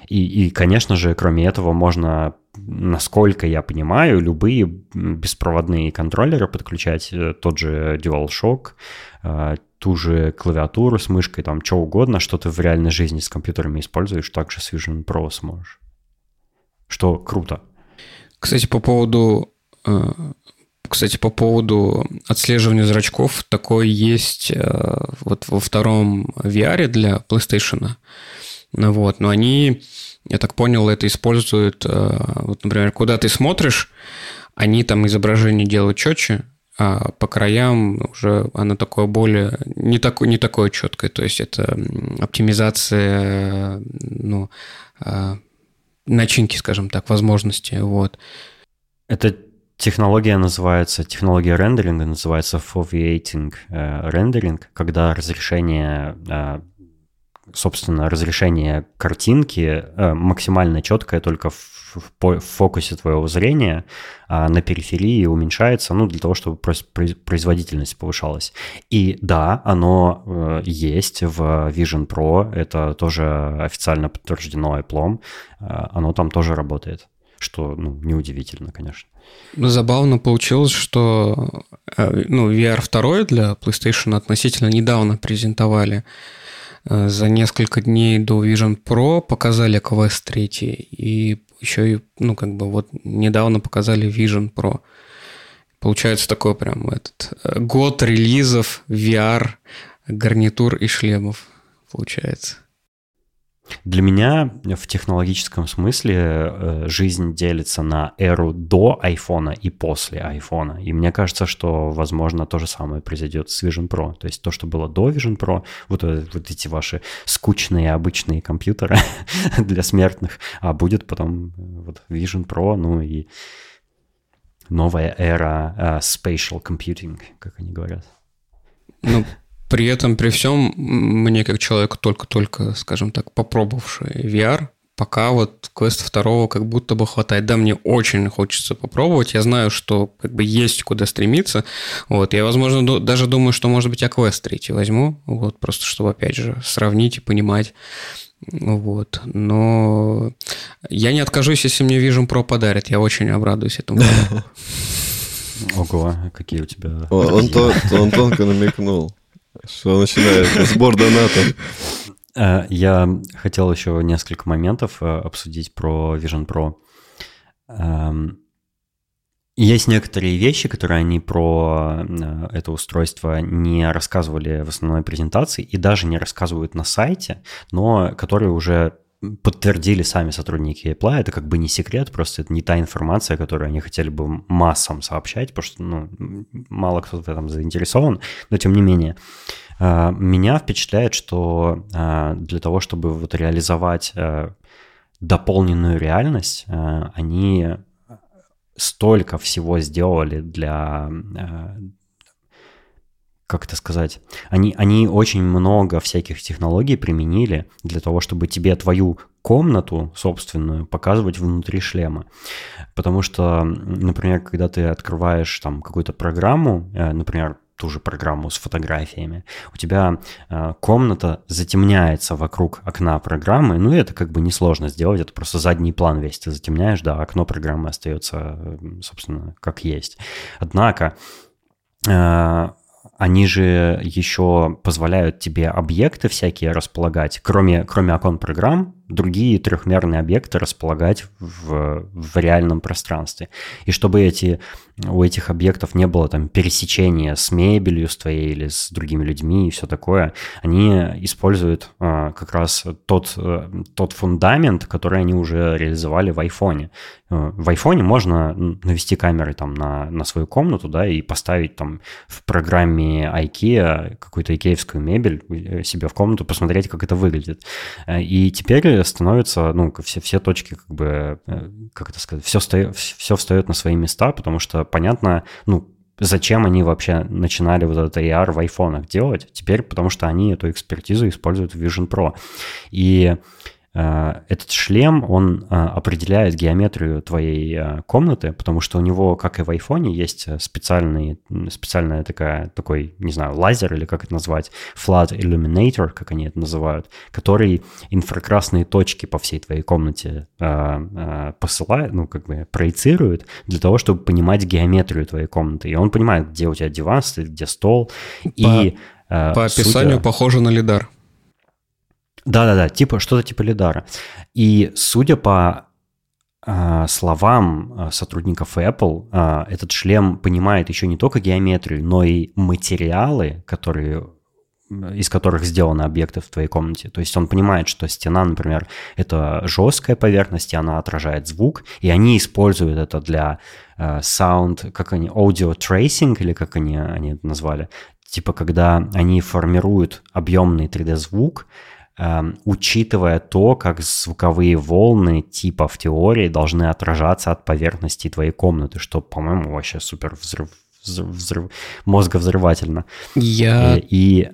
И, и, конечно же, кроме этого, можно, насколько я понимаю, любые беспроводные контроллеры подключать, э, тот же DualShock, э, ту же клавиатуру с мышкой, там, что угодно, что ты в реальной жизни с компьютерами используешь, также с Vision Pro сможешь. Что круто. Кстати, по поводу э, кстати, по поводу отслеживания зрачков, такое есть вот во втором VR для PlayStation. Ну вот, но они, я так понял, это используют, э, вот, например, куда ты смотришь, они там изображение делают четче, а по краям уже оно такое более не такое не такое четкое, то есть это оптимизация, ну э, начинки, скажем так, возможности, вот. Это технология называется, технология рендеринга называется foveating э, рендеринг, когда разрешение собственно, разрешение картинки э, максимально четкое только в, в, фокусе твоего зрения, а на периферии уменьшается, ну, для того, чтобы производительность повышалась. И да, оно э, есть в Vision Pro, это тоже официально подтверждено Apple, э, оно там тоже работает, что, ну, неудивительно, конечно. Ну, забавно получилось, что ну, VR 2 для PlayStation относительно недавно презентовали. Э, за несколько дней до Vision Pro показали Quest 3 и еще и, ну, как бы вот недавно показали Vision Pro. Получается такой прям этот э, год релизов VR, гарнитур и шлемов получается. Для меня в технологическом смысле э, жизнь делится на эру до айфона и после айфона. И мне кажется, что, возможно, то же самое произойдет с Vision Pro. То есть то, что было до Vision Pro, вот, э, вот эти ваши скучные обычные компьютеры для смертных, а будет потом э, вот Vision Pro, ну и новая эра uh, spatial computing, как они говорят. Ну, при этом, при всем, мне как человеку только-только, скажем так, попробовавший VR, пока вот квест второго как будто бы хватает. Да, мне очень хочется попробовать. Я знаю, что как бы есть куда стремиться. Вот. Я, возможно, даже думаю, что, может быть, я квест третий возьму. Вот, просто чтобы, опять же, сравнить и понимать. Вот. Но я не откажусь, если мне Vision Pro подарят. Я очень обрадуюсь этому. Ого, какие у тебя... Он тонко намекнул. Что начинает? Сбор донатов. Э, я хотел еще несколько моментов э, обсудить про Vision Pro. Эм, есть некоторые вещи, которые они про э, это устройство не рассказывали в основной презентации и даже не рассказывают на сайте, но которые уже подтвердили сами сотрудники Apple. Это как бы не секрет, просто это не та информация, которую они хотели бы массам сообщать, потому что ну, мало кто в этом заинтересован, но тем не менее. А, меня впечатляет, что а, для того, чтобы вот реализовать а, дополненную реальность, они столько всего сделали для как это сказать, они, они очень много всяких технологий применили для того, чтобы тебе твою комнату собственную показывать внутри шлема. Потому что, например, когда ты открываешь там какую-то программу, э, например, ту же программу с фотографиями, у тебя э, комната затемняется вокруг окна программы, ну и это как бы несложно сделать, это просто задний план весь ты затемняешь, да, окно программы остается, э, собственно, как есть. Однако э, они же еще позволяют тебе объекты всякие располагать, кроме, кроме окон программ, другие трехмерные объекты располагать в, в реальном пространстве. И чтобы эти, у этих объектов не было там пересечения с мебелью с твоей или с другими людьми и все такое, они используют а, как раз тот, а, тот фундамент, который они уже реализовали в айфоне. Э, в айфоне можно навести камеры там на, на свою комнату, да, и поставить там в программе IKEA какую-то икеевскую мебель э, себе в комнату, посмотреть, как это выглядит. И теперь становится, ну, все, все точки, как бы, э, как это сказать, все, встает, все встает на свои места, потому что понятно, ну, зачем они вообще начинали вот этот AR в айфонах делать. Теперь потому что они эту экспертизу используют в Vision Pro. И Э, этот шлем, он э, определяет геометрию твоей э, комнаты, потому что у него, как и в айфоне, есть специальный, специальная такая, такой, не знаю, лазер или как это назвать, flood illuminator, как они это называют, который инфракрасные точки по всей твоей комнате посылает, ну, как бы проецирует для того, чтобы понимать геометрию твоей комнаты. И он понимает, где у тебя диван стоит, где стол. По, и, по описанию судя... похоже на лидар. Да-да-да, типа что-то типа лидара. И судя по э, словам э, сотрудников Apple, э, этот шлем понимает еще не только геометрию, но и материалы, которые из которых сделаны объекты в твоей комнате. То есть он понимает, что стена, например, это жесткая поверхность, и она отражает звук, и они используют это для э, sound, как они, audio tracing, или как они, они это назвали, типа когда они формируют объемный 3D-звук, Эм, учитывая то, как звуковые волны типа в теории должны отражаться от поверхности твоей комнаты, что, по-моему, вообще супер взрыв, взрыв, взрыв мозговзрывательно. Я... Э, и...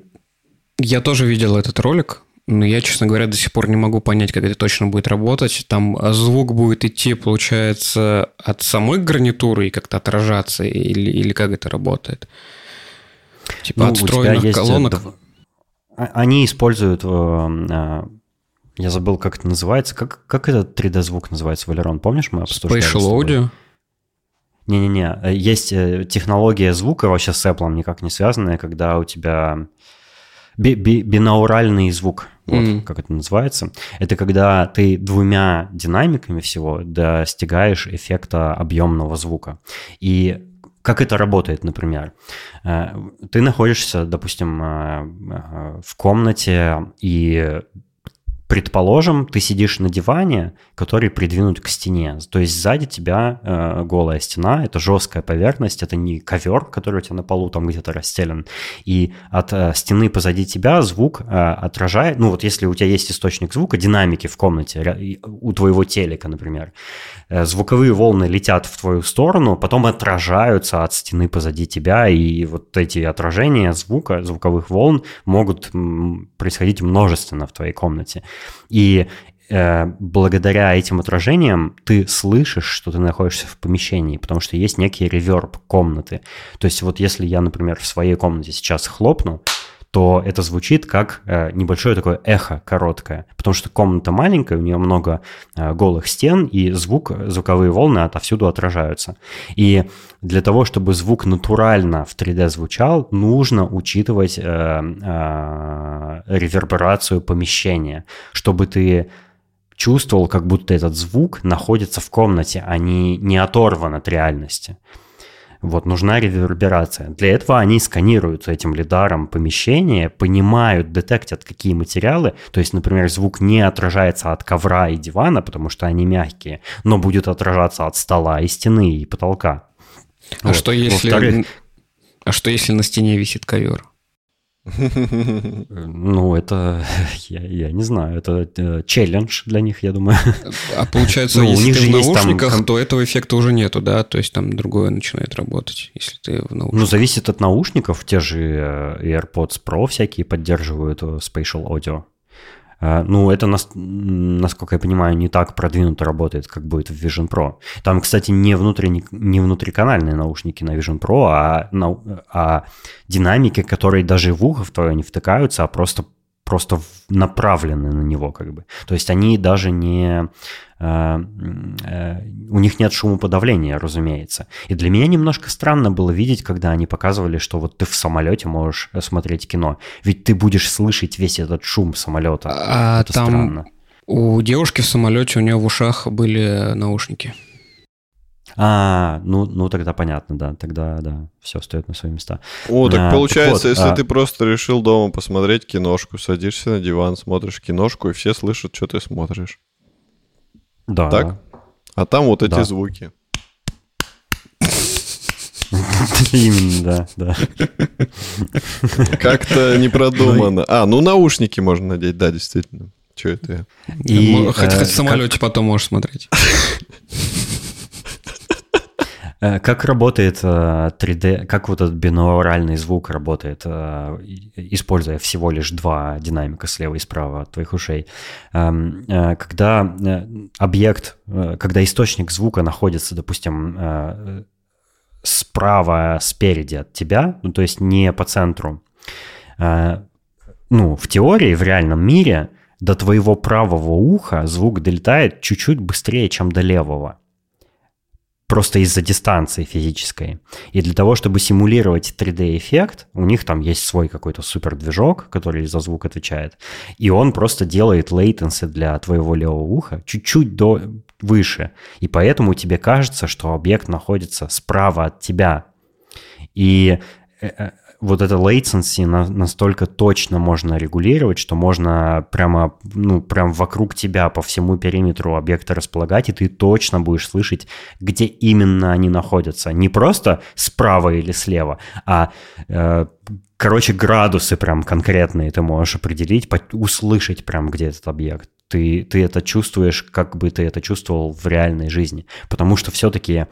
Я тоже видел этот ролик, но я, честно говоря, до сих пор не могу понять, как это точно будет работать. Там звук будет идти, получается, от самой гарнитуры и как-то отражаться, или, или как это работает? Типа ну, от встроенных колонок? А, они используют, э, э, я забыл, как это называется, как, как этот 3D-звук называется, Валерон, помнишь, мы обсуждали? Spatial Audio? Не-не-не, э, есть технология звука вообще с Apple никак не связанная, когда у тебя би би бинауральный звук, вот mm. как это называется. Это когда ты двумя динамиками всего достигаешь эффекта объемного звука. И как это работает, например? Э, ты находишься, допустим, э, э, в комнате, и Предположим, ты сидишь на диване, который придвинут к стене. То есть сзади тебя э, голая стена, это жесткая поверхность, это не ковер, который у тебя на полу там где-то расстелен. И от э, стены позади тебя звук э, отражает, ну вот если у тебя есть источник звука, динамики в комнате, у твоего телека, например, э, звуковые волны летят в твою сторону, потом отражаются от стены позади тебя, и вот эти отражения звука, звуковых волн могут происходить множественно в твоей комнате. И э, благодаря этим отражениям ты слышишь, что ты находишься в помещении, потому что есть некий реверб комнаты. То есть вот если я, например, в своей комнате сейчас хлопну, то это звучит как э, небольшое такое эхо короткое, потому что комната маленькая, у нее много э, голых стен, и звук, звуковые волны отовсюду отражаются. И для того, чтобы звук натурально в 3D звучал, нужно учитывать э, э, реверберацию помещения, чтобы ты чувствовал, как будто этот звук находится в комнате, а не, не оторван от реальности. Вот нужна реверберация. Для этого они сканируют этим лидаром помещение, понимают, детектят, какие материалы. То есть, например, звук не отражается от ковра и дивана, потому что они мягкие, но будет отражаться от стола и стены и потолка. А вот. что если... А что если на стене висит ковер? Ну, это, я, я не знаю, это э, челлендж для них, я думаю. А получается, Ну, если ты же в там наушниках, ком- то этого эффекта уже нету, да? То есть там другое начинает работать, если ты в наушниках. Ну, зависит от наушников. Те же э, AirPods Pro всякие поддерживают э, Spatial Audio. Э, Ну, это, насколько я понимаю, не так продвинуто работает, как будет в Vision Pro. Там, кстати, не, внутренне, не внутриканальные наушники на Vision Pro, а, а динамики, которые даже в ухо в твое не втыкаются, а просто, просто направлены на него, как бы. То есть они даже не... э, э, у них нет шумоподавления, разумеется. И для меня немножко странно было видеть, когда они показывали, что вот ты в самолете можешь э, смотреть кино. Ведь ты будешь слышать весь этот шум самолета. А Это там странно. у девушки в самолете у нее в ушах были наушники. А, ну, ну тогда понятно, да. Тогда, да, все стоит на свои места. О, А, так так получается, вот, если а- ты просто решил дома посмотреть киношку, садишься на диван, смотришь киношку, и все слышат, что ты смотришь. Да. Так? А там вот эти Да. звуки. Именно, да, да. Как-то не продумано. А, ну наушники можно надеть, да, действительно. Че это я? И, хоть, э, хоть в самолете потом можешь смотреть. Э, Как работает э, 3D, как вот этот бинауральный звук работает, э, используя всего лишь два динамика слева и справа от твоих ушей? Эм, э, Когда э, объект, э, когда источник звука находится, допустим, э, справа, спереди от тебя, ну, то есть не по центру, э, ну, в теории, в реальном мире до твоего правого уха звук долетает чуть-чуть быстрее, чем до левого просто из-за дистанции физической. И для того, чтобы симулировать 3D-эффект, у них там есть свой какой-то супер движок, который за звук отвечает, и он просто делает latency для твоего левого уха чуть-чуть до выше. И поэтому тебе кажется, что объект находится справа от тебя. И э, э, вот это latency на- настолько точно можно регулировать, что можно прямо, ну, прям вокруг тебя по всему периметру объекта располагать, и ты точно будешь слышать, где именно они находятся. Не просто справа или слева, а, э, короче, градусы прям конкретные ты можешь определить, услышать прям, где этот объект. Ты, ты это чувствуешь, как бы ты это чувствовал в реальной жизни. Потому что все-таки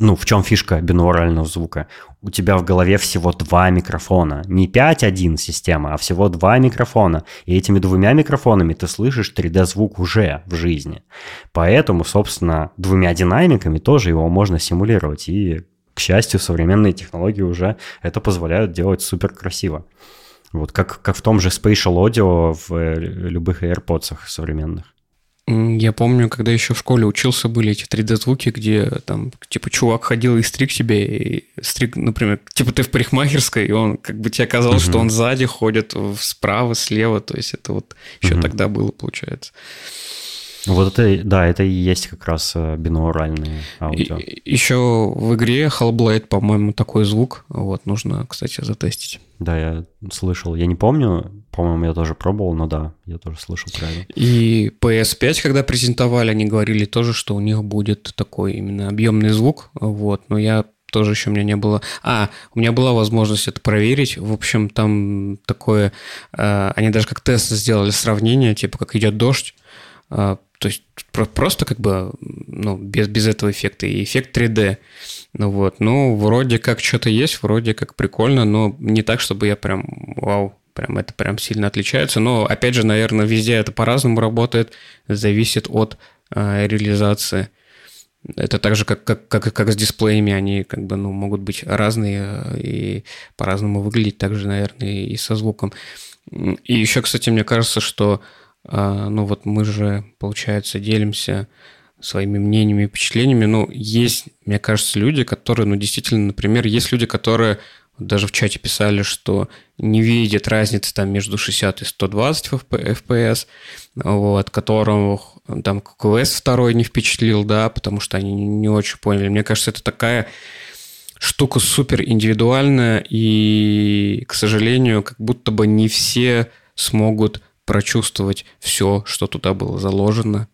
ну, в чем фишка бинаурального звука? У тебя в голове всего два микрофона. Не 5.1 система, а всего два микрофона. И этими двумя микрофонами ты слышишь 3D-звук уже в жизни. Поэтому, собственно, двумя динамиками тоже его можно симулировать. И, к счастью, современные технологии уже это позволяют делать супер красиво. Вот как, как в том же Spatial Audio в э, любых AirPods современных. Я помню, когда еще в школе учился, были эти 3D-звуки, где там, типа, чувак ходил и стриг тебе, и стриг, например, типа ты в парикмахерской, и он, как бы тебе казалось, Мгм. что он сзади ходит справа, слева, то есть это вот еще Мгм. тогда было, получается. Вот это, да, это и есть как раз э, бинауральные аудио. И- еще в игре Hellblade, по-моему, такой звук, вот, нужно, кстати, затестить. Да, я слышал. Я не помню, по-моему, я тоже пробовал, но да, я тоже слышал про это. И PS5, когда презентовали, они говорили тоже, что у них будет такой именно объемный звук, вот, но я тоже еще у меня не было... А, у меня была возможность это проверить. В общем, там такое... э, они даже как тест сделали сравнение, типа как идет дождь. То есть про- просто как бы ну, без, без этого эффекта. И эффект 3D. Ну вот, ну, вроде как что-то есть, вроде как прикольно, но не так, чтобы я прям, вау, прям это прям сильно отличается. Но, опять же, наверное, везде это по-разному работает, зависит от э, реализации. Это так же, как, как, как, как с дисплеями, они как бы, ну, могут быть разные э, и по-разному выглядеть, также, наверное, и со звуком. И еще, кстати, мне кажется, что, ну, вот мы же, получается, делимся своими мнениями и впечатлениями. Ну, есть, мне кажется, люди, которые, ну, действительно, например, есть люди, которые даже в чате писали, что не видят разницы там между 60 и 120 FPS, вот, которых там КВС второй не впечатлил, да, потому что они не очень поняли. Мне кажется, это такая штука супер индивидуальная, и, к сожалению, как будто бы не все смогут прочувствовать все, что туда было заложено.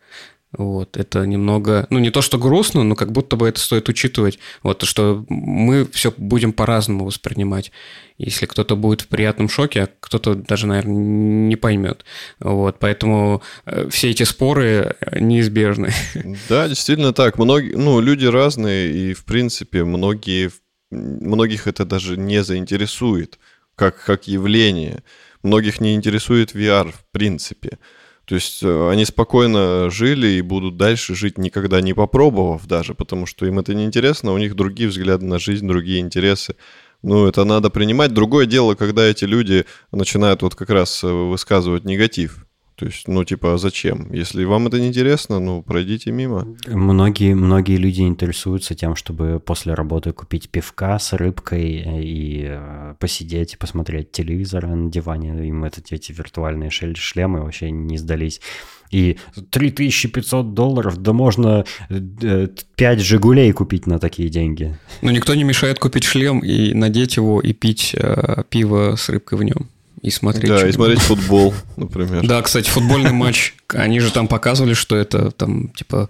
Вот, это немного, ну не то что грустно, но как будто бы это стоит учитывать, вот, что мы все будем по-разному воспринимать. Если кто-то будет в приятном шоке, а кто-то даже, наверное, не поймет. Вот, поэтому э, все эти споры неизбежны. Да, действительно так. Многие, ну, люди разные, и, в принципе, многие, многих это даже не заинтересует как, как явление. Многих не интересует VR в принципе. То есть э, они спокойно жили и будут дальше жить, никогда не попробовав даже, потому что им это не интересно, у них другие взгляды на жизнь, другие интересы. Ну, это надо принимать. Другое дело, когда эти люди начинают вот как раз э, высказывать негатив. То есть, ну, типа, а зачем? Если вам это не интересно, ну, пройдите мимо. Многие, многие люди интересуются тем, чтобы после работы купить пивка с рыбкой и э, посидеть и посмотреть телевизор на диване. Им это, эти виртуальные шлемы вообще не сдались. И 3500 долларов, да можно 5 э, «Жигулей» купить на такие деньги. Но никто не мешает купить шлем и надеть его и пить э, пиво с рыбкой в нем и смотреть. Да, и смотреть футбол, например. Да, кстати, футбольный матч. Они же там показывали, что это там, типа,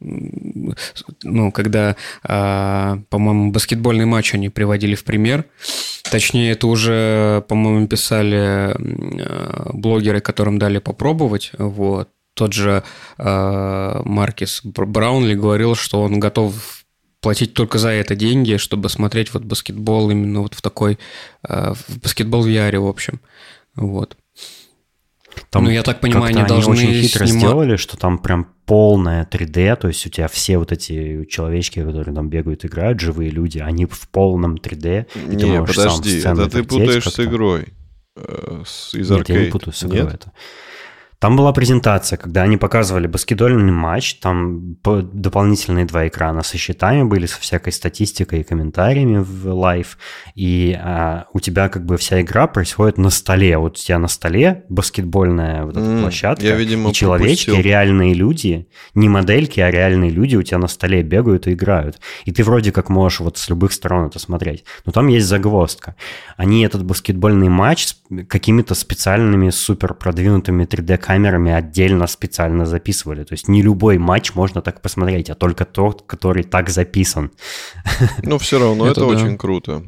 ну, когда, а, по-моему, баскетбольный матч они приводили в пример. Точнее, это уже, по-моему, писали а, блогеры, которым дали попробовать. Вот. Тот же а, Маркис Браунли говорил, что он готов платить только за это деньги, чтобы смотреть вот баскетбол именно вот в такой, э, в баскетбол в VR, в общем. Вот. Там ну, я так понимаю, они должны они очень хитро снимать... сделали, что там прям полное 3D, то есть у тебя все вот эти человечки, которые там бегают, играют, живые люди, они в полном 3D. И не, ты подожди, это ты путаешь с игрой. Э, с, из Нет, я не путаю с игрой Нет? это. Там была презентация, когда они показывали баскетбольный матч, там дополнительные два экрана со счетами были, со всякой статистикой и комментариями в live, и а, у тебя как бы вся игра происходит на столе. Вот у тебя на столе баскетбольная вот эта mm, площадка, я, видимо, и человечки, пропустил. реальные люди, не модельки, а реальные люди у тебя на столе бегают и играют. И ты вроде как можешь вот с любых сторон это смотреть. Но там есть загвоздка. Они этот баскетбольный матч с какими-то специальными супер продвинутыми 3D камерами отдельно специально записывали. То есть не любой матч можно так посмотреть, а только тот, который так записан. Ну, все равно это, это да. очень круто.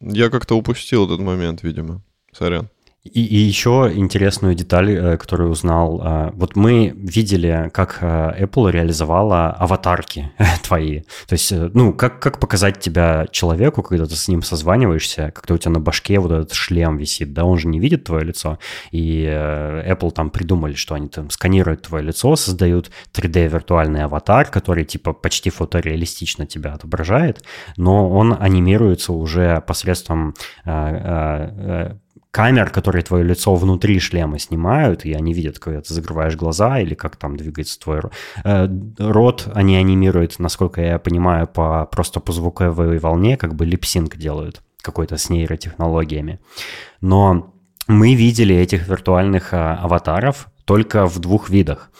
Я как-то упустил этот момент, видимо. Сорян. И, и еще интересную деталь, э, которую узнал. Э, вот мы видели, как э, Apple реализовала аватарки твои. То есть, ну, как, как показать тебя человеку, когда ты с ним созваниваешься, когда у тебя на башке вот этот шлем висит, да, он же не видит твое лицо. И Apple там придумали, что они там сканируют твое лицо, создают 3D-виртуальный аватар, который типа почти фотореалистично тебя отображает, но он анимируется уже посредством камер, которые твое лицо внутри шлема снимают, и они видят, когда ты закрываешь глаза или как там двигается твой э, рот. Они анимируют, насколько я понимаю, по, просто по звуковой волне, как бы липсинг делают какой-то с нейротехнологиями. Но мы видели этих виртуальных а, аватаров только в двух видах.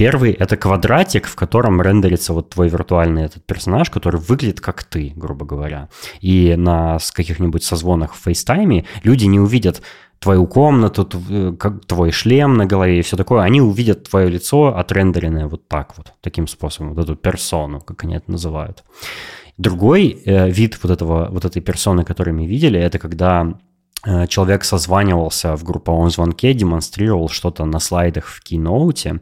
Первый — это квадратик, в котором рендерится вот твой виртуальный этот персонаж, который выглядит как ты, грубо говоря. И на каких-нибудь созвонах в FaceTime люди не увидят твою комнату, э, твой шлем на голове и все такое, они увидят твое лицо отрендеренное вот так вот, таким способом, вот эту персону, как они это называют. Другой э, вид вот, этого, вот этой персоны, который мы видели, это когда человек созванивался в групповом звонке, демонстрировал что-то на слайдах в Keynote,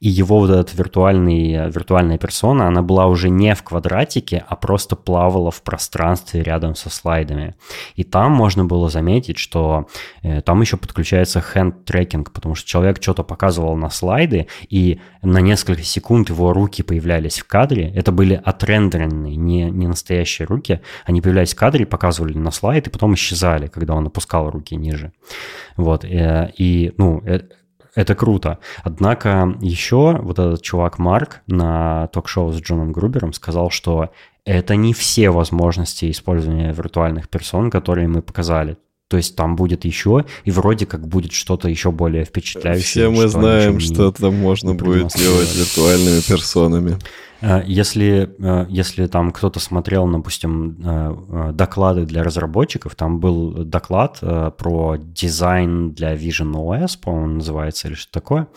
и его вот эта виртуальный, виртуальная персона, она была уже не в квадратике, а просто плавала в пространстве рядом со слайдами. И там можно было заметить, что э, там еще подключается hand-трекинг, потому что человек что-то показывал на слайды, и на несколько секунд его руки появлялись в кадре. Это были отрендеренные, не, не настоящие руки. Они появлялись в кадре, показывали на слайд, и потом исчезали, когда он опускал руки ниже. Вот, и, э, и ну, это, это круто. Однако еще вот этот чувак Марк на ток-шоу с Джоном Грубером сказал, что это не все возможности использования виртуальных персон, которые мы показали. То есть там будет еще, и вроде как будет что-то еще более впечатляющее. Все мы что знаем, что там можно будет делать виртуальными персонами. Э, если, э, если там кто-то смотрел, допустим, э, доклады для разработчиков, там был доклад про дизайн для Vision OS, по-моему, называется, или что такое,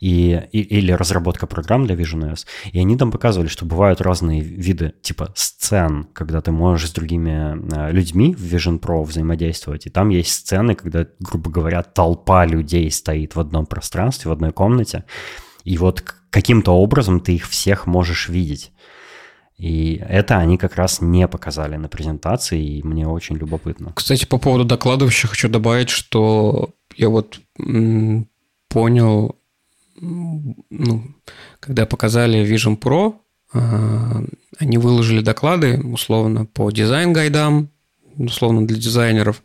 и, и, или разработка программ для Vision OS. И они там показывали, что бывают разные виды, типа сцен, когда ты можешь с другими людьми в Vision Pro взаимодействовать. И там есть сцены, когда, грубо говоря, толпа людей стоит в одном пространстве, в одной комнате, и вот каким-то образом ты их всех можешь видеть. И это они как раз не показали на презентации, и мне очень любопытно. Кстати, по поводу докладов еще хочу добавить, что я вот понял, ну, когда показали Vision Pro, а, они выложили доклады, условно, по дизайн-гайдам, условно, для дизайнеров,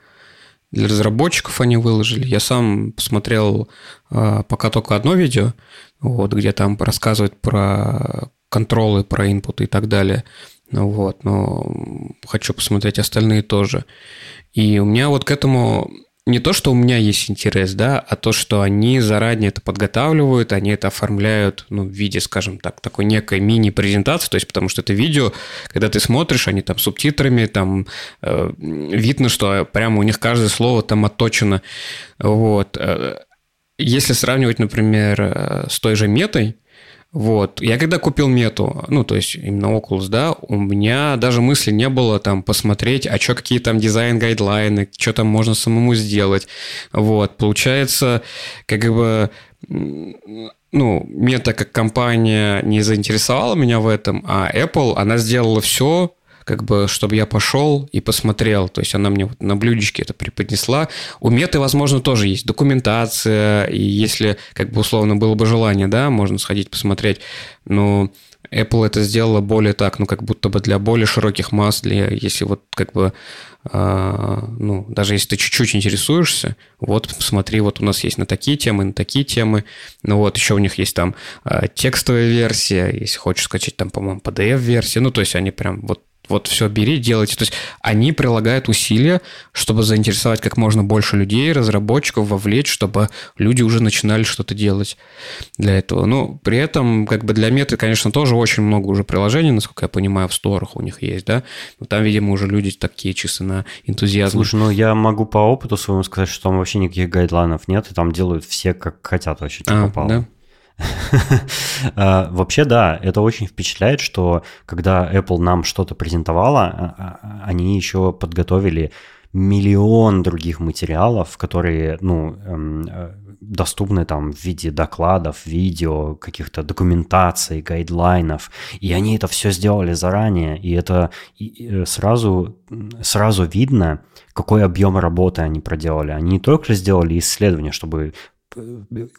для разработчиков они выложили. Я сам посмотрел а, пока только одно видео, вот, где там рассказывают про контролы, про инпуты и так далее. Ну вот, но хочу посмотреть остальные тоже. И у меня вот к этому не то, что у меня есть интерес, да, а то, что они заранее это подготавливают, они это оформляют, ну, в виде, скажем так, такой некой мини-презентации, то есть потому что это видео, когда ты смотришь, они там субтитрами, там э, видно, что прямо у них каждое слово там отточено, вот. Э, если сравнивать, например, э, с той же метой, вот. Я когда купил мету, ну, то есть именно Oculus, да, у меня даже мысли не было там посмотреть, а что какие там design guideline ы, что там можно самому сделать. Вот. Получается, как бы ну, мета как компания не заинтересовала меня в этом, а Apple, она сделала все, как бы, чтобы я пошел и посмотрел. То есть она мне вот на блюдечке это преподнесла. У Меты, возможно, тоже есть документация, и если, как бы, условно, было бы желание, да, можно сходить посмотреть. Но Apple это сделала более так, ну, как будто бы для более широких масс, для, если вот, как бы, э, ну, даже если ты чуть-чуть интересуешься, вот, посмотри, вот у нас есть на такие темы, на такие темы, ну, вот, еще у них есть там э, текстовая версия, если хочешь скачать, там, по-моему, PDF-версия, ну, то есть они прям вот вот все бери, делайте. То есть они прилагают усилия, чтобы заинтересовать как можно больше людей, разработчиков, вовлечь, чтобы люди уже начинали что-то делать для этого. Ну, при этом, как бы для меты, конечно, тоже очень много уже приложений, насколько я понимаю, в сторах у них есть, да. Но там, видимо, уже люди такие чисто на энтузиазм. Слушай, ну я могу по опыту своему сказать, что там вообще никаких гайдлайнов нет, и там делают все как хотят вообще, типа а, попало. Да? А, вообще, да, это очень впечатляет, что когда Apple нам что-то презентовала, а, а, они еще подготовили миллион других материалов, которые, ну, эм, э, доступны там в виде докладов, видео, каких-то документаций, гайдлайнов, и они это все сделали заранее, и это э, сразу, сразу видно, какой объем работы они проделали. Они не только сделали исследование, чтобы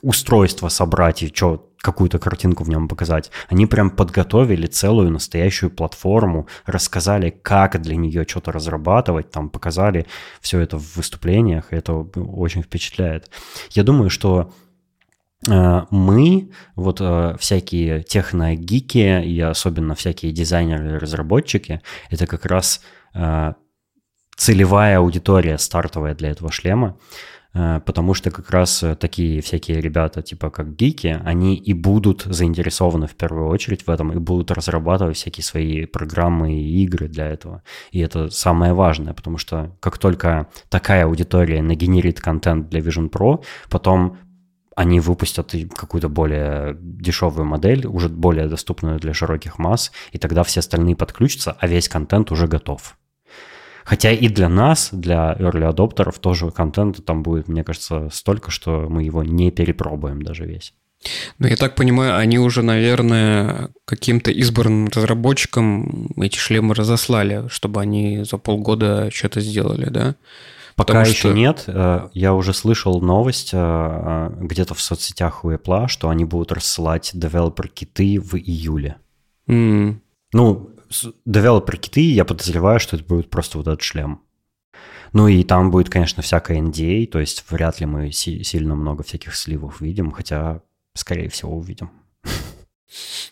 устройство собрать и что, какую-то картинку в нем показать. Они прям подготовили целую настоящую платформу, рассказали, как для нее что-то разрабатывать, там показали все это в выступлениях, и это очень впечатляет. Я думаю, что э, мы, вот э, всякие техногики и особенно всякие дизайнеры и разработчики, это как раз э, целевая аудитория стартовая для этого шлема. Э, потому что как раз э, такие всякие ребята, типа как гики, они и будут заинтересованы в первую очередь в этом, и будут разрабатывать всякие свои программы и игры для этого. И это самое важное, потому что как только такая аудитория нагенерит контент для Vision Pro, потом они выпустят какую-то более дешевую модель, уже более доступную для широких масс, и тогда все остальные подключатся, а весь контент уже готов. Хотя и для нас, для early адоптеров, тоже контента там будет, мне кажется, столько, что мы его не перепробуем даже весь. Ну, я так понимаю, они уже, наверное, каким-то избранным разработчикам эти шлемы разослали, чтобы они за полгода что-то сделали, да? Пока Потому еще что... нет. Э, я уже слышал новость э, э, где-то в соцсетях у Apple, что они будут рассылать девелопер-киты в июле. Mm. Ну, девелопер-киты, я подозреваю, что это будет просто вот этот шлем. Ну и там будет, конечно, всякое NDA, то есть вряд ли мы си- сильно много всяких сливов видим, хотя, скорее всего, увидим.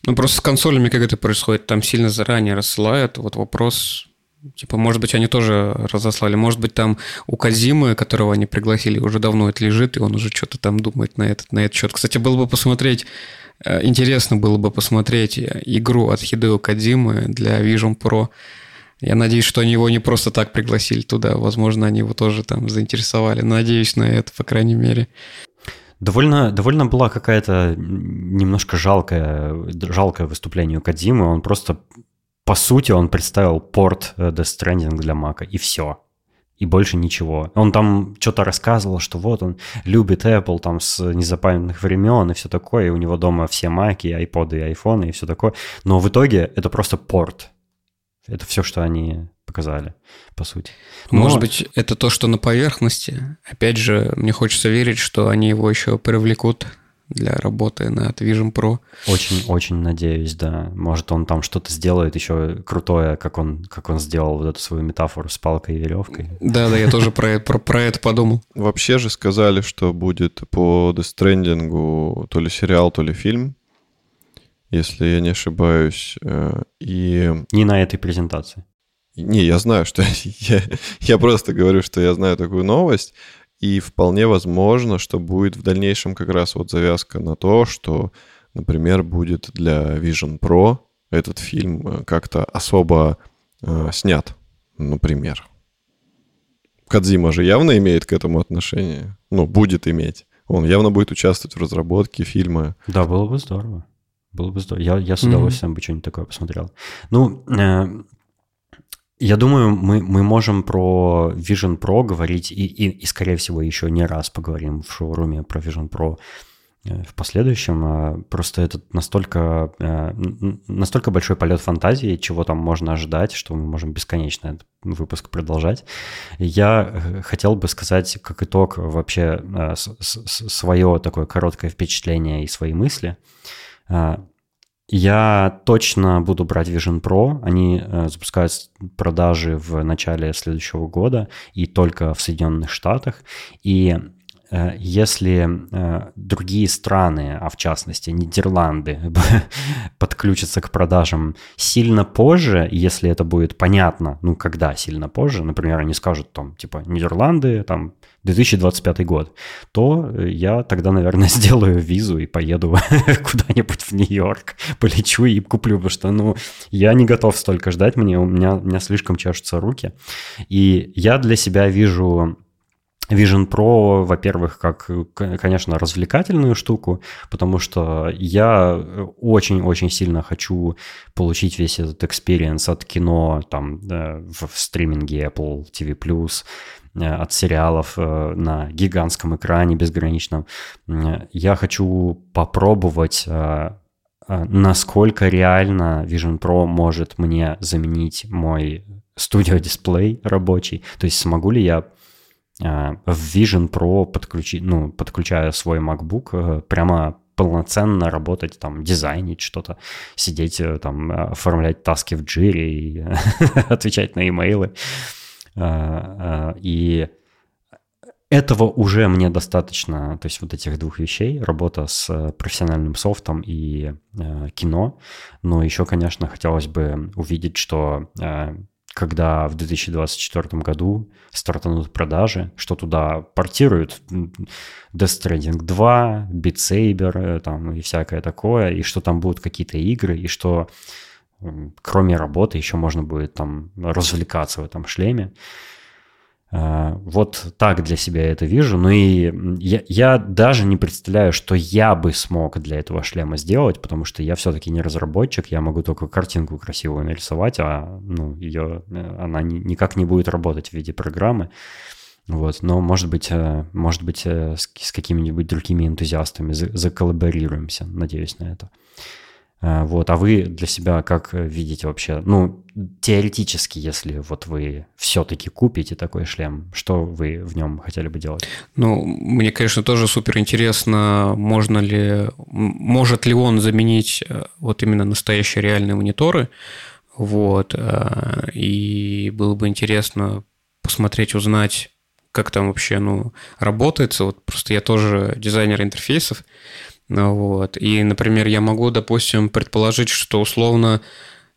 Ну просто с консолями как это происходит? Там сильно заранее рассылают. Вот вопрос, Типа, может быть, они тоже разослали. Может быть, там у Казимы, которого они пригласили, уже давно это лежит, и он уже что-то там думает на этот, на этот счет. Кстати, было бы посмотреть, интересно было бы посмотреть игру от Хидео Кадзимы для Vision Pro. Я надеюсь, что они его не просто так пригласили туда. Возможно, они его тоже там заинтересовали. Надеюсь на это, по крайней мере. Довольно, довольно была какая-то немножко жалкое, жалкое выступление у Кадзимы. Он просто по сути, он представил порт э, Death Stranding для Мака, и все. И больше ничего. Он там что-то рассказывал, что вот он любит Apple там с незапамятных времен и все такое, и у него дома все маки, айподы, и айфоны и все такое. Но в итоге это просто порт. Это все, что они показали, по сути. Но... Может быть, это то, что на поверхности. Опять же, мне хочется верить, что они его еще привлекут для работы над Vision Pro. Очень-очень надеюсь, да. Может, он там что-то сделает еще крутое, как он, как он сделал вот эту свою метафору с палкой и веревкой. Да-да, я тоже про, про, про это подумал. Вообще же сказали, что будет по Stranding то ли сериал, то ли фильм, если я не ошибаюсь. Э, и... Не на этой презентации. Не, я знаю, что я, я просто говорю, что я знаю такую новость. И вполне возможно, что будет в дальнейшем как раз вот завязка на то, что, например, будет для Vision Pro этот фильм э, как-то особо э, снят, например. Кадзима же явно имеет к этому отношение. Ну, будет иметь. Он явно будет участвовать в разработке фильма. Да, было бы здорово. Было бы здорово. Я, я с удовольствием mm-hmm. бы что-нибудь такое посмотрел. Ну, э, я думаю, мы, мы можем про Vision Pro говорить и, и, и, скорее всего, еще не раз поговорим в шоуруме про Vision Pro э, в последующем. А, просто это настолько, э, настолько большой полет фантазии, чего там можно ожидать, что мы можем бесконечно этот выпуск продолжать. Я э, хотел бы сказать, как итог, вообще свое такое короткое впечатление и свои мысли. Я точно буду брать Vision Pro. Они э, запускают продажи в начале следующего года и только в Соединенных Штатах. И э, если э, другие страны, а в частности Нидерланды, подключатся к продажам сильно позже, если это будет понятно, ну когда сильно позже, например, они скажут там типа Нидерланды, там 2025 год, то я тогда, наверное, сделаю визу и поеду куда-нибудь в Нью-Йорк, полечу и куплю, потому что, ну, я не готов столько ждать, мне, у меня, у меня слишком чешутся руки. И я для себя вижу Vision Pro, во-первых, как, конечно, развлекательную штуку, потому что я очень-очень сильно хочу получить весь этот experience от кино там в, стриминге Apple TV+, Э, от сериалов э, на гигантском экране безграничном. Я хочу попробовать э, насколько реально Vision Pro может мне заменить мой студио дисплей рабочий. То есть смогу ли я в Vision Pro подключить, ну, подключая свой MacBook, прямо полноценно работать, там, дизайнить что-то, сидеть, там, оформлять таски в джире и отвечать на имейлы. И этого уже мне достаточно, то есть вот этих двух вещей, работа с профессиональным софтом и э, кино, но еще, конечно, хотелось бы увидеть, что э, когда в 2024 году стартанут продажи, что туда портируют Death Stranding 2, Beat Saber э, там, и всякое такое, и что там будут какие-то игры, и что кроме работы еще можно будет там развлекаться в этом шлеме. А, вот так для себя это вижу. Ну и я, я даже не представляю, что я бы смог для этого шлема сделать, потому что я все-таки не разработчик, я могу только картинку красивую нарисовать, а ну, ее, она ни, никак не будет работать в виде программы. Вот, но, может быть, э, может быть, э, с, с какими-нибудь другими энтузиастами заколлаборируемся, надеюсь на это. А, вот, а вы для себя как видите вообще, ну, теоретически, если вот вы все-таки купите такой шлем, что вы в нем хотели бы делать? Ну, мне, конечно, тоже супер интересно, можно ли, может ли он заменить э, вот именно настоящие реальные мониторы, вот, э, и было бы интересно посмотреть, узнать, как там вообще, ну, работается, вот просто я тоже дизайнер интерфейсов, вот. И, например, я могу, допустим, предположить, что условно,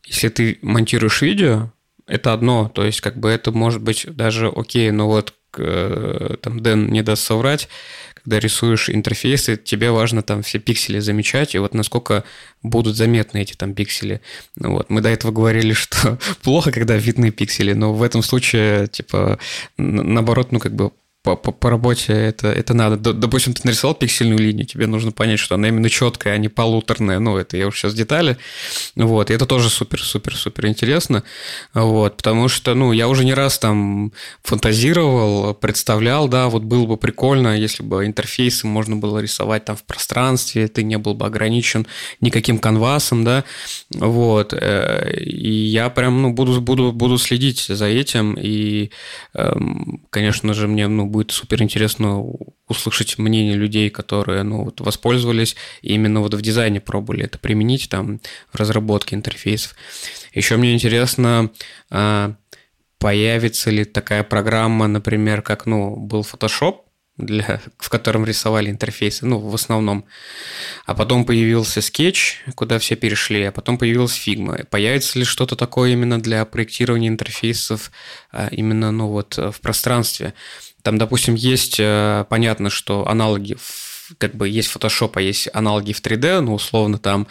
если ты монтируешь видео, это одно, то есть как бы это может быть даже окей, но вот э, там Дэн не даст соврать, когда рисуешь интерфейсы, тебе важно там все пиксели замечать, и вот насколько будут заметны эти там пиксели. Ну, вот. Мы до этого говорили, что плохо, когда видны пиксели, но в этом случае, типа, наоборот, ну, как бы по, по, по работе это, это надо. Допустим, ты нарисовал пиксельную линию, тебе нужно понять, что она именно четкая, а не полуторная. Ну, это я уж сейчас детали. Вот, и это тоже супер-супер-супер интересно. Вот, потому что, ну, я уже не раз там фантазировал, представлял, да, вот было бы прикольно, если бы интерфейсы можно было рисовать там в пространстве, ты не был бы ограничен никаким канвасом, да, вот. Э, и я прям, ну, буду, буду, буду следить за этим, и, эм, конечно же, мне, ну, будет супер интересно услышать мнение людей, которые ну, вот, воспользовались и именно вот в дизайне пробовали это применить там в разработке интерфейсов. Еще мне интересно, а, появится ли такая программа, например, как ну, был Photoshop, для, в котором рисовали интерфейсы, ну, в основном. А потом появился скетч, куда все перешли, а потом появилась Figma. Появится ли что-то такое именно для проектирования интерфейсов а, именно, ну, вот в пространстве? Там, допустим, есть, э, понятно, что аналоги как бы есть Photoshop, а есть аналоги в 3D, ну, условно, там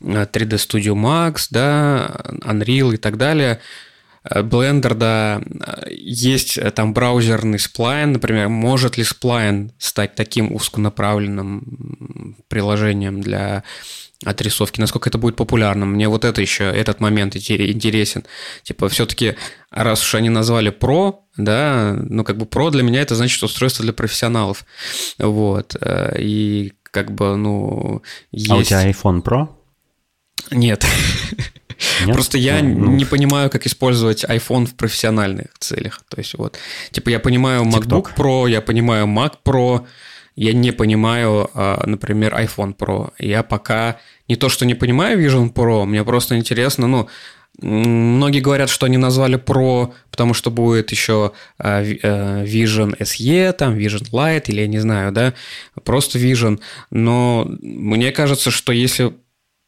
3D э, Studio Max, да, Unreal и так далее. Э, Blender, да, есть там браузерный Spline, например. Может ли Spline стать таким узконаправленным приложением для отрисовки, насколько это будет популярным. Мне вот это еще, этот момент интересен. Типа, все-таки, раз уж они назвали Pro, да, ну, как бы Pro для меня это значит устройство для профессионалов. Вот. Э, и как бы, ну, есть... А у тебя iPhone Pro? Нет. Нет? Просто я ну, не понимаю, как использовать iPhone в профессиональных целях. То есть вот, типа я понимаю MacBook TikTok. Pro, я понимаю Mac Pro, я не понимаю, а, например, iPhone Pro. Я пока не то, что не понимаю Vision Pro, мне просто интересно, ну, Многие говорят, что они назвали Pro, потому что будет еще а, э, Vision SE, там Vision Lite, или я не знаю, да, просто Vision. Но мне кажется, что если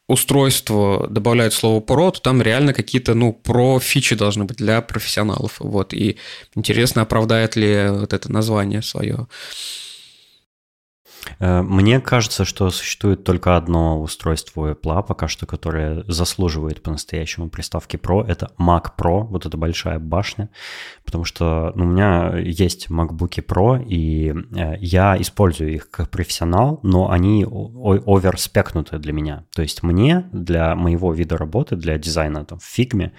устройство добавляют слово Pro, то там реально какие-то, ну, про фичи должны быть для профессионалов. Вот. И интересно, оправдает ли вот это название свое. Э, мне кажется, что существует только одно устройство Apple пока что, которое заслуживает по-настоящему приставки Pro. Это Mac Pro, вот эта большая башня. Потому что ну, у меня есть MacBook Pro, и э, я использую их как профессионал, но они оверспекнуты для меня. То есть мне, для моего вида работы, для дизайна там, в Figma,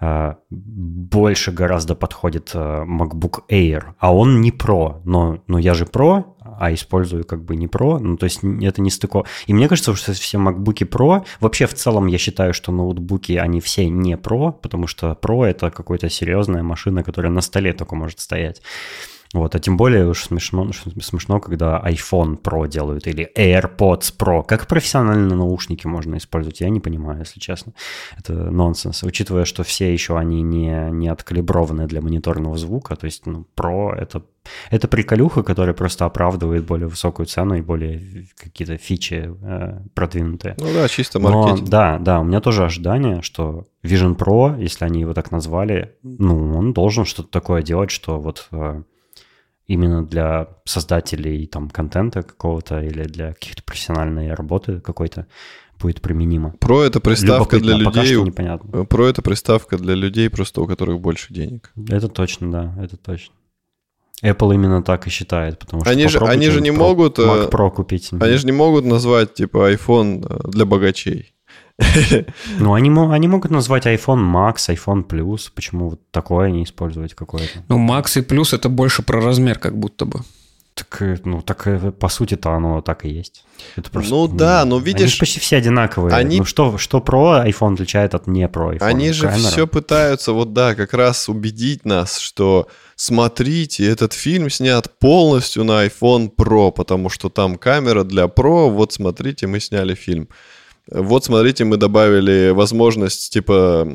э, больше гораздо подходит MacBook Air, а он не Pro, но, но я же Pro, а использую как бы не Pro, ну, то есть это не стыко. И мне кажется, что все MacBook Pro, вообще в целом я считаю, что ноутбуки, они все не Pro, потому что Pro это какая-то серьезная машина, которая на столе только может стоять. Вот, а тем более уж смешно, смешно, когда iPhone Pro делают или AirPods Pro. Как профессиональные наушники можно использовать, я не понимаю, если честно. Это нонсенс. Учитывая, что все еще они не, не откалиброваны для мониторного звука, то есть ну, Pro это, это приколюха, которая просто оправдывает более высокую цену и более какие-то фичи э, продвинутые. Ну да, чисто маркетинг. Но, да, да, у меня тоже ожидание, что Vision Pro, если они его так назвали, ну, он должен что-то такое делать, что вот... Э, именно для создателей там контента какого-то или для каких-то профессиональной работы какой-то будет применимо. Про это приставка для людей. Пока непонятно. Про это приставка для людей просто у которых больше денег. Это точно, да, это точно. Apple именно так и считает, потому что они же, они же не Pro, могут Mac э, Pro купить. Они же не могут назвать типа iPhone э, для богачей. Ну, они, они могут назвать iPhone Max, iPhone Plus. Почему вот такое не использовать какое-то? Ну, Max и Plus это больше про размер, как будто бы. Так, э, ну, так э, по сути-то оно так и есть. Это просто, ну да, но видишь... Они почти все одинаковые. Они... Ну что, что про iPhone отличает от не про iPhone? Они же Камера. все пытаются вот да, как раз убедить нас, что смотрите, этот фильм снят полностью на iPhone Pro, потому что там камера для Pro, вот смотрите, мы сняли фильм. Вот, смотрите, мы добавили возможность, типа,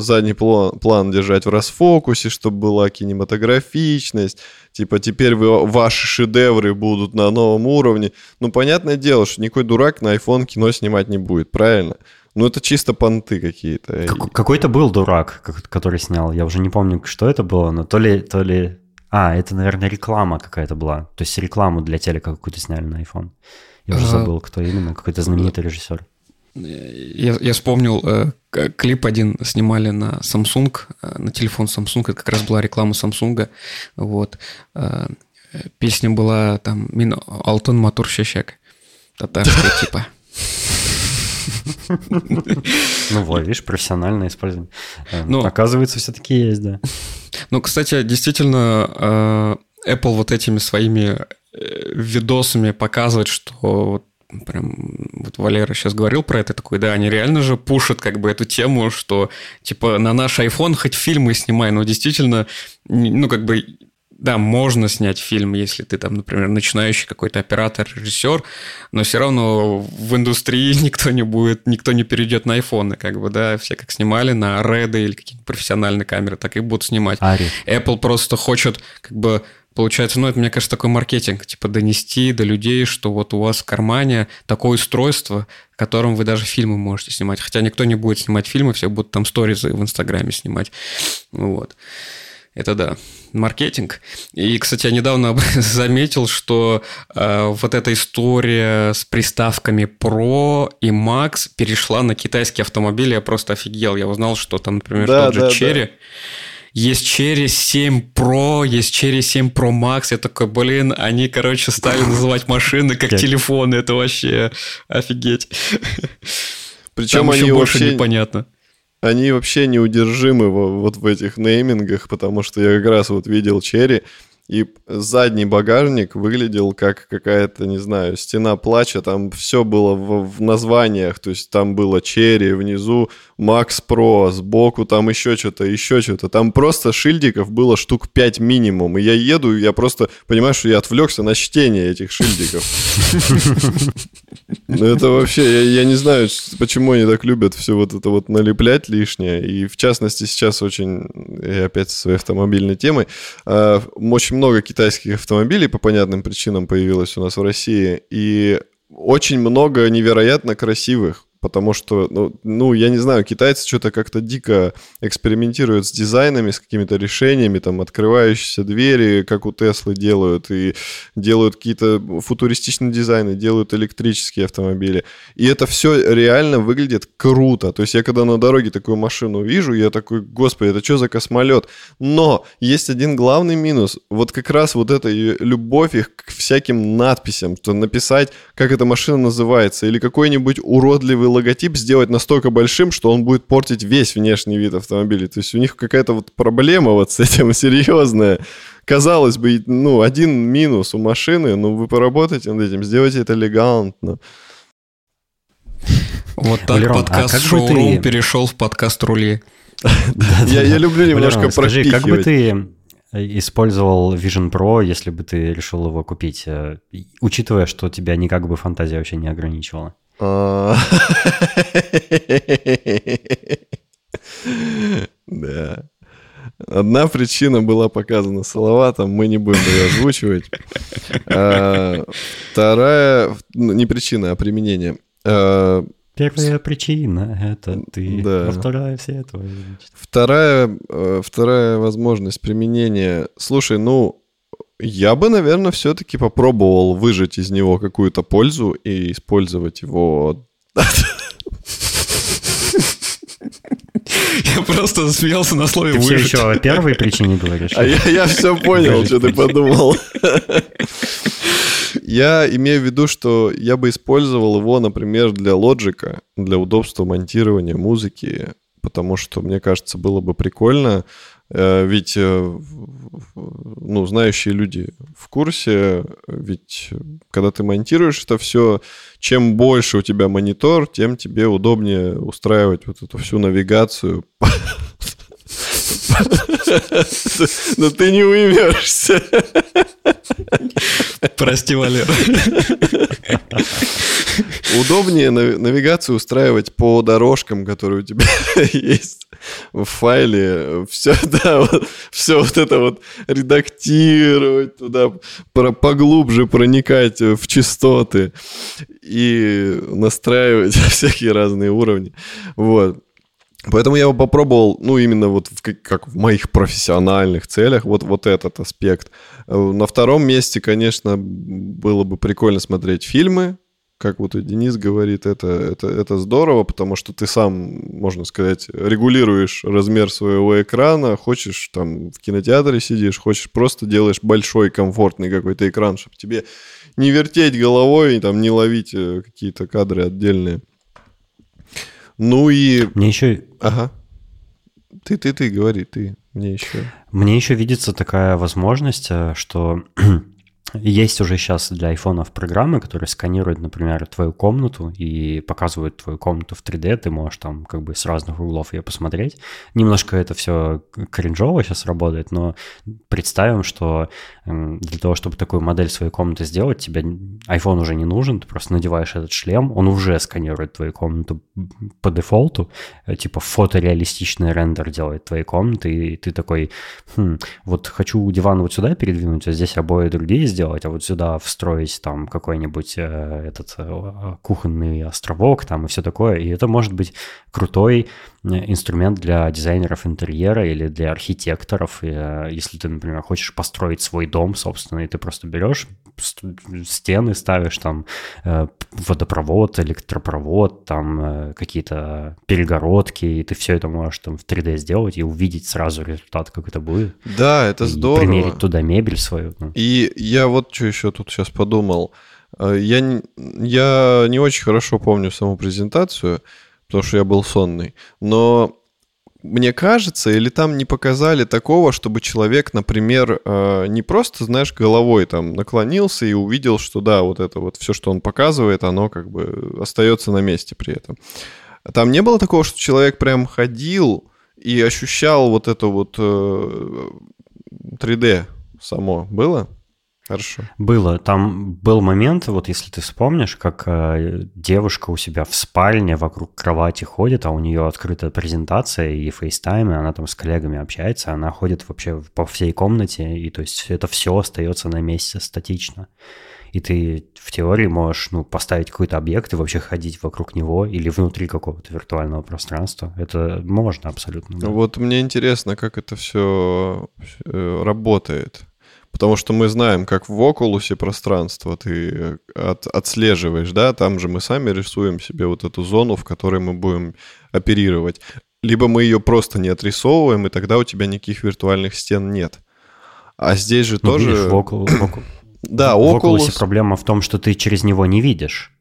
задний план, план держать в расфокусе, чтобы была кинематографичность. Типа, теперь вы, ваши шедевры будут на новом уровне. Ну, понятное дело, что никакой дурак на iPhone кино снимать не будет, правильно? Ну, это чисто понты какие-то. Как, какой-то был дурак, который снял. Я уже не помню, что это было, но то ли, то ли... А, это, наверное, реклама какая-то была. То есть рекламу для телека какую-то сняли на iPhone. Я уже забыл, кто именно, какой-то знаменитый режиссер. Я, я вспомнил, э, клип один снимали на Samsung, э, на телефон Samsung, это как раз была реклама Samsung. Вот. Э, песня была там «Мин Алтын Матур Шешек». Татарская типа. Ну вот, видишь, профессиональное использование. Ну, Оказывается, все-таки есть, да. Ну, кстати, действительно, Apple вот этими своими видосами показывает, что прям вот Валера сейчас говорил про это, такой, да, они реально же пушат как бы эту тему, что типа на наш iPhone хоть фильмы снимай, но действительно, ну как бы да, можно снять фильм, если ты там, например, начинающий какой-то оператор, режиссер, но все равно в индустрии никто не будет, никто не перейдет на айфоны, как бы, да, все как снимали на Red или какие-то профессиональные камеры, так и будут снимать. Ари. Apple просто хочет как бы Получается, ну, это, мне кажется, такой маркетинг, типа донести до людей, что вот у вас в кармане такое устройство, которым вы даже фильмы можете снимать. Хотя никто не будет снимать фильмы, все будут там сторизы в Инстаграме снимать. Вот. Это да, маркетинг. И, кстати, я недавно заметил, что э, вот эта история с приставками Pro и Max перешла на китайские автомобили. Я просто офигел. Я узнал, что там, например, да, тот же да, Cherry. Да есть Cherry 7 Pro, есть Cherry 7 Pro Max. Я такой, блин, они, короче, стали называть машины как телефоны. Это вообще офигеть. Причем они больше вообще... непонятно. Они вообще неудержимы вот в этих неймингах, потому что я как раз вот видел Cherry, и задний багажник выглядел как какая-то, не знаю, стена плача, там все было в, в названиях, то есть там было Черри, внизу Max Pro, сбоку там еще что-то, еще что-то, там просто шильдиков было штук 5 минимум, и я еду, и я просто понимаю, что я отвлекся на чтение этих шильдиков. Ну это вообще, я не знаю, почему они так любят все вот это вот налеплять лишнее, и в частности сейчас очень, я опять со своей автомобильной темой, а, очень много китайских автомобилей по понятным причинам появилось у нас в России, и очень много невероятно красивых потому что, ну, ну, я не знаю, китайцы что-то как-то дико экспериментируют с дизайнами, с какими-то решениями, там, открывающиеся двери, как у Теслы делают, и делают какие-то футуристичные дизайны, делают электрические автомобили. И это все реально выглядит круто. То есть я когда на дороге такую машину вижу, я такой, господи, это что за космолет? Но есть один главный минус. Вот как раз вот эта любовь их к всяким надписям, то написать, как эта машина называется, или какой-нибудь уродливый логотип сделать настолько большим, что он будет портить весь внешний вид автомобиля. То есть у них какая-то вот проблема вот с этим серьезная. Казалось бы, ну, один минус у машины, но вы поработайте над этим, сделайте это элегантно. Вот так Валерон, а подкаст а шоурум ты... перешел в подкаст рули. Я люблю немножко Скажи, как бы ты использовал Vision Pro, если бы ты решил его купить, э, учитывая, что тебя никак бы фантазия вообще не ограничивала? А. Да. Одна причина была показана Салаватом, мы не будем ее озвучивать. А, вторая, ну, не причина, а применение. А, Первая причина — это ты, да. а вторая — все твои. Вторая, вторая возможность применения. Слушай, ну, я бы, наверное, все-таки попробовал выжать из него какую-то пользу и использовать его. Я просто смеялся на слове Ты все еще о первой причине говоришь? А я, я все понял, что ты подумал. Я имею в виду, что я бы использовал его, например, для лоджика, для удобства монтирования музыки, потому что, мне кажется, было бы прикольно ведь, э, ну, знающие люди в курсе, ведь когда ты монтируешь это все, чем больше у тебя монитор, тем тебе удобнее устраивать вот эту всю навигацию Но ты не уймешься. Прости, Валер. Удобнее навигацию устраивать по дорожкам, которые у тебя есть в файле. Все, да, вот, все вот это вот редактировать туда, поглубже проникать в частоты и настраивать всякие разные уровни. Вот. Поэтому я попробовал, ну, именно вот в, как, как в моих профессиональных целях, вот, вот этот аспект. Э, на втором месте, конечно, было бы прикольно смотреть фильмы, как вот и Денис говорит, это, это, это здорово, потому что ты сам, можно сказать, регулируешь размер своего экрана, хочешь там в кинотеатре сидишь, хочешь просто делаешь большой комфортный какой-то экран, чтобы тебе не вертеть головой и там не ловить э, какие-то кадры отдельные. Ну и... Мне еще... Ага. Ты, ты, ты, говори, ты. Мне еще... Мне еще видится такая возможность, э, что есть уже сейчас для айфонов программы, которые сканируют, например, твою комнату и показывают твою комнату в 3D. Ты можешь там как бы с разных углов ее посмотреть. Немножко это все кринжово сейчас работает, но представим, что для того, чтобы такую модель своей комнаты сделать, тебе iPhone уже не нужен, ты просто надеваешь этот шлем, он уже сканирует твою комнату по дефолту, э, типа фотореалистичный рендер делает твоей комнаты, и ты такой, хм, вот хочу диван вот сюда передвинуть, а здесь обои другие сделать, а вот сюда встроить там какой-нибудь э, этот э, кухонный островок там и все такое. И это может быть крутой инструмент для дизайнеров интерьера или для архитекторов. И, э, если ты, например, хочешь построить свой дом собственный, ты просто берешь стены, ставишь там э, водопровод, электропровод, там э, какие-то перегородки, и ты все это можешь там в 3D сделать и увидеть сразу результат, как это будет. Да, это и здорово. примерить туда мебель свою. Ну. И я вот что еще тут сейчас подумал. Я, я не очень хорошо помню саму презентацию, потому что я был сонный. Но мне кажется, или там не показали такого, чтобы человек, например, э, не просто, знаешь, головой там наклонился и увидел, что да, вот это вот все, что он показывает, оно как бы остается на месте при этом. Там не было такого, что человек прям ходил и ощущал вот это вот 3D э, само. Было? Хорошо. Было. Там был момент, вот если ты вспомнишь, как э, девушка у себя в спальне вокруг кровати ходит, а у нее открытая презентация и FaceTime, и она там с коллегами общается, она ходит вообще по всей комнате, и то есть это все остается на месте статично. И ты в теории можешь ну, поставить какой-то объект и вообще ходить вокруг него или внутри какого-то виртуального пространства. Это можно абсолютно. Да. Вот мне интересно, как это все э, работает. Потому что мы знаем, как в Oculus пространство ты э, от, отслеживаешь, да, там же мы сами рисуем себе вот эту зону, в которой мы будем оперировать. Либо мы ее просто не отрисовываем, и тогда у тебя никаких виртуальных стен нет. А здесь же ну, тоже... Видишь, в Oculus... Да, Oculus... В Oculus проблема в том, что ты через него не видишь.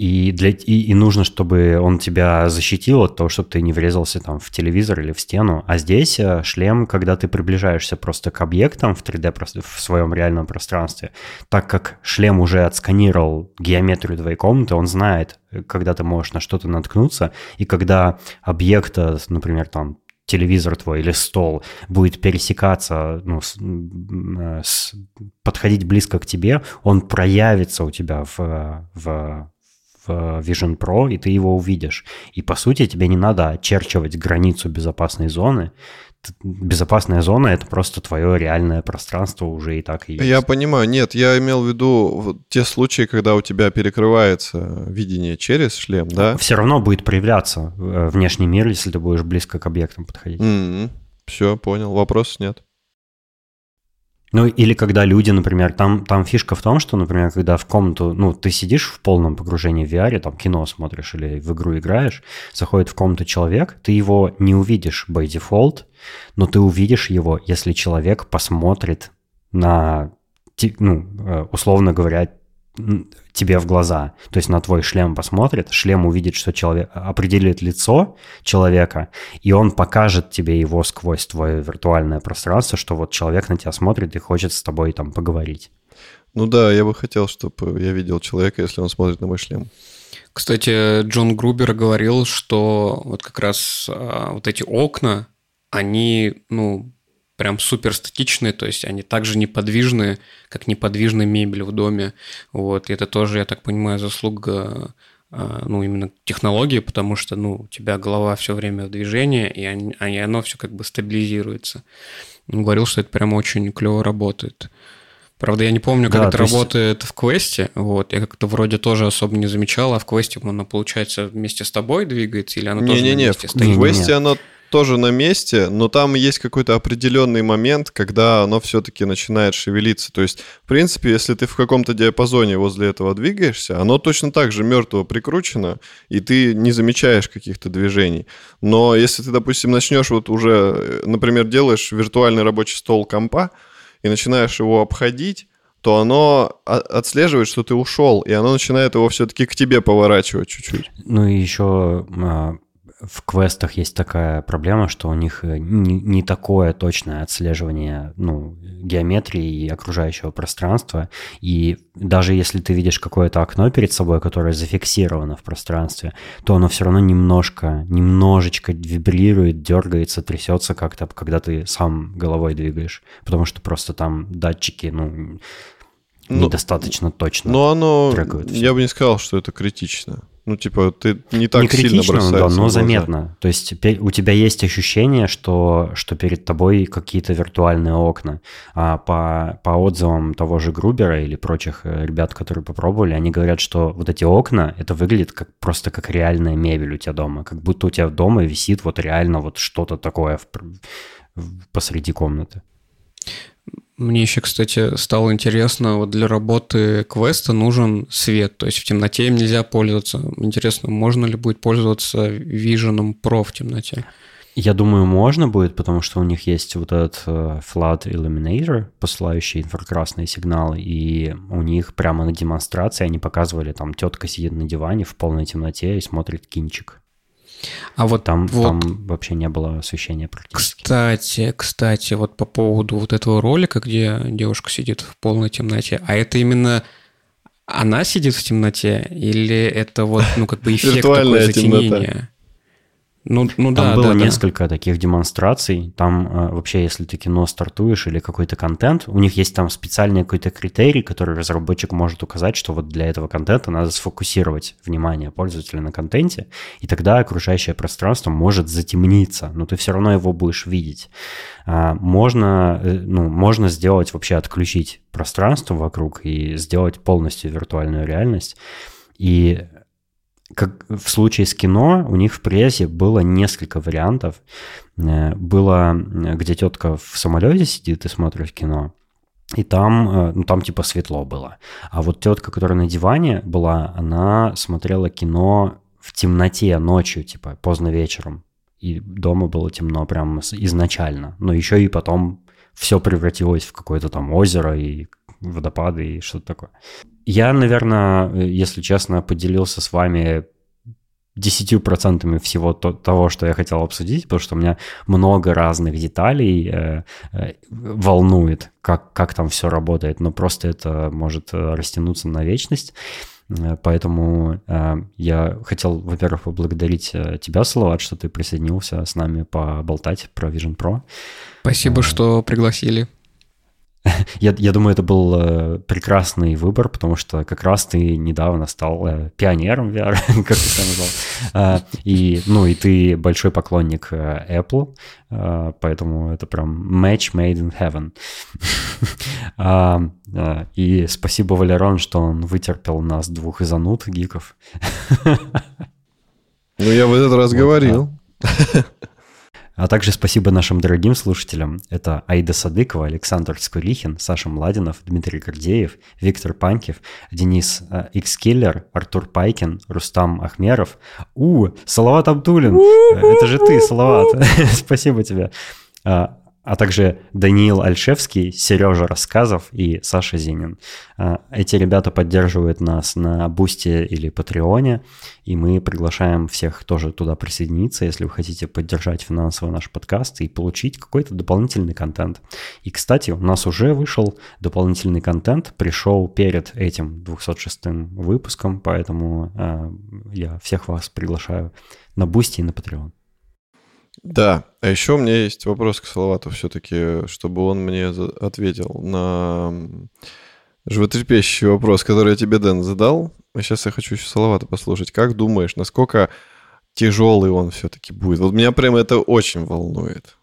И, для, и, и нужно, чтобы он тебя защитил от того, чтобы ты не врезался там в телевизор или в стену. А здесь э, шлем, когда ты приближаешься просто к объектам в 3D, в своем реальном пространстве, так как шлем уже отсканировал геометрию твоей комнаты, он знает, когда ты можешь на что-то наткнуться, и когда объект, э, например, там телевизор твой или стол будет пересекаться, ну, с, э, с, подходить близко к тебе, он проявится у тебя в, в в Vision Pro, и ты его увидишь. И, по сути, тебе не надо очерчивать границу безопасной зоны. Безопасная зона — это просто твое реальное пространство уже и так и есть. Я понимаю. Нет, я имел в виду те случаи, когда у тебя перекрывается видение через шлем, да? Все равно будет проявляться э, внешний мир, если ты будешь близко к объектам подходить. Mm-hmm. Все, понял. Вопросов нет. Ну, или когда люди, например, там, там фишка в том, что, например, когда в комнату, ну, ты сидишь в полном погружении в VR, там кино смотришь или в игру играешь, заходит в комнату человек, ты его не увидишь by default, но ты увидишь его, если человек посмотрит на, ну, э, условно говоря, тебе в глаза, то есть на твой шлем посмотрит, шлем увидит, что человек определит лицо человека, и он покажет тебе его сквозь твое виртуальное пространство, что вот человек на тебя смотрит и хочет с тобой там поговорить. Ну да, я бы хотел, чтобы я видел человека, если он смотрит на мой шлем. Кстати, Джон Грубер говорил, что вот как раз а, вот эти окна, они, ну, прям супер статичные, то есть они также неподвижные, как неподвижная мебель в доме. Вот, и это тоже, я так понимаю, заслуга а, ну, именно технологии, потому что, ну, у тебя голова все время в движении, и, они, и оно все как бы стабилизируется. Он говорил, что это прям очень клево работает. Правда, я не помню, как да, это работает есть... в квесте. Вот, я как-то вроде тоже особо не замечал, а в квесте оно, получается, вместе с тобой двигается, или оно не, тоже не, не, месте в стоит? В квесте оно тоже на месте, но там есть какой-то определенный момент, когда оно все-таки начинает шевелиться. То есть, в принципе, если ты в каком-то диапазоне возле этого двигаешься, оно точно так же мертво прикручено, и ты не замечаешь каких-то движений. Но если ты, допустим, начнешь вот уже, например, делаешь виртуальный рабочий стол компа и начинаешь его обходить, то оно отслеживает, что ты ушел, и оно начинает его все-таки к тебе поворачивать чуть-чуть. Ну и еще а, в квестах есть такая проблема, что у них э, не, не такое точное отслеживание ну, геометрии и окружающего пространства. И даже если ты видишь какое-то окно перед собой, которое зафиксировано в пространстве, то оно все равно немножко, немножечко вибрирует, дергается, трясется как-то, когда ты сам головой двигаешь. Потому что просто там датчики, ну, ну недостаточно точно. Но оно, я бы не сказал, что это критично. Ну, типа, ты не так не сильно бросаешься. Да, но заметно. То есть у тебя есть ощущение, что, что перед тобой какие-то виртуальные окна. А по, по отзывам того же Грубера или прочих э, ребят, которые попробовали, они говорят, что вот эти окна, это выглядит как, просто как реальная мебель у тебя дома. Как будто у тебя дома висит вот реально вот что-то такое в, в, посреди комнаты. Мне еще, кстати, стало интересно, вот для работы квеста нужен свет, то есть в темноте им нельзя пользоваться. Интересно, можно ли будет пользоваться Vision Pro в темноте? Я думаю, можно будет, потому что у них есть вот этот uh, Flood Illuminator, посылающий инфракрасные сигналы, и у них прямо на демонстрации они показывали, там тетка сидит на диване в полной темноте и смотрит кинчик. А вот там, вот, там вообще не было освещения практически. Кстати, кстати, вот по поводу вот этого ролика, где девушка сидит в полной темноте, а это именно она сидит в темноте или это вот, ну, как бы эффект такой затенения? Ну, ну там да, было да, несколько да. таких демонстраций. Там э, вообще, если ты кино стартуешь или какой-то контент, у них есть там специальный какой-то критерий, который разработчик может указать, что вот для этого контента надо сфокусировать внимание пользователя на контенте, и тогда окружающее пространство может затемниться, но ты все равно его будешь видеть. А, можно, э, ну, можно сделать вообще отключить пространство вокруг и сделать полностью виртуальную реальность. И как в случае с кино, у них в прессе было несколько вариантов. Э, было, где тетка в самолете сидит и смотрит кино, и там, э, ну, там типа светло было. А вот тетка, которая на диване была, она смотрела кино в темноте ночью, типа поздно вечером. И дома было темно прям изначально. Но еще и потом все превратилось в какое-то там озеро и водопады и что-то такое. Я, наверное, если честно, поделился с вами десятью процентами всего то, того, что я хотел обсудить, потому что у меня много разных деталей э, э, волнует, как, как там все работает, но просто это может э, растянуться на вечность. Э, поэтому э, я хотел, во-первых, поблагодарить э, тебя, Салават, что ты присоединился с нами поболтать про Vision Pro. Спасибо, что пригласили. Я, я думаю, это был э, прекрасный выбор, потому что как раз ты недавно стал э, пионером VR, как ты сам назвал. Э, и, ну, и ты большой поклонник э, Apple, э, поэтому это прям match made in heaven. а, э, и спасибо Валерон, что он вытерпел нас двух изанут гиков. ну, я в этот раз говорил. А также спасибо нашим дорогим слушателям. Это Аида Садыкова, Александр Скурихин, Саша Младинов, Дмитрий Гордеев, Виктор Панкев, Денис э, Икскиллер, Артур Пайкин, Рустам Ахмеров. У, Салават Абдулин. Это же ты, Салават. Спасибо тебе. А, а также Даниил Альшевский, Сережа Рассказов и Саша Зинин. А, эти ребята поддерживают нас на Boosty или Patreon е, и мы приглашаем всех тоже туда присоединиться, если вы хотите поддержать финансово наш подкаст и получить какой-то дополнительный контент. И, кстати, у нас уже вышел дополнительный контент, пришел перед этим 206 выпуском, поэтому э, я всех вас приглашаю на Boosty и на Patreon. Да, а еще у меня есть вопрос к Салавату все-таки, чтобы он мне ответил на животрепещущий вопрос, который я тебе, Дэн, задал. А сейчас я хочу еще Салавата послушать. Как думаешь, насколько тяжелый он все-таки будет? Вот меня прямо это очень волнует.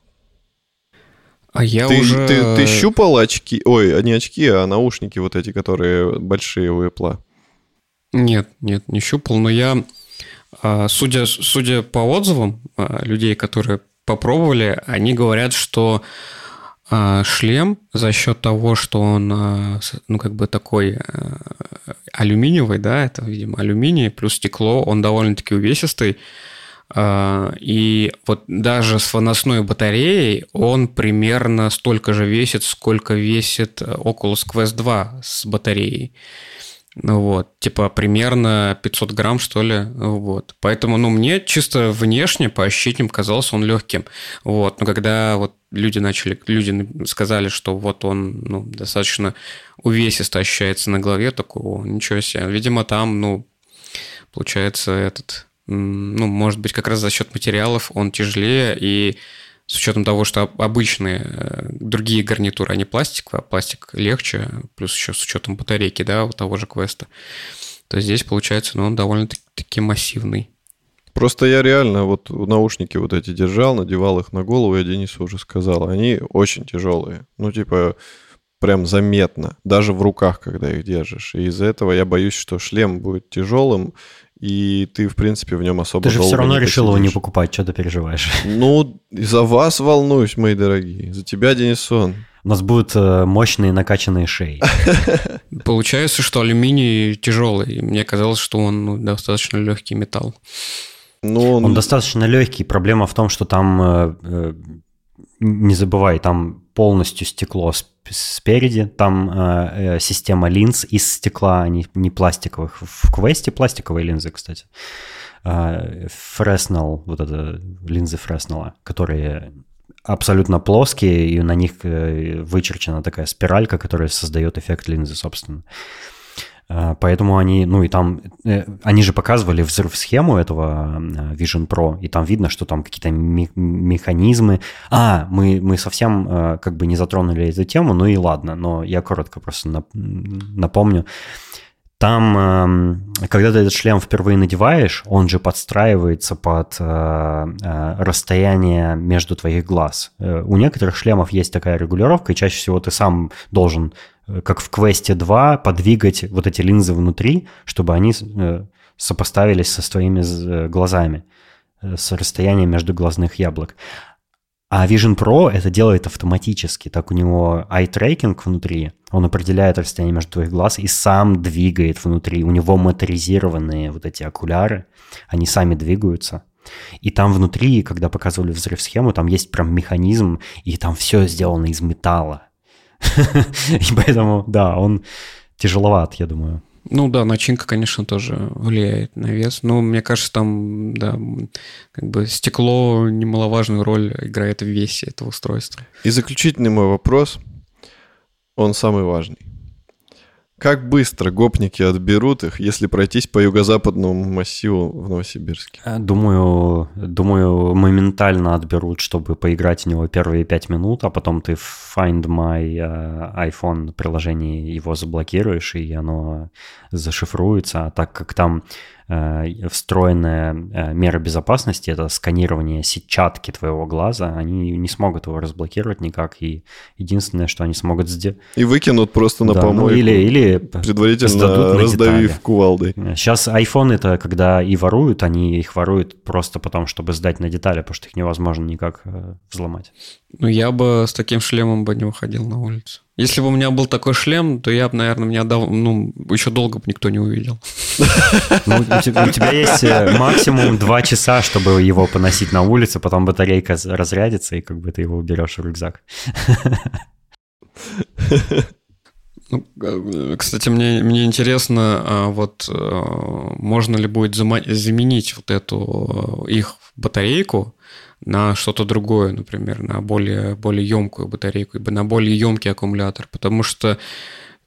А я ты, уже... Ты, ты щупал очки? Ой, не очки, а наушники вот эти, которые большие у Apple. Нет, нет, не щупал, но я а, судя, судя по отзывам а, людей, которые попробовали, они говорят, что а, шлем за счет того, что он, ну, как бы такой алюминиевый, да, это, видимо, алюминий плюс стекло, он довольно-таки увесистый, и вот даже с выносной батареей он примерно столько же весит, сколько весит Oculus Quest 2 с батареей. Ну вот, типа примерно 500 грамм, что ли, вот. Поэтому, ну, мне чисто внешне по ощущениям казалось он легким, вот. Но когда вот люди начали, люди сказали, что вот он, ну, достаточно увесисто ощущается на голове, такого, ничего себе. Видимо, там, ну, получается этот, ну, может быть, как раз за счет материалов он тяжелее и с учетом того, что обычные э, другие гарнитуры, они пластиковые, а пластик легче, плюс еще с учетом батарейки, да, у того же квеста, то здесь получается, ну, он довольно-таки массивный. Просто я реально вот наушники вот эти держал, надевал их на голову, я Денису уже сказал, они очень тяжелые. Ну, типа, прям заметно, даже в руках, когда их держишь. И из-за этого я боюсь, что шлем будет тяжелым, и ты, в принципе, в нем особо Ты же все равно решил его не покупать, что ты переживаешь? Ну, за вас волнуюсь, мои дорогие. За тебя, Денисон. У нас будут э, мощные накачанные шеи. Получается, что алюминий тяжелый. Мне казалось, что он ну, достаточно легкий металл. Ну, он... он достаточно легкий. Проблема в том, что там, э, э, не забывай, там полностью стекло спереди, там э, э, система линз из стекла, а не, не пластиковых. В квесте пластиковые линзы, кстати. Э, Fresnel, вот это линзы Фреснелла, которые абсолютно плоские, и на них э, вычерчена такая спиралька, которая создает эффект линзы, собственно. А, поэтому они, ну и там, э, они же показывали взрыв-схему этого э, Vision Pro, и там видно, что там какие-то механизмы. А, мы, мы совсем э, как бы не затронули эту тему, ну и ладно, но я коротко просто напомню. Там, когда ты этот шлем впервые надеваешь, он же подстраивается под расстояние между твоих глаз. У некоторых шлемов есть такая регулировка, и чаще всего ты сам должен как в квесте 2, подвигать вот эти линзы внутри, чтобы они э, сопоставились со своими э, глазами, э, с расстоянием между глазных яблок. А Vision Pro это делает автоматически. Так у него eye tracking внутри, он определяет расстояние между твоих глаз и сам двигает внутри. У него моторизированные вот эти окуляры, они сами двигаются. И там внутри, когда показывали взрыв-схему, там есть прям механизм, и там все сделано из металла. И поэтому, да, он тяжеловат, я думаю. Ну да, начинка, конечно, тоже влияет на вес. Но мне кажется, там, да, как бы стекло немаловажную роль играет в весе этого устройства. И заключительный мой вопрос, он самый важный. Как быстро гопники отберут их, если пройтись по юго-западному массиву в Новосибирске? Э, думаю, думаю, моментально отберут, чтобы поиграть в него первые пять минут, а потом ты в Find My э, iPhone приложении его заблокируешь, и оно зашифруется. А так как там встроенная э, мера безопасности, это сканирование сетчатки твоего глаза, они не смогут его разблокировать никак, и единственное, что они смогут сделать... И выкинут просто на да, ну, помойку, ну, или, или предварительно раздавив детали. кувалдой. Сейчас iPhone это когда и воруют, они их воруют просто потому, чтобы сдать на детали, потому что их невозможно никак э, взломать. Ну, я бы с таким шлемом бы не выходил на улицу. Если бы у меня был такой шлем, то я бы, наверное, меня дал, ну, еще долго бы никто не увидел. Ну, у, тебя, у тебя есть э, максимум два часа, чтобы его поносить на улице, потом батарейка разрядится, и как бы ты его уберешь в рюкзак. Ну, э, кстати, мне, мне интересно, а вот э, можно ли будет заменить вот эту их батарейку на что-то другое, например, на более, более емкую батарейку, либо на более емкий аккумулятор, потому что,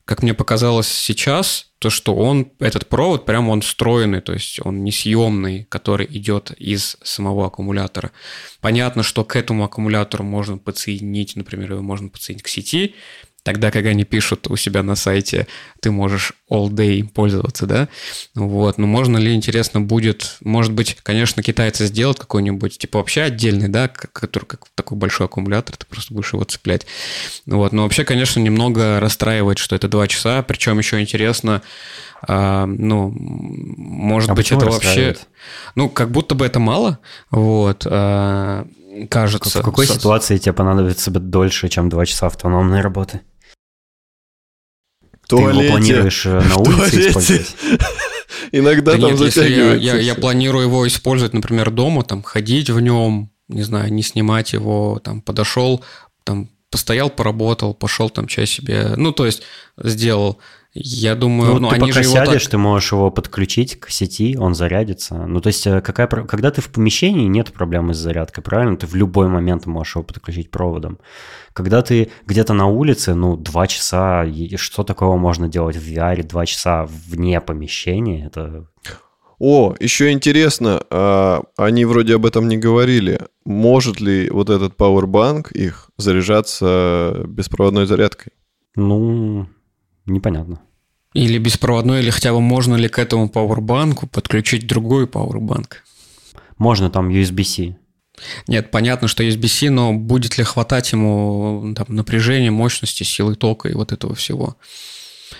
как мне показалось сейчас, то, что он, этот провод, прям он встроенный, то есть он несъемный, который идет из самого аккумулятора. Понятно, что к этому аккумулятору можно подсоединить, например, его можно подсоединить к сети, Тогда, как они пишут у себя на сайте, ты можешь all day пользоваться, да? Вот. Но можно ли, интересно, будет, может быть, конечно, китайцы сделают какой-нибудь, типа вообще отдельный, да, который как такой большой аккумулятор, ты просто будешь его цеплять. Вот. Но вообще, конечно, немного расстраивает, что это два часа, причем еще интересно, а, ну, может а быть, это вообще... Ну, как будто бы это мало, вот, а, кажется. В какой ситуации тебе понадобится дольше, чем два часа автономной работы? Туалете. Ты его планируешь э, на улице использовать? Иногда да там нет, затягивается. Я, я, я планирую его использовать, например, дома, там, ходить в нем, не знаю, не снимать его, там, подошел, там, постоял, поработал, пошел там чай себе, ну, то есть сделал. Я думаю, ну, ну ты они пока же сядешь, так... ты можешь его подключить к сети, он зарядится. Ну, то есть, э, какая, когда ты в помещении, нет проблемы с зарядкой, правильно? Ты в любой момент можешь его подключить проводом. Когда ты где-то на улице, ну, два часа, что такого можно делать в VR, два часа вне помещения, это... О, еще интересно, а, они вроде об этом не говорили. Может ли вот этот Powerbank их заряжаться беспроводной зарядкой? Ну, непонятно. Или беспроводной, или хотя бы можно ли к этому пауэрбанку подключить другой пауэрбанк? Можно там USB-C. Нет, понятно, что USB-C, но будет ли хватать ему там, напряжения, мощности, силы тока и вот этого всего?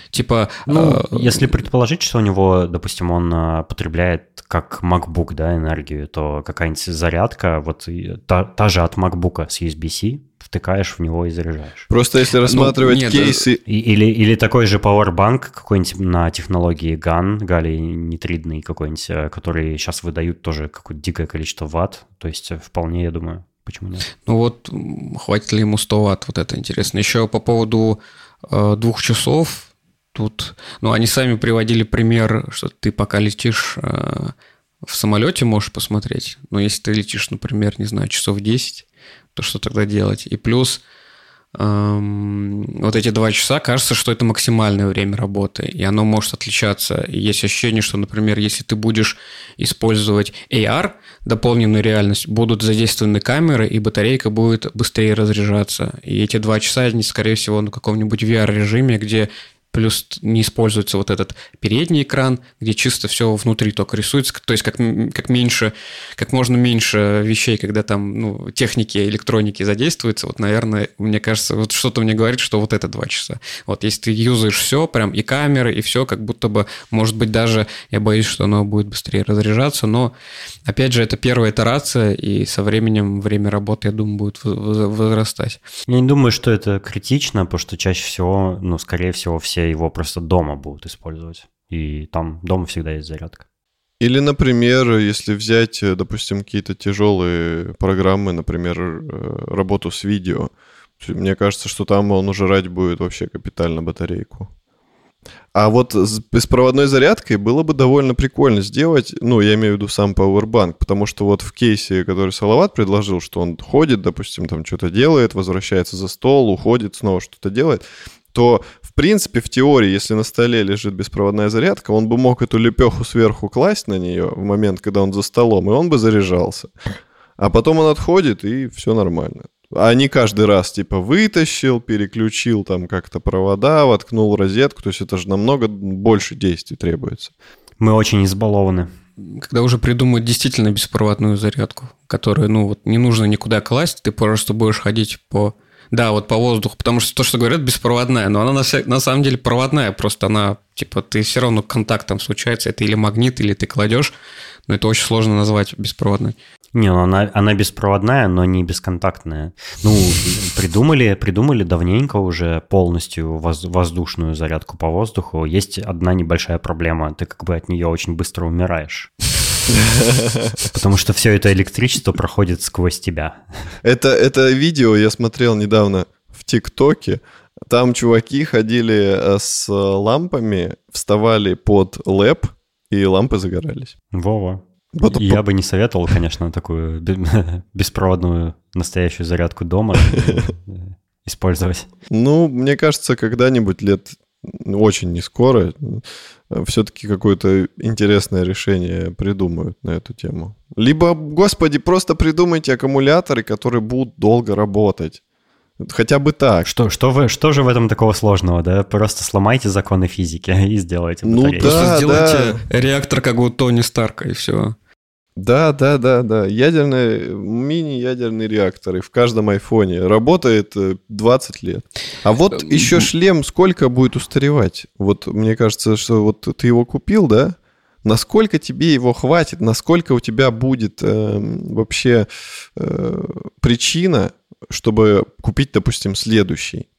Типа... Ну, э, если предположить, что у него, допустим, он э, потребляет как MacBook, да, энергию, то какая-нибудь зарядка, вот та, та же от MacBook с USB-C, втыкаешь в него и заряжаешь. Просто если ну, рассматривать ну, нет, кейсы... Или, или такой же Powerbank какой-нибудь на технологии GAN, галлий нитридный какой-нибудь, э, который сейчас выдают тоже какое-то дикое количество ватт. То есть вполне, я думаю, почему нет. Ну вот, хватит ли ему 100 ватт, вот это интересно. Еще по поводу э, двух часов, тут, ну, они сами приводили пример, что ты пока летишь э, в самолете, можешь посмотреть. Но если ты летишь, например, не знаю, часов 10, то что тогда делать? И плюс эм, вот эти два часа, кажется, что это максимальное время работы, и оно может отличаться. И есть ощущение, что, например, если ты будешь использовать AR, дополненную реальность, будут задействованы камеры, и батарейка будет быстрее разряжаться. И эти два часа, они, скорее всего, на каком-нибудь VR-режиме, где плюс не используется вот этот передний экран, где чисто все внутри только рисуется, то есть как, как меньше, как можно меньше вещей, когда там ну, техники, электроники задействуются, вот, наверное, мне кажется, вот что-то мне говорит, что вот это два часа. Вот если ты юзаешь все, прям и камеры, и все, как будто бы, может быть, даже я боюсь, что оно будет быстрее разряжаться, но, опять же, это первая итерация, и со временем время работы, я думаю, будет возрастать. Я не думаю, что это критично, потому что чаще всего, ну, скорее всего, все все его просто дома будут использовать. И там дома всегда есть зарядка. Или, например, если взять, э, допустим, какие-то тяжелые программы, например, э, работу с видео, мне кажется, что там он ужирать будет вообще капитально батарейку. А вот с беспроводной зарядкой было бы довольно прикольно сделать, ну, я имею в виду сам Powerbank, потому что вот в кейсе, который Салават предложил, что он ходит, допустим, там что-то делает, возвращается за стол, уходит, снова что-то делает, то, в принципе, в теории, если на столе лежит беспроводная зарядка, он бы мог эту лепеху сверху класть на нее в момент, когда он за столом, и он бы заряжался. А потом он отходит, и все нормально. А не каждый раз, типа, вытащил, переключил там как-то провода, воткнул розетку. То есть это же намного больше действий требуется. Мы очень избалованы. Когда уже придумают действительно беспроводную зарядку, которую, ну, вот не нужно никуда класть, ты просто будешь ходить по да, вот по воздуху, потому что то, что говорят, беспроводная, но она на, на самом деле проводная, просто она, типа, ты все равно контакт там случается, это или магнит, или ты кладешь, но это очень сложно назвать беспроводной. Не, ну она, она беспроводная, но не бесконтактная. Ну, придумали, придумали давненько уже полностью воз, воздушную зарядку по воздуху. Есть одна небольшая проблема. Ты как бы от нее очень быстро умираешь. Потому что все это электричество проходит сквозь тебя. Это, это видео я смотрел недавно в ТикТоке. Там чуваки ходили э, с лампами, вставали под лэп, и лампы загорались. Вова. Вот, я бы не советовал, конечно, такую беспроводную настоящую зарядку дома э, использовать. Ну, мне кажется, когда-нибудь лет очень не скоро все-таки какое-то интересное решение придумают на эту тему. Либо, господи, просто придумайте аккумуляторы, которые будут долго работать. Хотя бы так. Что, что, вы, что же в этом такого сложного, да? Просто сломайте законы физики и сделайте батарею. Ну да, Просто сделайте да. реактор как у Тони Старка и все. Да, да, да, да. Ядерные, мини-ядерные реакторы в каждом айфоне. Работает 20 э, лет. А вот еще шлем сколько будет устаревать? Вот мне кажется, что вот ты его купил, да? Насколько тебе его хватит? Насколько у тебя будет э, вообще э, причина, чтобы купить, допустим, следующий?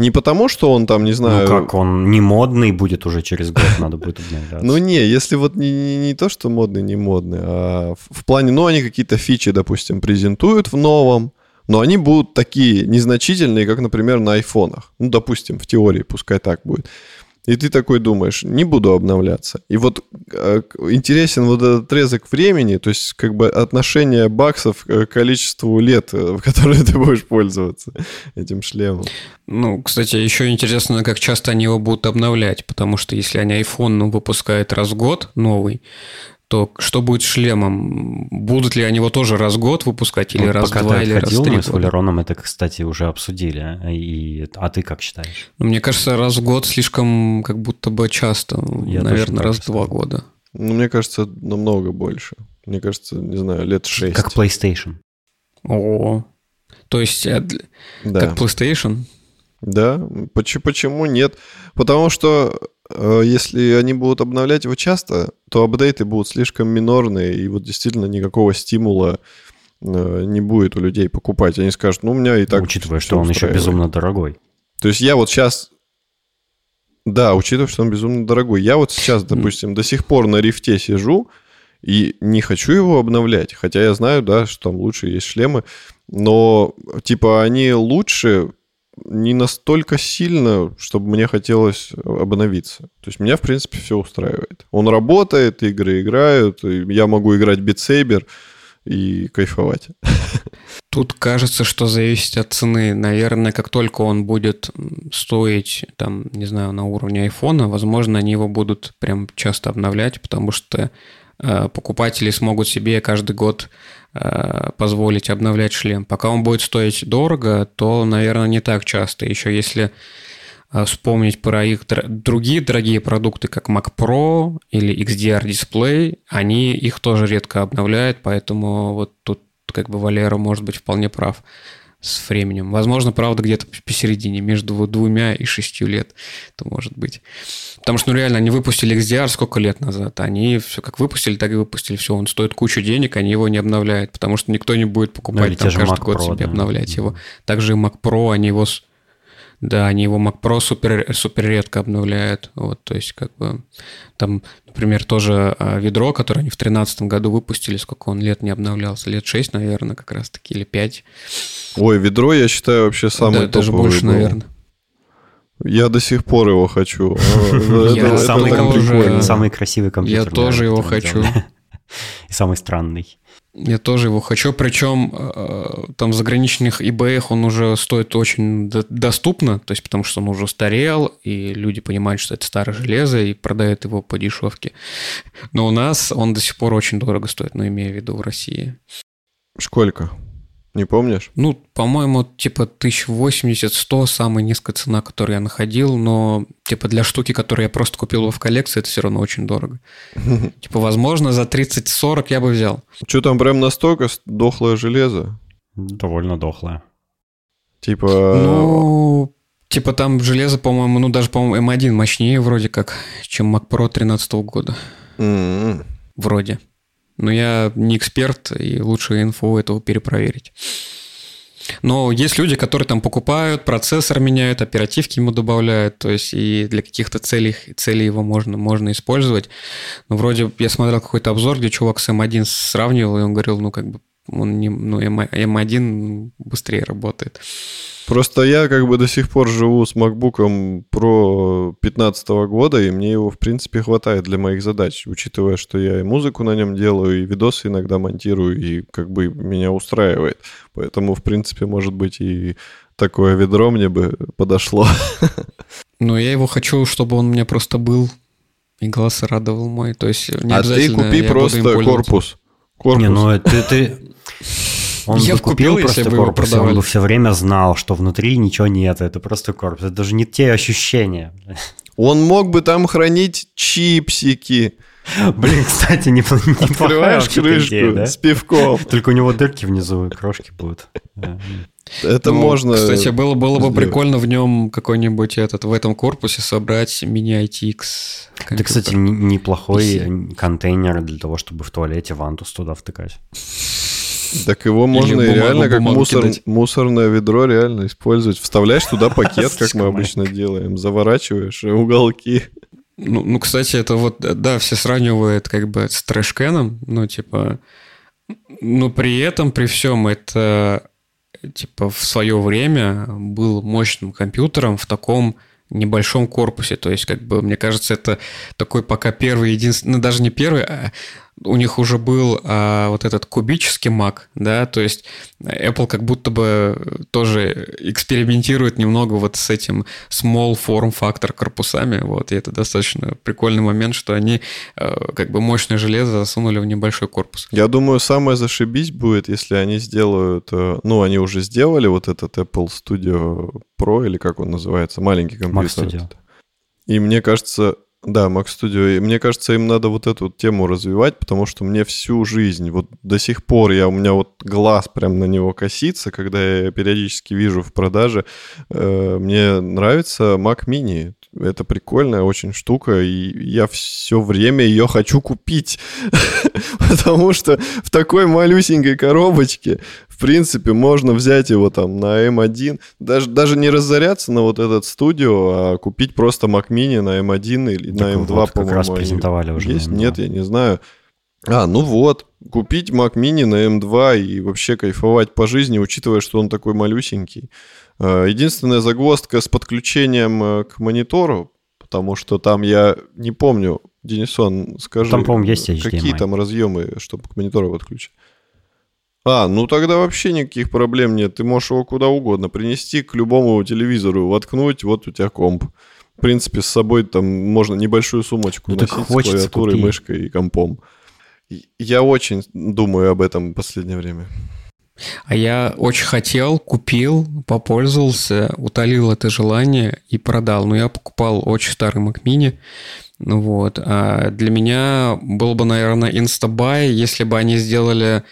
Не потому, что он там, не знаю... Ну как, он не модный будет уже через год, надо будет обновляться. Ну не, если вот не, не, не то, что модный, не модный, а в, в плане, ну они какие-то фичи, допустим, презентуют в новом, но они будут такие незначительные, как, например, на айфонах. Ну, допустим, в теории, пускай так будет. И ты такой думаешь, не буду обновляться. И вот э, интересен вот этот отрезок времени, то есть как бы отношение баксов к количеству лет, э, в которые ты будешь пользоваться этим шлемом. Ну, кстати, еще интересно, как часто они его будут обновлять, потому что если они iPhone ну, выпускают раз в год новый, то что будет с шлемом? Будут ли они его тоже раз в год выпускать или вот раз в два, или раз в три мы с Валероном это, кстати, уже обсудили. А, и, а ты как считаешь? Ну, мне кажется, раз в год слишком как будто бы часто. Я Наверное, раз в два года. Ну, мне кажется, намного больше. Мне кажется, не знаю, лет шесть. Как PlayStation. О, то есть э, да. как PlayStation? Да, почему нет? Потому что если они будут обновлять его часто, то апдейты будут слишком минорные, и вот действительно никакого стимула э, не будет у людей покупать. Они скажут, ну, у меня и так... Учитывая, что он еще безумно дорогой. То есть я вот сейчас... Да, учитывая, что он безумно дорогой. Я вот сейчас, допустим, до сих пор на рифте сижу и не хочу его обновлять. Хотя я знаю, да, что там лучше есть шлемы. Но, типа, они лучше не настолько сильно, чтобы мне хотелось обновиться. То есть меня, в принципе, все устраивает. Он работает, игры играют, я могу играть битсейбер и кайфовать. Тут кажется, что зависит от цены. Наверное, как только он будет стоить, там, не знаю, на уровне айфона, возможно, они его будут прям часто обновлять, потому что э, покупатели смогут себе каждый год позволить обновлять шлем. Пока он будет стоить дорого, то, наверное, не так часто. Еще если э, вспомнить про их другие дорогие продукты, как Mac Pro или XDR дисплей, они их тоже редко обновляют, поэтому вот тут как бы Валера может быть вполне прав с временем. Возможно, правда, где-то посередине, между двумя и шестью лет это может быть. Потому что, ну, реально, они выпустили XDR сколько лет назад. Они все как выпустили, так и выпустили. Все, он стоит кучу денег, они его не обновляют, потому что никто не будет покупать ну, там, каждый Mac год Pro, себе да. обновлять его. Также и Mac Pro, они его да, они его Mac Pro супер, супер редко обновляют. Вот, то есть, как бы, там, например, тоже а, ведро, которое они в 2013 году выпустили, сколько он лет не обновлялся? Лет 6, наверное, как раз-таки, или 5. Ой, ведро, я считаю, вообще самое да, даже больше, был. наверное. Я до сих пор его хочу. Самый красивый компьютер. Я тоже его хочу. И самый странный. Я тоже его хочу, причем э, там в заграничных eBay он уже стоит очень доступно, то есть потому что он уже старел, и люди понимают, что это старое железо, и продают его по дешевке. Но у нас он до сих пор очень дорого стоит, но имея в виду в России. Сколько? Не помнишь? Ну, по-моему, типа 1080-100 самая низкая цена, которую я находил, но типа для штуки, которую я просто купил в коллекции, это все равно очень дорого. Типа, возможно, за 30-40 я бы взял. Что там прям настолько дохлое железо? Довольно дохлое. Типа... Ну, типа там железо, по-моему, ну даже, по-моему, M1 мощнее вроде как, чем Mac Pro 13 года. Вроде. Но я не эксперт, и лучше инфу этого перепроверить. Но есть люди, которые там покупают, процессор меняют, оперативки ему добавляют, то есть и для каких-то целей, целей его можно, можно использовать. Но вроде я смотрел какой-то обзор, где чувак с M1 сравнивал, и он говорил, ну как бы он не, ну, M1 быстрее работает. Просто я как бы до сих пор живу с MacBook Pro 15 года, и мне его, в принципе, хватает для моих задач, учитывая, что я и музыку на нем делаю, и видосы иногда монтирую, и как бы меня устраивает. Поэтому, в принципе, может быть, и такое ведро мне бы подошло. Но я его хочу, чтобы он у меня просто был, и глаз радовал мой. То есть не а ты купи просто корпус. Корпус. Не, ну ты, ты... Он я бы купил, купил просто корпус, он бы все время знал, что внутри ничего нет, это просто корпус. Это даже не те ощущения. Он мог бы там хранить чипсики. Блин, кстати, не, не Открываешь крышку идея, да? с пивком. Только у него дырки внизу, крошки будут. Это ну, можно. Кстати, было, было бы прикольно в нем какой-нибудь этот в этом корпусе собрать мини-ITX. Это, кстати, неплохой контейнер для того, чтобы в туалете вантус туда втыкать. Так его можно и реально как мусор, мусорное ведро реально использовать. Вставляешь туда пакет, как мы обычно делаем, заворачиваешь уголки. Ну, ну, кстати, это вот, да, все сравнивают как бы с трэшкеном, ну, типа, но при этом, при всем, это, типа, в свое время был мощным компьютером в таком небольшом корпусе. То есть, как бы, мне кажется, это такой пока первый, единственный, ну, даже не первый, а у них уже был а, вот этот кубический Mac, да, то есть Apple как будто бы тоже экспериментирует немного вот с этим small form factor корпусами, вот, и это достаточно прикольный момент, что они а, как бы мощное железо засунули в небольшой корпус. Я думаю, самое зашибись будет, если они сделают, э, ну, они уже сделали вот этот Apple Studio Pro, или как он называется, маленький компьютер. Mac Studio. И мне кажется, да, Mac Studio. И мне кажется, им надо вот эту тему развивать, потому что мне всю жизнь, вот до сих пор я, у меня вот глаз прям на него косится, когда я периодически вижу в продаже. Э, мне нравится Mac Mini. Это прикольная очень штука, и я все время ее хочу купить, потому что в такой малюсенькой коробочке принципе, можно взять его там на M1, даже, даже не разоряться на вот этот студио, а купить просто Mac Mini на M1 или так на M2, вот, по-моему. раз презентовали уже. Есть? Нет, я не знаю. А, ну вот, купить Mac Mini на M2 и вообще кайфовать по жизни, учитывая, что он такой малюсенький. А, единственная загвоздка с подключением э, к монитору, потому что там я не помню, Денисон, скажи, там, по-моему, есть HDMI. какие там разъемы, чтобы к монитору подключить? А, ну тогда вообще никаких проблем нет. Ты можешь его куда угодно принести, к любому телевизору воткнуть, вот у тебя комп. В принципе, с собой там можно небольшую сумочку ну, носить с клавиатурой, купи. мышкой и компом. Я очень думаю об этом в последнее время. А я очень хотел, купил, попользовался, утолил это желание и продал. Но я покупал очень старый Mac Mini. Ну вот. А для меня было бы, наверное, инстабай, если бы они сделали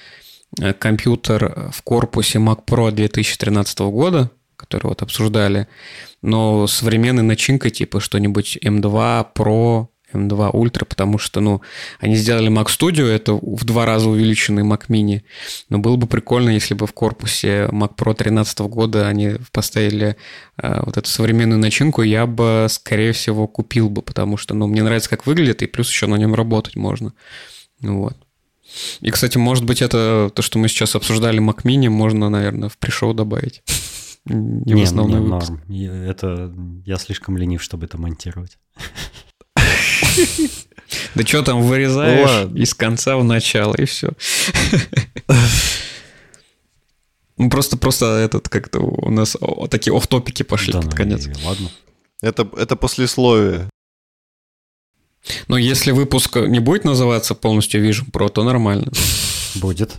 Э, компьютер в корпусе Mac Pro 2013 года, который вот обсуждали, но современной начинкой типа что-нибудь M2 Pro, M2 Ultra, потому что, ну, они сделали Mac Studio, это в два раза увеличенный Mac Mini, но было бы прикольно, если бы в корпусе Mac Pro 2013 года они поставили э, вот эту современную начинку, я бы, скорее всего, купил бы, потому что, ну, мне нравится, как выглядит, и плюс еще на нем работать можно. Вот. И, кстати, может быть, это то, что мы сейчас обсуждали Mac Mini, можно, наверное, в пришоу добавить. Не, не в основной не, выпуск. Норм. Это я слишком ленив, чтобы это монтировать. Да что там, вырезаешь из конца в начало, и все. Ну, просто, просто этот как-то у нас такие оф-топики пошли под ну конец. Ладно. Это, это послесловие. Но если выпуск не будет называться полностью Vision Pro, то нормально. Будет.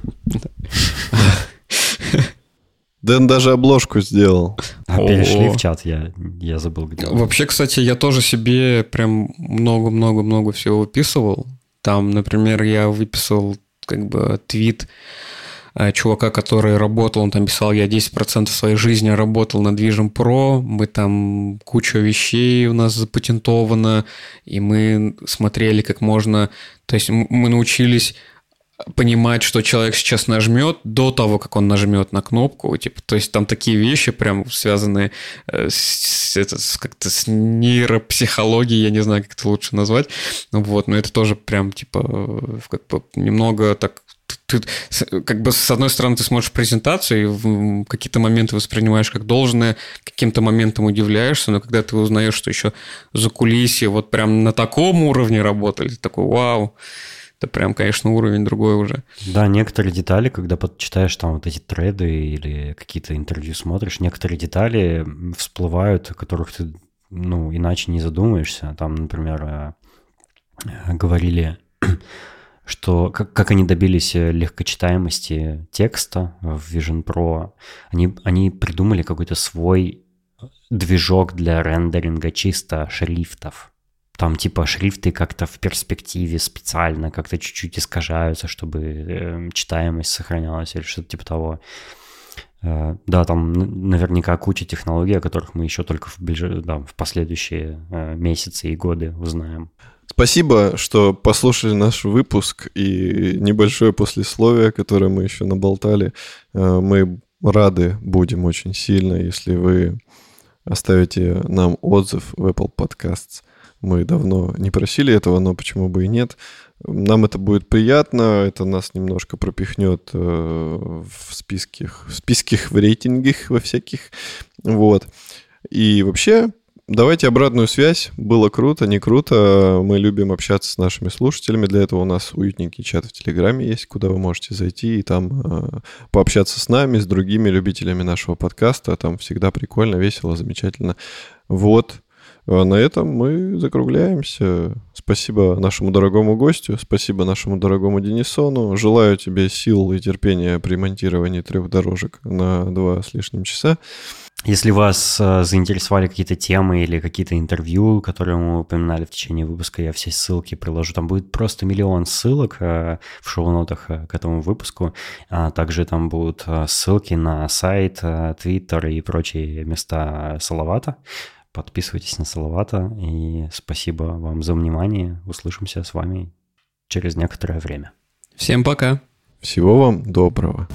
Дэн даже обложку сделал. А перешли в чат, я, я забыл где. Вообще, кстати, я тоже себе прям много-много-много всего выписывал. Там, например, я выписал как бы твит Э, чувака, который работал, он там писал, я 10% своей жизни работал над Vision Pro, мы там куча вещей у нас запатентовано, и мы смотрели, как можно, то есть мы научились понимать, что человек сейчас нажмет до того, как он нажмет на кнопку. Типа, то есть там такие вещи прям связанные э, с, с, как-то с нейропсихологией, я не знаю, как это лучше назвать. Вот, но это тоже прям типа как бы немного так ты, как бы с одной стороны ты смотришь презентацию и какие-то моменты воспринимаешь как должное, каким-то моментом удивляешься, но когда ты узнаешь, что еще за кулисье вот прям на таком уровне работали, такой вау, это прям, конечно, уровень другой уже. Да, некоторые детали, когда читаешь там вот эти треды или какие-то интервью смотришь, некоторые детали всплывают, о которых ты, ну, иначе не задумаешься. Там, например, э, говорили, что как, как они добились легкочитаемости текста в Vision Pro. Они, они придумали какой-то свой движок для рендеринга чисто шрифтов там типа шрифты как-то в перспективе специально как-то чуть-чуть искажаются, чтобы э, читаемость сохранялась или что-то типа того. Э, да, там наверняка куча технологий, о которых мы еще только в, ближ... да, в последующие э, месяцы и годы узнаем. Спасибо, что послушали наш выпуск и небольшое послесловие, которое мы еще наболтали. Э, мы рады будем очень сильно, если вы оставите нам отзыв в Apple Podcasts. Мы давно не просили этого, но почему бы и нет. Нам это будет приятно, это нас немножко пропихнет э, в списках, в списках, в рейтингах во всяких. Вот. И вообще, давайте обратную связь. Было круто, не круто. Мы любим общаться с нашими слушателями. Для этого у нас уютненький чат в Телеграме есть, куда вы можете зайти и там э, пообщаться с нами, с другими любителями нашего подкаста. Там всегда прикольно, весело, замечательно. Вот. А на этом мы закругляемся. Спасибо нашему дорогому гостю, спасибо нашему дорогому Денисону. Желаю тебе сил и терпения при монтировании трех дорожек на два с лишним часа. Если вас э, заинтересовали какие-то темы или какие-то интервью, которые мы упоминали в течение выпуска, я все ссылки приложу. Там будет просто миллион ссылок э, в шоу-нотах э, к этому выпуску. А также там будут ссылки на сайт, твиттер и прочие места Салавата. Подписывайтесь на Салавата. И спасибо вам за внимание. Услышимся с вами через некоторое время. Всем пока. Всего вам доброго.